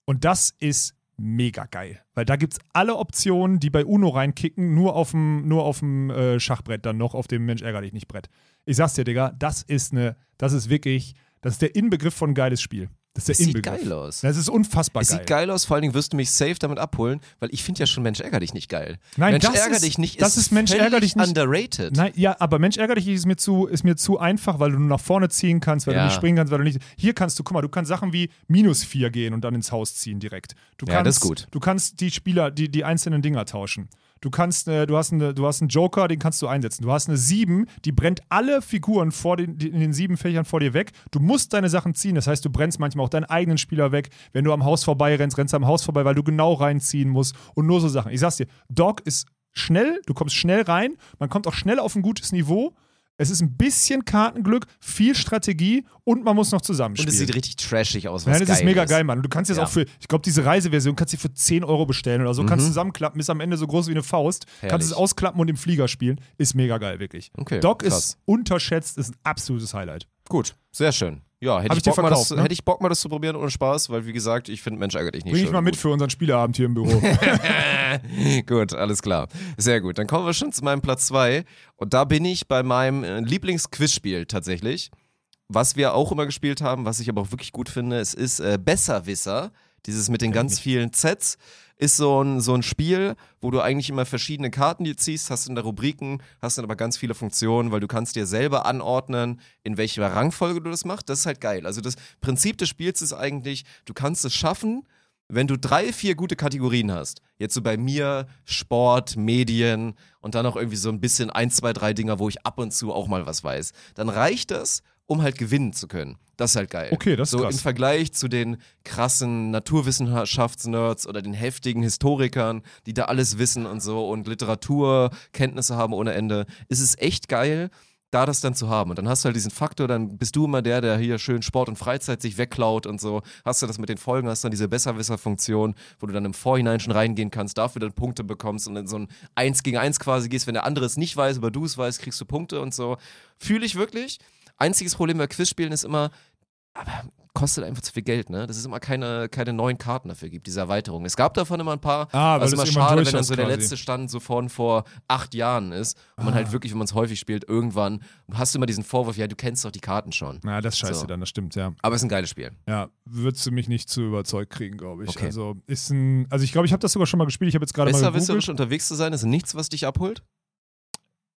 [SPEAKER 2] Und das ist mega geil, weil da gibt es alle Optionen, die bei UNO reinkicken, nur auf dem nur äh, Schachbrett dann noch, auf dem Mensch ärger dich nicht Brett. Ich sag's dir, Digga, das ist eine, das ist wirklich, das ist der Inbegriff von geiles Spiel. Das ist der
[SPEAKER 1] Das sieht
[SPEAKER 2] Inbegriff.
[SPEAKER 1] geil aus.
[SPEAKER 2] Das ist unfassbar
[SPEAKER 1] Es
[SPEAKER 2] geil.
[SPEAKER 1] sieht geil aus, vor allen Dingen wirst du mich safe damit abholen, weil ich finde ja schon Mensch ärger dich nicht geil.
[SPEAKER 2] Nein,
[SPEAKER 1] Mensch
[SPEAKER 2] das
[SPEAKER 1] ärger
[SPEAKER 2] ist-
[SPEAKER 1] dich nicht
[SPEAKER 2] das ist Mensch
[SPEAKER 1] völlig
[SPEAKER 2] ärger dich nicht-
[SPEAKER 1] underrated.
[SPEAKER 2] Nein, ja, aber Mensch ärger dich ist mir zu, ist mir zu einfach, weil du nur nach vorne ziehen kannst, weil
[SPEAKER 1] Ja.
[SPEAKER 2] du nicht springen kannst, weil du nicht. Hier kannst du, guck mal, du kannst Sachen wie minus 4 gehen und dann ins Haus ziehen direkt. Du
[SPEAKER 1] Ja,
[SPEAKER 2] kannst,
[SPEAKER 1] das ist gut.
[SPEAKER 2] Du kannst die Spieler, die, die einzelnen Dinger tauschen. Du kannst, äh, du hast eine, du hast einen Joker, den kannst du einsetzen. Du hast eine 7, die brennt alle Figuren vor den, in den sieben Fächern vor dir weg. Du musst deine Sachen ziehen. Das heißt, du brennst manchmal auch deinen eigenen Spieler weg. Wenn du am Haus vorbei rennst, rennst du am Haus vorbei, weil du genau reinziehen musst und nur so Sachen. Ich sag's dir, Dog ist schnell, du kommst schnell rein, man kommt auch schnell auf ein gutes Niveau. Es ist ein bisschen Kartenglück, viel Strategie und man muss noch
[SPEAKER 1] Und
[SPEAKER 2] zusammenspielen.
[SPEAKER 1] es sieht richtig trashig aus, was
[SPEAKER 2] das
[SPEAKER 1] geil
[SPEAKER 2] ist mega geil, Mann. Und du kannst jetzt
[SPEAKER 1] Ja.
[SPEAKER 2] auch für, ich glaube, diese Reiseversion kannst du dir für 10 Euro bestellen oder so. Kannst zusammenklappen, ist am Ende so groß wie eine Faust.
[SPEAKER 1] Mhm. Herrlich.
[SPEAKER 2] Kannst es ausklappen und im Flieger spielen. Ist mega geil, wirklich.
[SPEAKER 1] Okay,
[SPEAKER 2] Doc
[SPEAKER 1] krass.
[SPEAKER 2] ist unterschätzt, ist ein absolutes Highlight.
[SPEAKER 1] Gut, sehr schön. Ja, hätte ich,
[SPEAKER 2] ich
[SPEAKER 1] Bock mal das,
[SPEAKER 2] ne?
[SPEAKER 1] hätte ich Bock mal das zu probieren ohne Spaß, weil wie gesagt, ich finde Mensch ärger dich nicht
[SPEAKER 2] Bring ich mal mit
[SPEAKER 1] gut.
[SPEAKER 2] für unseren Spieleabend hier im Büro. (laughs)
[SPEAKER 1] Gut, alles klar. Sehr gut. Dann kommen wir schon zu meinem Platz 2. Und da bin ich bei meinem äh, Lieblingsquizspiel tatsächlich. Was wir auch immer gespielt haben, was ich aber auch wirklich gut finde, es ist äh, Besserwisser. Dieses mit den ganz vielen Zs ist so ein, so ein Spiel, wo du eigentlich immer verschiedene Karten dir ziehst, hast in der Rubriken, hast dann aber ganz viele Funktionen, weil du kannst dir selber anordnen, in welcher Rangfolge du das machst. Das ist halt geil. Also das Prinzip des Spiels ist eigentlich, du kannst es schaffen, wenn du drei, vier gute Kategorien hast, jetzt so bei mir Sport, Medien und dann auch irgendwie so ein bisschen ein, zwei, drei Dinger, wo ich ab und zu auch mal was weiß, dann reicht das, um halt gewinnen zu können. Das ist halt geil.
[SPEAKER 2] Okay, das ist
[SPEAKER 1] So
[SPEAKER 2] krass.
[SPEAKER 1] im Vergleich zu den krassen Naturwissenschaftsnerds oder den heftigen Historikern, die da alles wissen und so und Literaturkenntnisse haben ohne Ende, ist es echt geil, da das dann zu haben. Und dann hast du halt diesen Faktor, dann bist du immer der, der hier schön Sport und Freizeit sich wegklaut und so. Hast du das mit den Folgen, hast dann diese Besserwisser-Funktion, wo du dann im Vorhinein schon reingehen kannst, dafür dann Punkte bekommst und in so ein Eins gegen Eins quasi gehst. Wenn der andere es nicht weiß, aber du es weißt, kriegst du Punkte und so. Fühle ich wirklich. Einziges Problem bei Quizspielen ist immer, aber kostet einfach zu viel Geld, ne? Dass es immer keine, keine neuen Karten dafür gibt, diese Erweiterung. Es gab davon immer ein paar.
[SPEAKER 2] Ah, weil
[SPEAKER 1] also immer schade, wenn dann so der
[SPEAKER 2] quasi.
[SPEAKER 1] letzte Stand so von vor acht Jahren ist und man
[SPEAKER 2] Ah.
[SPEAKER 1] halt wirklich, wenn man es häufig spielt, irgendwann hast du immer diesen Vorwurf, ja, du kennst doch die Karten schon.
[SPEAKER 2] Na, das ist scheiße
[SPEAKER 1] So.
[SPEAKER 2] dann, das stimmt, ja.
[SPEAKER 1] Aber es ist ein geiles Spiel.
[SPEAKER 2] Ja, würdest du mich nicht zu überzeugt kriegen, glaube ich.
[SPEAKER 1] Okay.
[SPEAKER 2] Also, ist ein, also ich glaube, ich habe das sogar schon mal gespielt. Ich habe jetzt gerade mal gegoogelt,
[SPEAKER 1] unterwegs zu sein, ist nichts, was dich abholt.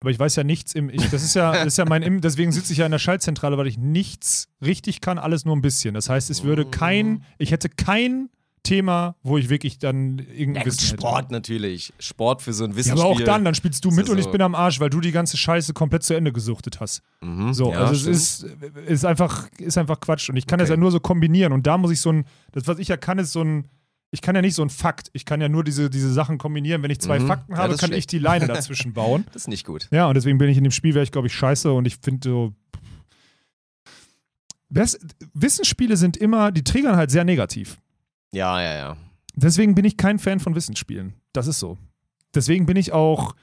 [SPEAKER 2] Aber ich weiß ja nichts im, ich, das ist ja, das ist ja mein, deswegen sitze ich ja in der Schaltzentrale, weil ich nichts richtig kann, alles nur ein bisschen. Das heißt, es würde kein, ich hätte kein Thema, wo ich wirklich dann irgendein
[SPEAKER 1] Ja, gut,
[SPEAKER 2] Wissen hätte.
[SPEAKER 1] Sport natürlich. Sport für so ein
[SPEAKER 2] Ja,
[SPEAKER 1] Wissensspiel.
[SPEAKER 2] aber auch dann, dann spielst du mit
[SPEAKER 1] ja
[SPEAKER 2] und ich
[SPEAKER 1] so-
[SPEAKER 2] bin am Arsch, weil du die ganze Scheiße komplett zu Ende gesuchtet hast.
[SPEAKER 1] Mhm,
[SPEAKER 2] So,
[SPEAKER 1] ja,
[SPEAKER 2] also
[SPEAKER 1] stimmt.
[SPEAKER 2] es ist, ist, einfach, ist einfach Quatsch. Und ich kann das
[SPEAKER 1] Okay.
[SPEAKER 2] ja nur so kombinieren. Und da muss ich so ein, das, was ich ja kann, ist so ein, ich kann ja nicht so ein Fakt. Ich kann ja nur diese, diese Sachen kombinieren. Wenn ich zwei
[SPEAKER 1] Mhm.
[SPEAKER 2] Fakten
[SPEAKER 1] Ja,
[SPEAKER 2] habe,
[SPEAKER 1] ist
[SPEAKER 2] kann ich
[SPEAKER 1] schlecht.
[SPEAKER 2] die Leine (laughs) dazwischen bauen.
[SPEAKER 1] Das ist nicht gut.
[SPEAKER 2] Ja, und deswegen bin ich in dem Spiel, wäre ich, glaube ich, scheiße. Und ich finde so. Best- Wissensspiele sind immer, die triggern halt sehr negativ.
[SPEAKER 1] Ja, ja, ja.
[SPEAKER 2] Deswegen bin ich kein Fan von Wissensspielen. Das ist so. Deswegen bin ich auch.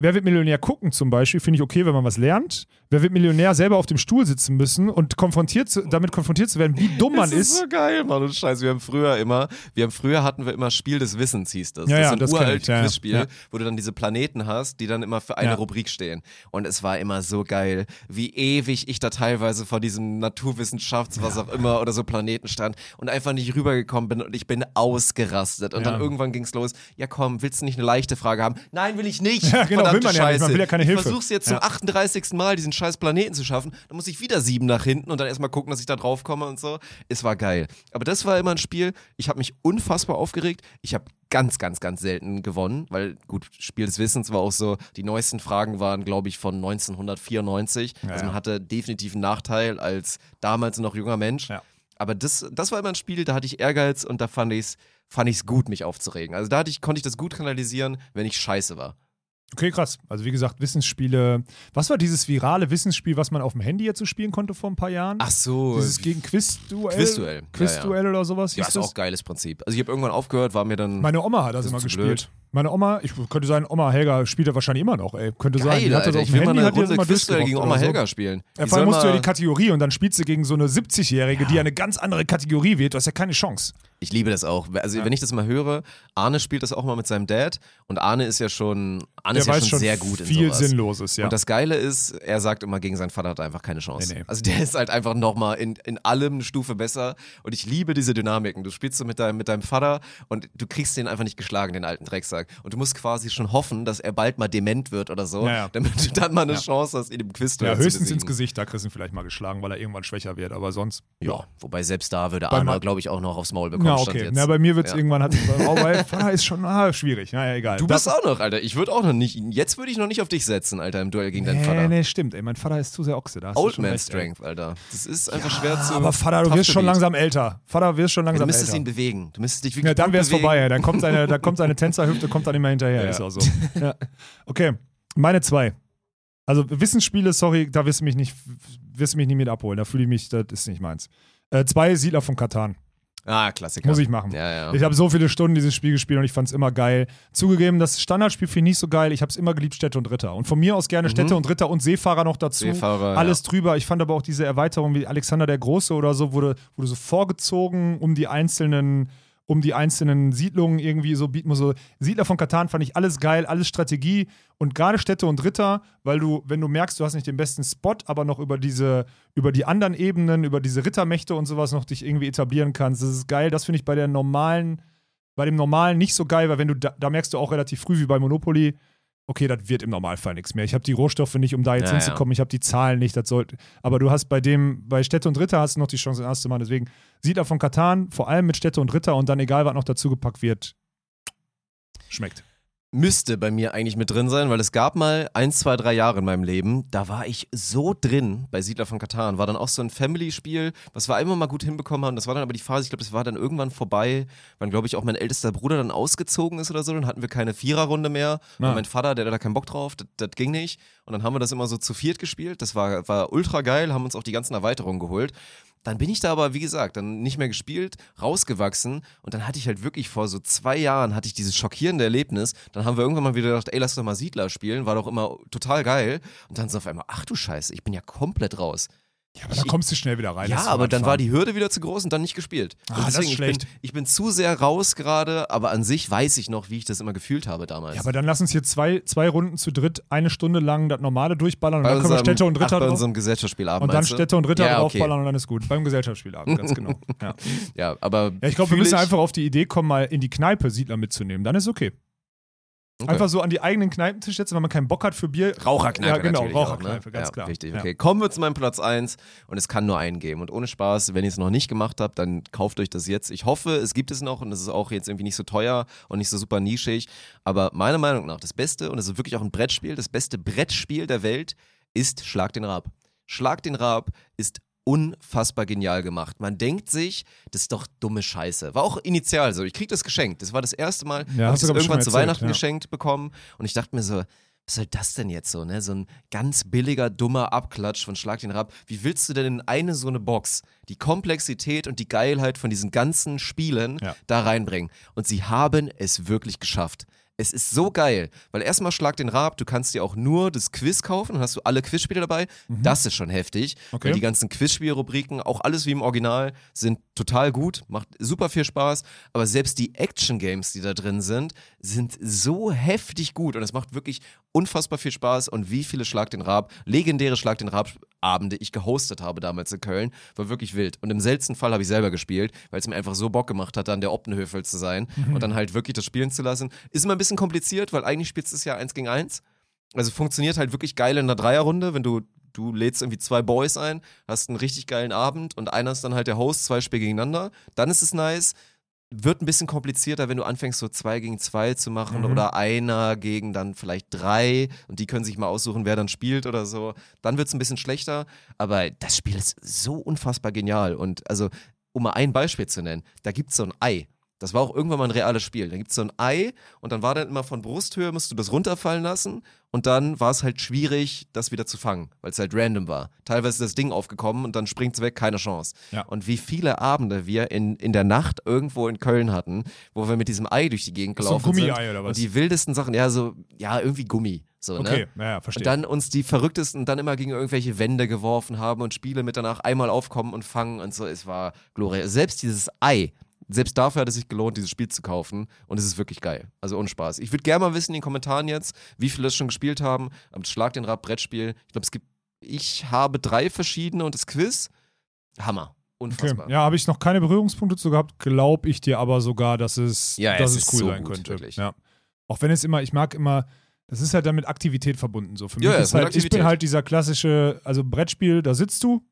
[SPEAKER 2] Wer wird Millionär gucken zum Beispiel, finde ich okay, wenn man was lernt. Wer wird Millionär selber auf dem Stuhl sitzen müssen und konfrontiert zu, damit konfrontiert zu werden, wie dumm man
[SPEAKER 1] das ist.
[SPEAKER 2] ist.
[SPEAKER 1] so geil, Mann. Und Scheiße, wir haben früher immer, wir haben früher hatten wir immer Spiel des Wissens, hieß das.
[SPEAKER 2] Ja,
[SPEAKER 1] das
[SPEAKER 2] ja,
[SPEAKER 1] ist ein
[SPEAKER 2] das
[SPEAKER 1] uraltes
[SPEAKER 2] ja.
[SPEAKER 1] Quizspiel,
[SPEAKER 2] Ja.
[SPEAKER 1] wo du dann diese Planeten hast, die dann immer für eine
[SPEAKER 2] Ja.
[SPEAKER 1] Rubrik stehen. Und es war immer so geil, wie ewig ich da teilweise vor diesem Naturwissenschafts, was auch immer, oder so Planeten stand und einfach nicht rübergekommen bin und ich bin ausgerastet. Und dann irgendwann ging's los, ja komm, willst du nicht eine leichte Frage haben? Nein, will ich nicht. (laughs)
[SPEAKER 2] Ja, genau, will man
[SPEAKER 1] verdammte
[SPEAKER 2] ja nicht,
[SPEAKER 1] Scheiße.
[SPEAKER 2] man will ja keine
[SPEAKER 1] ich
[SPEAKER 2] Hilfe.
[SPEAKER 1] versuch's jetzt
[SPEAKER 2] Ja.
[SPEAKER 1] zum 38. Mal, diesen scheiß Planeten zu schaffen. Dann muss ich wieder sieben nach hinten und dann erstmal gucken, dass ich da drauf komme und so. Es war geil. Aber das war immer ein Spiel, ich habe mich unfassbar aufgeregt. Ich habe ganz, ganz, ganz selten gewonnen, weil gut, Spiel des Wissens war auch so, die neuesten Fragen waren, glaube ich, von 1994. also man hatte definitiv einen Nachteil als damals noch junger Mensch.
[SPEAKER 2] Ja.
[SPEAKER 1] Aber das, das war immer ein Spiel, da hatte ich Ehrgeiz und da fand ich es fand ich's gut, mich aufzuregen. Also da ich, konnte ich das gut kanalisieren, wenn ich scheiße war.
[SPEAKER 2] Okay, krass. Also wie gesagt, Wissensspiele. Was war dieses virale Wissensspiel, was man auf dem Handy jetzt so spielen konnte vor ein paar Jahren?
[SPEAKER 1] Ach so.
[SPEAKER 2] Dieses gegen Quizduell?
[SPEAKER 1] Quizduell, ja,
[SPEAKER 2] Quizduell oder sowas
[SPEAKER 1] ja, ist
[SPEAKER 2] das?
[SPEAKER 1] auch ein geiles Prinzip. Also ich habe irgendwann aufgehört, war mir dann
[SPEAKER 2] Meine Oma hat das,
[SPEAKER 1] Das
[SPEAKER 2] immer gespielt.
[SPEAKER 1] blöd.
[SPEAKER 2] Meine Oma, ich könnte sagen, Oma Helga spielt das wahrscheinlich immer noch, ey. Könnte sein.
[SPEAKER 1] geil,
[SPEAKER 2] Die hat das
[SPEAKER 1] Alter.
[SPEAKER 2] auf dem Handy, hat die das immer
[SPEAKER 1] Quizduell gegen Oma
[SPEAKER 2] oder so.
[SPEAKER 1] Helga spielen.
[SPEAKER 2] Ja, vor allem musst du ja die Kategorie und dann spielst du gegen so eine 70-Jährige, die eine ganz andere Kategorie wählt. Du hast ja keine Chance.
[SPEAKER 1] Ich liebe das auch. Also wenn ich das mal höre, Arne spielt das auch mal mit seinem Dad und Arne ist ja schon, Arne
[SPEAKER 2] Der
[SPEAKER 1] ist ja schon,
[SPEAKER 2] schon
[SPEAKER 1] sehr gut in
[SPEAKER 2] viel
[SPEAKER 1] sowas.
[SPEAKER 2] Sinnloses, ja.
[SPEAKER 1] Und das Geile ist, er sagt immer, gegen seinen Vater hat er einfach keine Chance.
[SPEAKER 2] Nee, nee.
[SPEAKER 1] Also der ist halt einfach nochmal in, in allem eine Stufe besser. Und ich liebe diese Dynamiken. Du spielst so mit deinem, mit deinem Vater und du kriegst den einfach nicht geschlagen, den alten Drecksack. Und du musst quasi schon hoffen, dass er bald mal dement wird oder so,
[SPEAKER 2] Ja, ja.
[SPEAKER 1] damit du dann mal eine Chance hast, ihn im Quiz
[SPEAKER 2] ja, höchstens ins Gesicht, da kriegst du ihn vielleicht mal geschlagen, weil er irgendwann schwächer wird, aber sonst.
[SPEAKER 1] Ja, wobei selbst da würde Arne, glaube ich, auch noch aufs Maul bekommen.
[SPEAKER 2] Na,
[SPEAKER 1] Stand
[SPEAKER 2] okay.
[SPEAKER 1] jetzt.
[SPEAKER 2] Na, bei mir wird es
[SPEAKER 1] Ja.
[SPEAKER 2] irgendwann, hat, oh, Vater ist schon ah, schwierig. Naja, egal.
[SPEAKER 1] Du
[SPEAKER 2] Das-
[SPEAKER 1] bist auch noch, Alter. Ich würde auch noch nicht, jetzt würde ich noch nicht auf dich setzen, Alter, im Duell gegen deinen
[SPEAKER 2] Nee,
[SPEAKER 1] Vater.
[SPEAKER 2] nee, stimmt. Ey, mein Vater ist zu sehr Ochse. Da
[SPEAKER 1] Old Man
[SPEAKER 2] recht.
[SPEAKER 1] Strength, Alter. Das ist einfach schwer zu.
[SPEAKER 2] Aber Vater, du wirst schon langsam älter. Vater, wirst schon
[SPEAKER 1] Ja,
[SPEAKER 2] langsam
[SPEAKER 1] du müsstest
[SPEAKER 2] älter.
[SPEAKER 1] ihn bewegen. Du müsstest dich wirklich
[SPEAKER 2] Ja, dann wär's
[SPEAKER 1] bewegen.
[SPEAKER 2] vorbei. ey. Dann kommt seine, da kommt seine (laughs) Tänzerhüfte, kommt dann immer hinterher.
[SPEAKER 1] Ja.
[SPEAKER 2] Ist auch so. Ja. Okay, meine zwei. Also Wissensspiele, sorry, da wirst du mich nicht, wirst du mich nicht mit abholen. Da fühle ich mich, das ist nicht meins. Äh, zwei Siedler von Katan.
[SPEAKER 1] Ah, Klassiker.
[SPEAKER 2] Muss ich machen.
[SPEAKER 1] Ja, ja.
[SPEAKER 2] Ich habe so viele Stunden dieses Spiel gespielt und ich fand es immer geil. Zugegeben, das Standardspiel finde ich nicht so geil. Ich habe es immer geliebt, Städte und Ritter. Und von mir aus gerne Städte und Ritter und Seefahrer noch dazu.
[SPEAKER 1] Mhm. Seefahrer,
[SPEAKER 2] Alles
[SPEAKER 1] ja.
[SPEAKER 2] drüber. Ich fand aber auch diese Erweiterung wie Alexander der Große oder so, wurde, wurde so vorgezogen, um die einzelnen um die einzelnen Siedlungen irgendwie so bieten so Siedler von Katan fand ich alles geil, alles Strategie und gerade Städte und Ritter, weil du wenn du merkst, du hast nicht den besten Spot, aber noch über diese über die anderen Ebenen, über diese Rittermächte und sowas noch dich irgendwie etablieren kannst. Das ist geil, das finde ich bei der normalen bei dem normalen nicht so geil, weil wenn du da, da merkst du auch relativ früh wie bei Monopoly, okay, das wird im Normalfall nichts mehr. Ich habe die Rohstoffe nicht, um da jetzt
[SPEAKER 1] Ja,
[SPEAKER 2] hinzukommen. Ich habe die Zahlen nicht. Das sollte. Aber du hast bei dem, bei Städte und Ritter hast du noch die Chance, den erste Mal. Deswegen Siedler von Katan, vor allem mit Städte und Ritter und dann egal, was noch dazugepackt wird, schmeckt.
[SPEAKER 1] Müsste bei mir eigentlich mit drin sein, weil es gab mal ein, zwei, drei Jahre in meinem Leben, da war ich so drin bei Siedler von Katan. War dann auch so ein Family-Spiel, was wir einmal mal gut hinbekommen haben. Das war dann aber die Phase, ich glaube, das war dann irgendwann vorbei, weil, glaube ich, auch mein ältester Bruder dann ausgezogen ist oder so. Dann hatten wir keine Viererrunde mehr. Und mein Vater, der hatte da keinen Bock drauf, das, das ging nicht. Und dann haben wir das immer so zu viert gespielt. Das war, war ultra geil, haben uns auch die ganzen Erweiterungen geholt. Dann bin ich da aber, wie gesagt, dann nicht mehr gespielt, rausgewachsen und dann hatte ich halt wirklich vor so zwei Jahren hatte ich dieses schockierende Erlebnis. Dann haben wir irgendwann mal wieder gedacht, ey, lass doch mal Siedler spielen, war doch immer total geil. Und dann so auf einmal, ach du Scheiße, ich bin ja komplett raus.
[SPEAKER 2] Ja, aber da kommst du schnell wieder rein.
[SPEAKER 1] Ja, aber dann war die Hürde wieder zu groß und dann nicht gespielt.
[SPEAKER 2] Ah,
[SPEAKER 1] und
[SPEAKER 2] das ist
[SPEAKER 1] deswegen, ich, bin,
[SPEAKER 2] schlecht.
[SPEAKER 1] ich bin zu sehr raus gerade, aber an sich weiß ich noch, wie ich das immer gefühlt habe damals.
[SPEAKER 2] Ja, aber dann lass uns hier zwei, zwei Runden zu dritt eine Stunde lang das normale durchballern und
[SPEAKER 1] bei
[SPEAKER 2] dann können wir Städte und
[SPEAKER 1] ach,
[SPEAKER 2] Ritter
[SPEAKER 1] bei
[SPEAKER 2] drauf.
[SPEAKER 1] unserem Gesellschaftsspielabend.
[SPEAKER 2] Und dann? Städte und Ritter
[SPEAKER 1] ja, okay.
[SPEAKER 2] draufballern und dann ist gut. Beim Gesellschaftsspielabend, ganz genau. (laughs) Ja.
[SPEAKER 1] Ja, aber
[SPEAKER 2] Ja, ich glaube, wir müssen einfach auf die Idee kommen, mal in die Kneipe Siedler mitzunehmen. Dann ist okay.
[SPEAKER 1] Okay.
[SPEAKER 2] Einfach so an die eigenen Kneipentisch setzen, wenn man keinen Bock hat für Bier.
[SPEAKER 1] Raucherkneipe.
[SPEAKER 2] Ja, genau,
[SPEAKER 1] natürlich
[SPEAKER 2] Raucherkneipe,
[SPEAKER 1] auch, ne?
[SPEAKER 2] ganz
[SPEAKER 1] ja,
[SPEAKER 2] klar.
[SPEAKER 1] Richtig,
[SPEAKER 2] Ja.
[SPEAKER 1] okay. Kommen wir zu meinem Platz 1 und es kann nur einen geben. Und ohne Spaß, wenn ihr es noch nicht gemacht habt, dann kauft euch das jetzt. Ich hoffe, es gibt es noch und es ist auch jetzt irgendwie nicht so teuer und nicht so super nischig. Aber meiner Meinung nach, das Beste, und es ist wirklich auch ein Brettspiel, das beste Brettspiel der Welt ist Schlag den Rab. Schlag den Rab ist unfassbar genial gemacht. Man denkt sich, das ist doch dumme Scheiße. War auch initial so. Ich krieg das geschenkt. Das war das erste Mal,
[SPEAKER 2] Ja,
[SPEAKER 1] ich das irgendwann zu
[SPEAKER 2] erzählt,
[SPEAKER 1] Weihnachten
[SPEAKER 2] ja.
[SPEAKER 1] geschenkt bekommen und ich dachte mir so, was soll das denn jetzt so, ne? So ein ganz billiger, dummer Abklatsch von Schlag den Rab. Wie willst du denn in eine so eine Box die Komplexität und die Geilheit von diesen ganzen Spielen
[SPEAKER 2] Ja.
[SPEAKER 1] da reinbringen? Und sie haben es wirklich geschafft. Es ist so geil, weil erstmal Schlag den Rab, du kannst dir auch nur das Quiz kaufen, dann hast du alle Quizspiele dabei. Das ist schon heftig.
[SPEAKER 2] Mhm. Okay.
[SPEAKER 1] Weil die ganzen Quizspielrubriken, auch alles wie im Original, sind total gut, macht super viel Spaß. Aber selbst die Action-Games, die da drin sind, sind so heftig gut und es macht wirklich unfassbar viel Spaß. Und wie viele Schlag den Rab, legendäre Schlag den Rab-Abende ich gehostet habe damals in Köln, war wirklich wild. Und im seltensten Fall habe ich selber gespielt, weil es mir einfach so Bock gemacht hat, dann der Optenhöfel zu sein und dann halt wirklich das spielen zu lassen. Ist immer ein bisschen kompliziert, weil eigentlich spielst du es ja eins gegen eins. Also funktioniert halt wirklich geil in einer Dreierrunde, wenn du, du lädst irgendwie zwei Boys ein, hast einen richtig geilen Abend und einer ist dann halt der Host, zwei Spiele gegeneinander. Dann ist es nice. Wird ein bisschen komplizierter, wenn du anfängst, so zwei gegen zwei zu machen
[SPEAKER 2] Mhm.
[SPEAKER 1] oder einer gegen dann vielleicht drei und die können sich mal aussuchen, wer dann spielt oder so. Dann wird es ein bisschen schlechter, aber das Spiel ist so unfassbar genial. Und also, um mal ein Beispiel zu nennen, da gibt es so ein Ei. Das war auch irgendwann mal ein reales Spiel. Da gibt es so ein Ei und dann war dann immer von Brusthöhe, musst du das runterfallen lassen und dann war es halt schwierig, das wieder zu fangen, weil es halt random war. Teilweise ist das Ding aufgekommen und dann springt es weg, keine Chance.
[SPEAKER 2] Ja.
[SPEAKER 1] Und wie viele Abende wir in, in der Nacht irgendwo in Köln hatten, wo wir mit diesem Ei durch die Gegend
[SPEAKER 2] Ist so ein
[SPEAKER 1] gelaufen sind.
[SPEAKER 2] Gummiei oder was?
[SPEAKER 1] Und die wildesten Sachen, ja, so, ja, irgendwie Gummi. So,
[SPEAKER 2] Okay,
[SPEAKER 1] ne?
[SPEAKER 2] ja, ja, verstehe.
[SPEAKER 1] Und dann uns die verrücktesten dann immer gegen irgendwelche Wände geworfen haben und Spiele mit danach einmal aufkommen und fangen und so. Es war glorious. Selbst dieses Ei, selbst dafür hat es sich gelohnt, dieses Spiel zu kaufen. Und es ist wirklich geil. Also ohne Spaß. Ich würde gerne mal wissen in den Kommentaren jetzt, wie viele das schon gespielt haben. Aber das Schlag den Rab Brettspiel. Ich glaube, es gibt, ich habe drei verschiedene und das Quiz. Hammer.
[SPEAKER 2] Okay.
[SPEAKER 1] Unfassbar.
[SPEAKER 2] Ja, habe ich noch keine Berührungspunkte zu gehabt, glaube ich dir aber sogar, dass es,
[SPEAKER 1] Ja,
[SPEAKER 2] dass
[SPEAKER 1] es
[SPEAKER 2] es
[SPEAKER 1] ist
[SPEAKER 2] cool
[SPEAKER 1] so
[SPEAKER 2] sein
[SPEAKER 1] gut,
[SPEAKER 2] könnte.
[SPEAKER 1] wirklich.
[SPEAKER 2] Ja. Auch wenn es immer, ich mag immer, das ist halt dann mit Aktivität verbunden. So. Für mich
[SPEAKER 1] Ja,
[SPEAKER 2] ist halt, ich bin halt dieser klassische, also Brettspiel, da sitzt du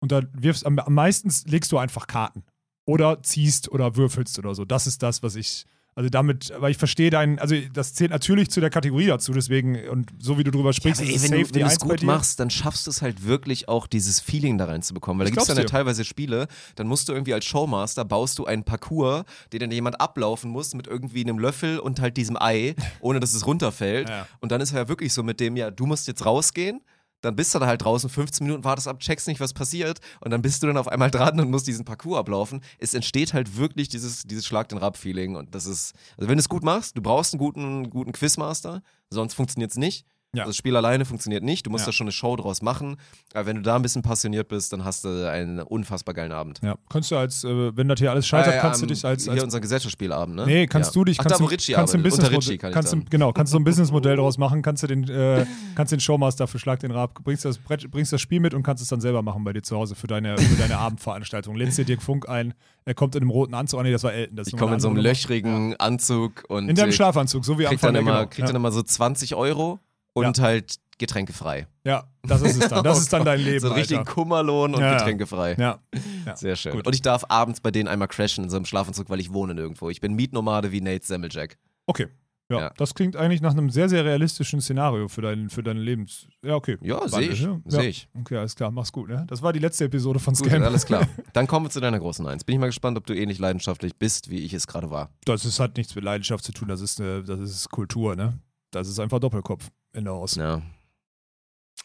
[SPEAKER 2] und da wirfst am, am meisten legst du einfach Karten. Oder ziehst oder würfelst oder so. Das ist das, was ich. Also damit, weil ich verstehe deinen, also das zählt natürlich zu der Kategorie dazu, deswegen, und so wie du drüber
[SPEAKER 1] Ja,
[SPEAKER 2] sprichst, ist
[SPEAKER 1] ey,
[SPEAKER 2] es
[SPEAKER 1] wenn
[SPEAKER 2] safe
[SPEAKER 1] du wenn du es gut machst, dann schaffst du es halt wirklich auch, dieses Feeling da reinzubekommen. Weil da
[SPEAKER 2] Ich
[SPEAKER 1] gibt es dann ja teilweise Spiele, dann musst du irgendwie als Showmaster, baust du einen Parcours, den dann jemand ablaufen muss mit irgendwie einem Löffel und halt diesem Ei, ohne dass es runterfällt.
[SPEAKER 2] Ja.
[SPEAKER 1] Und dann ist er ja wirklich so mit dem, ja, du musst jetzt rausgehen. Dann bist du da halt draußen, 15 Minuten wartest ab, checkst nicht, was passiert und dann bist du dann auf einmal dran und musst diesen Parcours ablaufen. Es entsteht halt wirklich dieses, dieses Schlag den Rab-Feeling und das ist, also wenn du es gut machst, du brauchst einen guten, guten Quizmaster, sonst funktioniert es nicht.
[SPEAKER 2] Ja.
[SPEAKER 1] Also Das Spiel alleine funktioniert nicht. Du musst
[SPEAKER 2] Ja.
[SPEAKER 1] da schon eine Show draus machen. Aber wenn du da ein bisschen passioniert bist, dann hast du einen unfassbar geilen Abend.
[SPEAKER 2] Ja, kannst du als, äh, wenn das hier alles scheitert,
[SPEAKER 1] Ah, ja,
[SPEAKER 2] kannst du
[SPEAKER 1] am-
[SPEAKER 2] dich als,
[SPEAKER 1] Hier
[SPEAKER 2] als
[SPEAKER 1] unser Gesellschaftsspielabend, ne?
[SPEAKER 2] Nee, kannst du dich,
[SPEAKER 1] Ach,
[SPEAKER 2] kannst,
[SPEAKER 1] da, wo
[SPEAKER 2] du,
[SPEAKER 1] Ritchie
[SPEAKER 2] kannst du ein
[SPEAKER 1] arbeitet. Unter Ritchie kann ich
[SPEAKER 2] kannst du,
[SPEAKER 1] dann.
[SPEAKER 2] genau, kannst du so ein Businessmodell (laughs) daraus machen, kannst du den, äh, kannst den Showmaster für Schlag den Rab, bringst das, Brett, bringst das Spiel mit und kannst es dann selber machen bei dir zu Hause für deine, für deine (laughs) Abendveranstaltung. Lädst dir Dirk Funk ein, er kommt in einem roten Anzug, oh nee, das war Elton. Das
[SPEAKER 1] Ich komme in so einem löchrigen Anzug und.
[SPEAKER 2] In deinem Schlafanzug, so wie am
[SPEAKER 1] kriegt dann,
[SPEAKER 2] Anfang.
[SPEAKER 1] immer,
[SPEAKER 2] genau.
[SPEAKER 1] kriegt dann immer so 20 Euro und halt Getränke frei.
[SPEAKER 2] ja. ja, das ist es dann. Das (laughs) ist dann dein Leben,
[SPEAKER 1] So einen richtigen
[SPEAKER 2] Alter.
[SPEAKER 1] Kummerlohn und
[SPEAKER 2] Ja, ja.
[SPEAKER 1] Getränke frei.
[SPEAKER 2] Ja, ja. (laughs)
[SPEAKER 1] Sehr schön.
[SPEAKER 2] Gut.
[SPEAKER 1] Und ich darf abends bei denen einmal crashen in so einem Schlafanzug, weil ich wohne nirgendwo. Ich bin Mietnomade wie Nate Semmeljack.
[SPEAKER 2] Okay. Ja,
[SPEAKER 1] Ja.
[SPEAKER 2] das klingt eigentlich nach einem sehr, sehr realistischen Szenario für, dein, für deine Lebens... Ja, okay.
[SPEAKER 1] Ja, sehe ich.
[SPEAKER 2] ja.
[SPEAKER 1] Sehe ich.
[SPEAKER 2] Okay, alles klar, mach's gut. Ne? Das war die letzte Episode von
[SPEAKER 1] Gut,
[SPEAKER 2] Scam.
[SPEAKER 1] alles klar. (laughs) Dann kommen wir zu deiner großen Eins. Bin ich mal gespannt, ob du ähnlich leidenschaftlich bist, wie ich es gerade war.
[SPEAKER 2] Das ist, hat nichts mit Leidenschaft zu tun, das ist, eine, das ist Kultur, ne? Das ist einfach Doppelkopf. Ende aus.
[SPEAKER 1] Ja.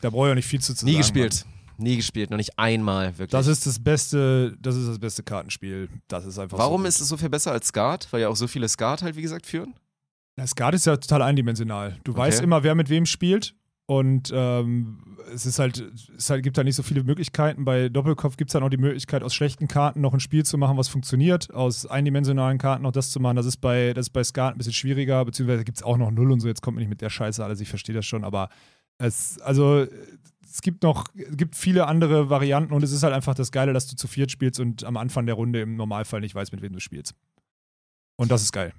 [SPEAKER 2] Da brauche ich auch nicht viel zu, zu
[SPEAKER 1] Nie
[SPEAKER 2] sagen.
[SPEAKER 1] gespielt. Nie gespielt, noch nicht einmal, wirklich.
[SPEAKER 2] Mann. Das ist das beste, das ist das beste Kartenspiel. Das ist einfach
[SPEAKER 1] Warum
[SPEAKER 2] so.
[SPEAKER 1] ist es so viel besser als Skat? Weil ja auch so viele Skat halt, wie gesagt, führen.
[SPEAKER 2] Das Skat ist ja total eindimensional. Du
[SPEAKER 1] Okay.
[SPEAKER 2] weißt immer, wer mit wem spielt. Und ähm, es ist halt, es halt, gibt da nicht so viele Möglichkeiten. Bei Doppelkopf gibt es dann auch die Möglichkeit, aus schlechten Karten noch ein Spiel zu machen, was funktioniert, aus eindimensionalen Karten noch das zu machen. Das ist bei, das ist bei Skat ein bisschen schwieriger, beziehungsweise gibt es auch noch Null und so. Jetzt kommt mir nicht mit der Scheiße alles, ich verstehe das schon, aber es, also es gibt noch, es gibt viele andere Varianten und es ist halt einfach das Geile, dass du zu viert spielst und am Anfang der Runde im Normalfall nicht weißt, mit wem du spielst. Und das ist geil.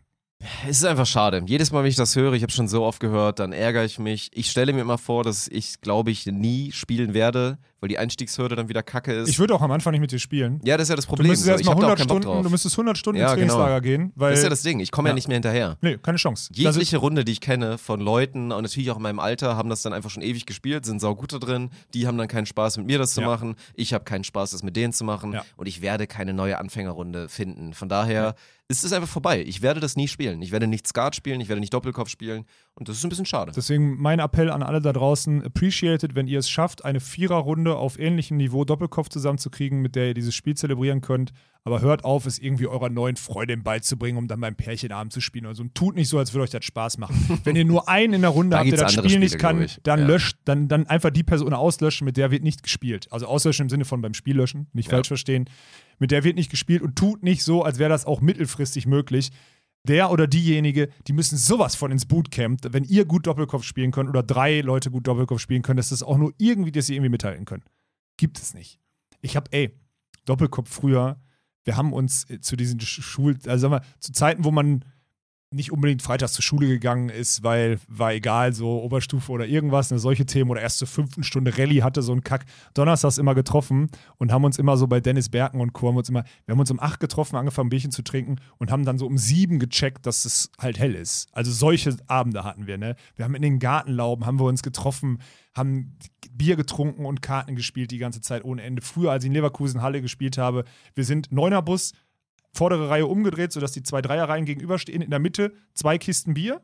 [SPEAKER 1] Es ist einfach schade. Jedes Mal, wenn ich das höre, ich habe schon so oft gehört, dann ärgere ich mich. Ich stelle mir immer vor, dass ich, glaube ich, nie spielen werde, weil die Einstiegshürde dann wieder kacke ist.
[SPEAKER 2] Ich würde auch am Anfang nicht mit dir spielen.
[SPEAKER 1] ja, das ist ja das
[SPEAKER 2] Du
[SPEAKER 1] Problem.
[SPEAKER 2] müsstest
[SPEAKER 1] So.
[SPEAKER 2] erst
[SPEAKER 1] Ich
[SPEAKER 2] mal
[SPEAKER 1] habe da auch
[SPEAKER 2] 100
[SPEAKER 1] keinen Bock
[SPEAKER 2] Stunden, du müsstest 100 Stunden
[SPEAKER 1] Ja,
[SPEAKER 2] ins
[SPEAKER 1] genau.
[SPEAKER 2] Trainingslager gehen, weil
[SPEAKER 1] Das ist ja das Ding. Ich komme ja.
[SPEAKER 2] Ja.
[SPEAKER 1] nicht mehr hinterher.
[SPEAKER 2] nee, keine Chance.
[SPEAKER 1] Jegliche Runde, die ich kenne von Leuten und natürlich auch in meinem Alter, haben das dann einfach schon ewig gespielt, sind saugut da drin. Die haben dann keinen Spaß mit mir das zu
[SPEAKER 2] Ja.
[SPEAKER 1] machen. Ich habe keinen Spaß, das mit denen zu machen. Und ich werde keine neue Anfängerrunde finden. Von daher ist es einfach vorbei. Ich werde das nie spielen. Ich werde nicht Skat spielen, ich werde nicht Doppelkopf spielen. Und das ist ein bisschen schade.
[SPEAKER 2] Deswegen mein Appell an alle da draußen: appreciated, wenn ihr es schafft, eine Viererrunde auf ähnlichem Niveau Doppelkopf zusammenzukriegen, mit der ihr dieses Spiel zelebrieren könnt. Aber hört auf, es irgendwie eurer neuen Freundin beizubringen, um dann beim Pärchenabend zu spielen oder so. Und tut nicht so, als würde euch das Spaß machen. (laughs) wenn ihr nur einen in der Runde habt, der das Spiel nicht
[SPEAKER 1] Spiele,
[SPEAKER 2] kann,
[SPEAKER 1] glaub ich.
[SPEAKER 2] dann
[SPEAKER 1] Ja.
[SPEAKER 2] löscht, dann, dann einfach die Person auslöschen, mit der wird nicht gespielt. Also auslöschen im Sinne von beim Spiel löschen, nicht
[SPEAKER 1] Ja.
[SPEAKER 2] falsch verstehen. Mit der wird nicht gespielt und tut nicht so, als wäre das auch mittelfristig möglich. Der oder diejenige, die müssen sowas von ins Bootcamp, wenn ihr gut Doppelkopf spielen könnt oder drei Leute gut Doppelkopf spielen können, dass das auch nur irgendwie, dass sie irgendwie mithalten können. Gibt es nicht. Ich habe, ey, Doppelkopf früher, wir haben uns äh, zu diesen Sch- Schul, also sag mal, zu Zeiten, wo man nicht unbedingt freitags zur Schule gegangen ist, weil war egal, so Oberstufe oder irgendwas, eine solche Themen oder erst zur fünften Stunde Rallye hatte so einen Kack. Donnerstags immer getroffen und haben uns immer so bei Dennis Berken und Co. Haben uns immer, wir haben uns um acht getroffen, angefangen Bierchen zu trinken und haben dann so um sieben gecheckt, dass es halt hell ist. Also solche Abende hatten wir, ne? Wir haben in den Gartenlauben, haben wir uns getroffen, haben Bier getrunken und Karten gespielt die ganze Zeit ohne Ende. Früher, als ich in Leverkusen Halle gespielt habe, wir sind Neunerbus, vordere Reihe umgedreht, sodass die zwei Dreierreihen gegenüberstehen. In der Mitte zwei Kisten Bier.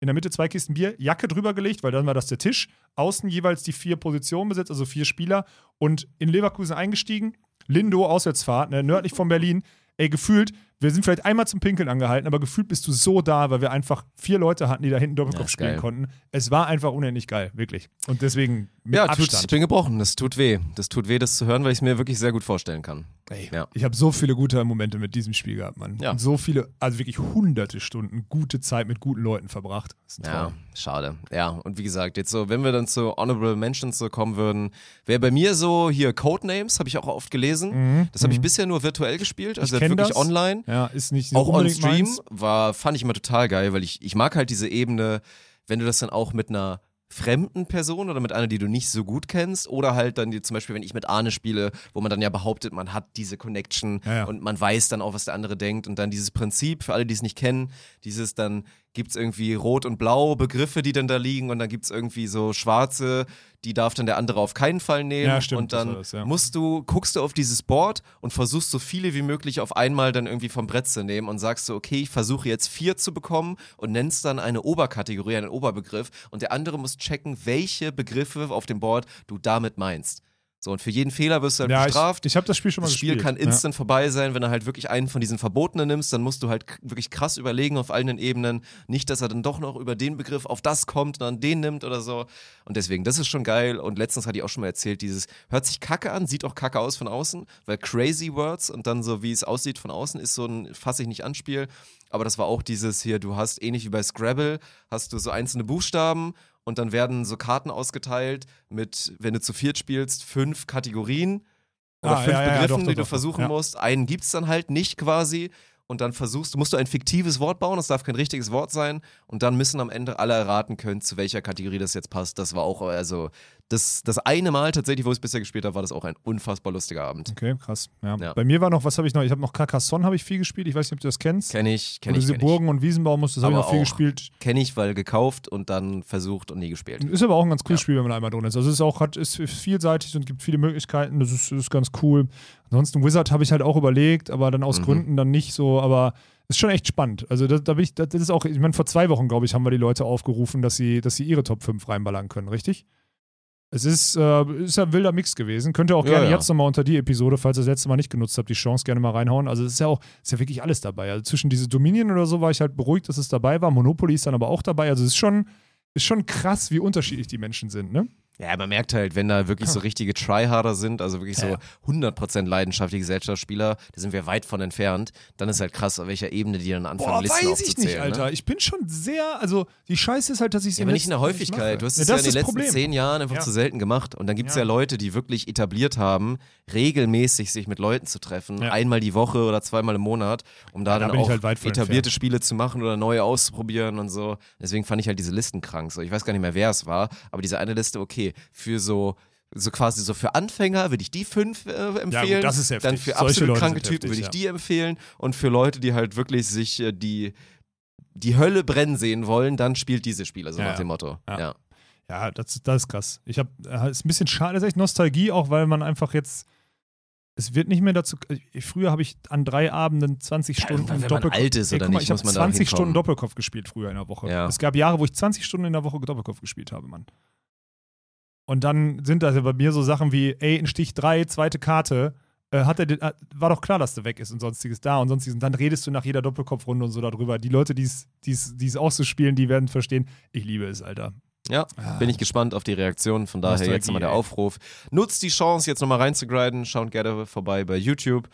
[SPEAKER 2] In der Mitte zwei Kisten Bier, Jacke drüber gelegt, weil dann war das der Tisch. Außen jeweils die vier Positionen besetzt, also vier Spieler. Und in Leverkusen eingestiegen. Lindo, Auswärtsfahrt, ne, nördlich von Berlin. Ey, gefühlt, wir sind vielleicht einmal zum Pinkeln angehalten, aber gefühlt bist du so da, weil wir einfach vier Leute hatten, die da hinten Doppelkopf
[SPEAKER 1] Ja,
[SPEAKER 2] spielen
[SPEAKER 1] geil.
[SPEAKER 2] konnten. Es war einfach unendlich geil, wirklich. Und deswegen mit
[SPEAKER 1] Ja, tut,
[SPEAKER 2] Abstand.
[SPEAKER 1] ich bin gebrochen. Das tut weh. Das tut weh, das zu hören, weil ich es mir wirklich sehr gut vorstellen kann.
[SPEAKER 2] Ey,
[SPEAKER 1] Ja.
[SPEAKER 2] Ich habe so viele gute Momente mit diesem Spiel gehabt, Mann.
[SPEAKER 1] Ja.
[SPEAKER 2] Und so viele, also wirklich hunderte Stunden gute Zeit mit guten Leuten verbracht.
[SPEAKER 1] Ja, schade. Ja, und wie gesagt, jetzt so, wenn wir dann zu Honorable Mentions so kommen würden, wäre bei mir so hier Codenames, habe ich auch oft gelesen. Das habe ich bisher nur virtuell gespielt, also
[SPEAKER 2] Mhm.
[SPEAKER 1] Wirklich
[SPEAKER 2] das.
[SPEAKER 1] online.
[SPEAKER 2] Ja, ist nicht
[SPEAKER 1] Auch on Stream
[SPEAKER 2] meins.
[SPEAKER 1] war, fand ich immer total geil, weil ich, ich mag halt diese Ebene, wenn du das dann auch mit einer fremden Person oder mit einer, die du nicht so gut kennst, oder halt dann die, zum Beispiel, wenn ich mit Arne spiele, wo man dann ja behauptet, man hat diese Connection
[SPEAKER 2] Ja, ja.
[SPEAKER 1] und man weiß dann auch, was der andere denkt und dann dieses Prinzip, für alle, die es nicht kennen, dieses dann gibt es irgendwie rot und blau Begriffe, die dann da liegen und dann gibt es irgendwie so schwarze, die darf dann der andere auf keinen Fall nehmen
[SPEAKER 2] Ja, stimmt,
[SPEAKER 1] und dann
[SPEAKER 2] das, ja.
[SPEAKER 1] musst du, guckst du auf dieses Board und versuchst so viele wie möglich auf einmal dann irgendwie vom Brett zu nehmen und sagst so, okay, ich versuche jetzt vier zu bekommen und nennst dann eine Oberkategorie, einen Oberbegriff und der andere muss checken, welche Begriffe auf dem Board du damit meinst. So, und für jeden Fehler wirst du halt
[SPEAKER 2] Ja, ich,
[SPEAKER 1] bestraft.
[SPEAKER 2] ich habe das Spiel schon mal
[SPEAKER 1] das Spiel
[SPEAKER 2] gespielt.
[SPEAKER 1] kann instant vorbei sein, wenn du halt wirklich einen von diesen Verbotenen nimmst, dann musst du halt wirklich krass überlegen auf allen Ebenen. Nicht, dass er dann doch noch über den Begriff auf das kommt und dann den nimmt oder so. Und deswegen, das ist schon geil. Und letztens hatte ich auch schon mal erzählt, dieses hört sich kacke an, sieht auch kacke aus von außen, weil crazy words und dann so, wie es aussieht von außen, ist so ein fass ich nicht an Spiel. Aber das war auch dieses hier, du hast ähnlich wie bei Scrabble, hast du so einzelne Buchstaben und dann werden so Karten ausgeteilt mit, wenn du zu viert spielst, fünf Kategorien oder
[SPEAKER 2] Ah,
[SPEAKER 1] fünf
[SPEAKER 2] ja, ja, ja,
[SPEAKER 1] Begriffen,
[SPEAKER 2] doch, doch,
[SPEAKER 1] die du
[SPEAKER 2] doch,
[SPEAKER 1] versuchen
[SPEAKER 2] ja.
[SPEAKER 1] musst. Einen gibt es dann halt nicht quasi. Und dann versuchst, musst du ein fiktives Wort bauen, das darf kein richtiges Wort sein. Und dann müssen am Ende alle erraten können, zu welcher Kategorie das jetzt passt. Das war auch, also, das, das eine Mal tatsächlich, wo ich es bisher gespielt habe, war das auch ein unfassbar lustiger Abend.
[SPEAKER 2] Okay, krass. Ja.
[SPEAKER 1] Ja.
[SPEAKER 2] Bei mir war noch, was habe ich noch? Ich habe noch Carcassone habe ich viel gespielt. Ich weiß nicht, ob du das kennst.
[SPEAKER 1] Kenne ich, kenne ich,
[SPEAKER 2] diese
[SPEAKER 1] kenne ich.
[SPEAKER 2] Burgen und Wiesen bauen musst, das habe ich noch viel gespielt.
[SPEAKER 1] Kenne ich, weil gekauft und dann versucht und nie gespielt.
[SPEAKER 2] Ist aber auch ein ganz cooles
[SPEAKER 1] Ja.
[SPEAKER 2] Spiel, wenn man einmal drin ist. Also es ist auch hat, ist vielseitig und gibt viele Möglichkeiten. Das ist, ist ganz cool. Ansonsten Wizard habe ich halt auch überlegt, aber dann aus
[SPEAKER 1] Mhm.
[SPEAKER 2] Gründen dann nicht so. Aber ist schon echt spannend. Also da, da bin ich, das ist auch, ich meine, vor zwei Wochen, glaube ich, haben wir die Leute aufgerufen, dass sie, dass sie ihre Top 5 reinballern können, richtig? Es ist, äh, ist ja ein wilder Mix gewesen. Könnt ihr auch
[SPEAKER 1] Ja,
[SPEAKER 2] gerne
[SPEAKER 1] ja.
[SPEAKER 2] jetzt nochmal unter die Episode, falls ihr das letzte Mal nicht genutzt habt, die Chance gerne mal reinhauen. Also es ist ja auch, ist ja wirklich alles dabei. Also zwischen diese Dominion oder so war ich halt beruhigt, dass es dabei war. Monopoly ist dann aber auch dabei. Also es ist schon, ist schon krass, wie unterschiedlich die Menschen sind, ne?
[SPEAKER 1] Ja, man merkt halt, wenn da wirklich so (laughs) richtige Tryharder sind, also wirklich so
[SPEAKER 2] Ja.
[SPEAKER 1] 100% leidenschaftliche Gesellschaftsspieler, da sind wir weit von entfernt, dann ist halt krass, auf welcher Ebene die dann anfangen,
[SPEAKER 2] Boah,
[SPEAKER 1] Listen
[SPEAKER 2] weiß ich nicht, Alter.
[SPEAKER 1] Ne?
[SPEAKER 2] Ich bin schon sehr, also die Scheiße ist halt, dass ich es
[SPEAKER 1] Ja, aber nicht in der Häufigkeit. Du hast es
[SPEAKER 2] ja,
[SPEAKER 1] ja,
[SPEAKER 2] das
[SPEAKER 1] in den letzten
[SPEAKER 2] Problem.
[SPEAKER 1] zehn Jahren einfach
[SPEAKER 2] Ja.
[SPEAKER 1] zu selten gemacht. Und dann gibt es ja.
[SPEAKER 2] Ja.
[SPEAKER 1] Leute, die wirklich etabliert haben, regelmäßig sich mit Leuten zu treffen,
[SPEAKER 2] Ja.
[SPEAKER 1] einmal die Woche oder zweimal im Monat, um da
[SPEAKER 2] Ja, da
[SPEAKER 1] dann
[SPEAKER 2] ich
[SPEAKER 1] auch
[SPEAKER 2] halt
[SPEAKER 1] etablierte
[SPEAKER 2] entfernt.
[SPEAKER 1] Spiele zu machen oder neue auszuprobieren und so. Deswegen fand ich halt diese Listen krank. So, ich weiß gar nicht mehr, wer es war, aber diese eine Liste, okay, für so so quasi so für Anfänger würde ich die fünf äh, empfehlen.
[SPEAKER 2] das ist heftig.
[SPEAKER 1] Dann für
[SPEAKER 2] Solche
[SPEAKER 1] absolut
[SPEAKER 2] Leute
[SPEAKER 1] kranke Typen
[SPEAKER 2] heftig,
[SPEAKER 1] würde ich
[SPEAKER 2] ja.
[SPEAKER 1] die empfehlen und für Leute, die halt wirklich sich äh, die die Hölle brennen sehen wollen, dann spielt diese Spiele, so
[SPEAKER 2] Ja,
[SPEAKER 1] nach
[SPEAKER 2] ja.
[SPEAKER 1] dem Motto.
[SPEAKER 2] Ja.
[SPEAKER 1] ja.
[SPEAKER 2] Ja, das, das ist krass. Ich habe, ist ein bisschen schade, das ist echt Nostalgie, auch weil man einfach jetzt, es wird nicht mehr dazu, ich, früher habe ich an drei Abenden 20
[SPEAKER 1] Ja,
[SPEAKER 2] Stunden
[SPEAKER 1] wenn man
[SPEAKER 2] Doppelkopf.
[SPEAKER 1] alt ist oder
[SPEAKER 2] guck mal,
[SPEAKER 1] nicht,
[SPEAKER 2] ich habe
[SPEAKER 1] man da
[SPEAKER 2] 20
[SPEAKER 1] hinkommen.
[SPEAKER 2] Stunden Doppelkopf gespielt früher in der Woche.
[SPEAKER 1] Ja.
[SPEAKER 2] Es gab Jahre, wo ich 20 Stunden in der Woche Doppelkopf gespielt habe, Mann. Und dann sind das ja bei mir so Sachen wie, ey, in Stich 3, zweite Karte, äh, hat er, den- war doch klar, dass du weg ist und sonstiges da und sonstiges. Und dann redest du nach jeder Doppelkopfrunde und so darüber. Die Leute, die es auch so spielen, die werden verstehen, ich liebe es, Alter.
[SPEAKER 1] Ja, bin ich gespannt auf die Reaktion. Von daher
[SPEAKER 2] Nostalgie,
[SPEAKER 1] jetzt nochmal der. Aufruf. Nutzt die Chance, jetzt nochmal reinzugrinden. Schaut gerne vorbei bei YouTube.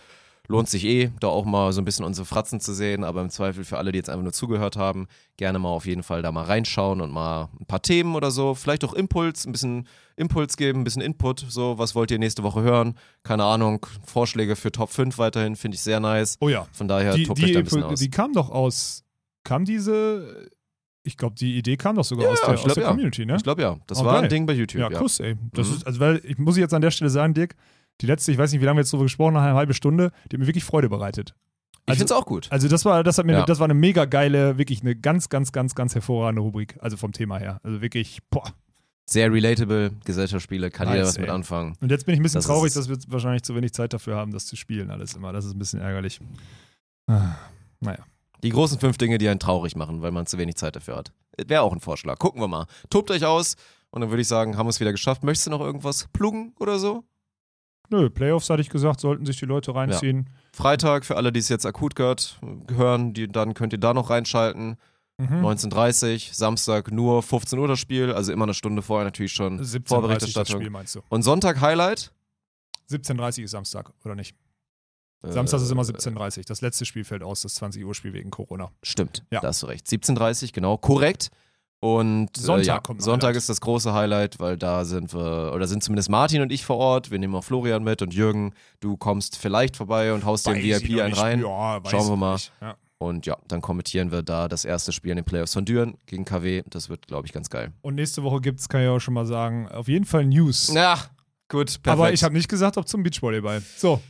[SPEAKER 1] Lohnt sich eh, da auch mal so ein bisschen unsere Fratzen zu sehen. Aber im Zweifel für alle, die jetzt einfach nur zugehört haben, gerne mal auf jeden Fall da mal reinschauen und mal ein paar Themen oder so. Vielleicht auch Impuls, ein bisschen Impuls geben, ein bisschen Input. So, was wollt ihr nächste Woche hören? Keine Ahnung. Vorschläge für Top 5 weiterhin finde ich sehr nice.
[SPEAKER 2] Oh ja.
[SPEAKER 1] Von daher
[SPEAKER 2] die,
[SPEAKER 1] tobt euch
[SPEAKER 2] die,
[SPEAKER 1] da ein bisschen aus.
[SPEAKER 2] die kam doch aus kam diese, ich glaube, die Idee kam doch sogar
[SPEAKER 1] Ja,
[SPEAKER 2] aus der, aus
[SPEAKER 1] glaub,
[SPEAKER 2] der
[SPEAKER 1] ja.
[SPEAKER 2] Community, ne?
[SPEAKER 1] Ich glaube ja. Das
[SPEAKER 2] Oh,
[SPEAKER 1] war
[SPEAKER 2] geil.
[SPEAKER 1] ein Ding bei YouTube.
[SPEAKER 2] Ja,
[SPEAKER 1] Ja,
[SPEAKER 2] Kuss, ey. Das
[SPEAKER 1] Mhm.
[SPEAKER 2] ist, also, weil ich muss jetzt an der Stelle sagen, Dirk, die letzte, ich weiß nicht, wie lange wir jetzt darüber gesprochen haben, eine halbe Stunde, die hat mir wirklich Freude bereitet.
[SPEAKER 1] Ich
[SPEAKER 2] Also-
[SPEAKER 1] finde es auch gut.
[SPEAKER 2] Also das war, das hat mir,
[SPEAKER 1] Ja.
[SPEAKER 2] das war eine mega geile, wirklich eine ganz, ganz, ganz, ganz hervorragende Rubrik. Also vom Thema her. Also wirklich, boah.
[SPEAKER 1] Sehr relatable Gesellschaftsspiele, kann
[SPEAKER 2] Nice,
[SPEAKER 1] jeder was mit
[SPEAKER 2] ey.
[SPEAKER 1] anfangen.
[SPEAKER 2] Und jetzt bin ich ein bisschen
[SPEAKER 1] Das
[SPEAKER 2] traurig, dass wir wahrscheinlich zu wenig Zeit dafür haben, das zu spielen, alles immer. Das ist ein bisschen ärgerlich. Ah, Naja.
[SPEAKER 1] Die großen fünf Dinge, die einen traurig machen, weil man zu wenig Zeit dafür hat. Wäre auch ein Vorschlag. Gucken wir mal. Tobt euch aus und dann würde ich sagen, haben wir es wieder geschafft. Möchtest du noch irgendwas pluggen oder so?
[SPEAKER 2] Nö, Playoffs hatte ich gesagt, sollten sich die Leute reinziehen.
[SPEAKER 1] Freitag für alle, die es jetzt akut gehört, hören, die, dann könnt ihr da noch reinschalten.
[SPEAKER 2] Mhm.
[SPEAKER 1] 19.30 Samstag nur 15 Uhr das Spiel, also immer eine Stunde vorher natürlich schon
[SPEAKER 2] 17.30 das
[SPEAKER 1] Vorberichterstattung.
[SPEAKER 2] Spiel meinst du?
[SPEAKER 1] Und Sonntag Highlight?
[SPEAKER 2] 17.30 ist Samstag, oder nicht?
[SPEAKER 1] Äh,
[SPEAKER 2] Samstag ist immer 17.30 Das letzte Spiel fällt aus, das 20 Uhr Spiel wegen Corona.
[SPEAKER 1] Stimmt,
[SPEAKER 2] Ja.
[SPEAKER 1] da hast du recht. 17.30 genau, korrekt. Und
[SPEAKER 2] Sonntag
[SPEAKER 1] äh, ja,
[SPEAKER 2] kommt
[SPEAKER 1] Sonntag
[SPEAKER 2] Highlight.
[SPEAKER 1] ist das große Highlight, weil da sind wir, oder sind zumindest Martin und ich vor Ort. Wir nehmen auch Florian mit und Jürgen, du kommst vielleicht vorbei und haust
[SPEAKER 2] Weiß ich
[SPEAKER 1] VIP einen rein.
[SPEAKER 2] Ja,
[SPEAKER 1] Schauen wir mal.
[SPEAKER 2] Ja.
[SPEAKER 1] Und ja, dann kommentieren wir da das erste Spiel in den Playoffs von Düren gegen KW. Das wird, glaube ich, ganz geil.
[SPEAKER 2] Und nächste Woche gibt es, kann ich auch schon mal sagen, auf jeden Fall News.
[SPEAKER 1] Ja, gut, perfekt.
[SPEAKER 2] Aber ich habe nicht gesagt, ob zum Beachvolleyball. So,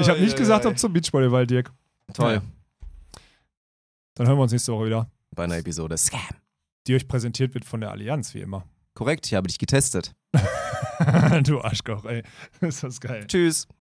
[SPEAKER 2] ich habe nicht gesagt, ob zum Beachvolleyball, Dirk.
[SPEAKER 1] Toll.
[SPEAKER 2] Ja. Dann hören wir uns nächste Woche wieder.
[SPEAKER 1] Bei einer Episode Scam.
[SPEAKER 2] Die euch präsentiert wird von der Allianz, wie immer.
[SPEAKER 1] Korrekt, ich habe dich getestet. (laughs)
[SPEAKER 2] du Arschkoch, ey. (laughs) Ist das geil.
[SPEAKER 1] Tschüss.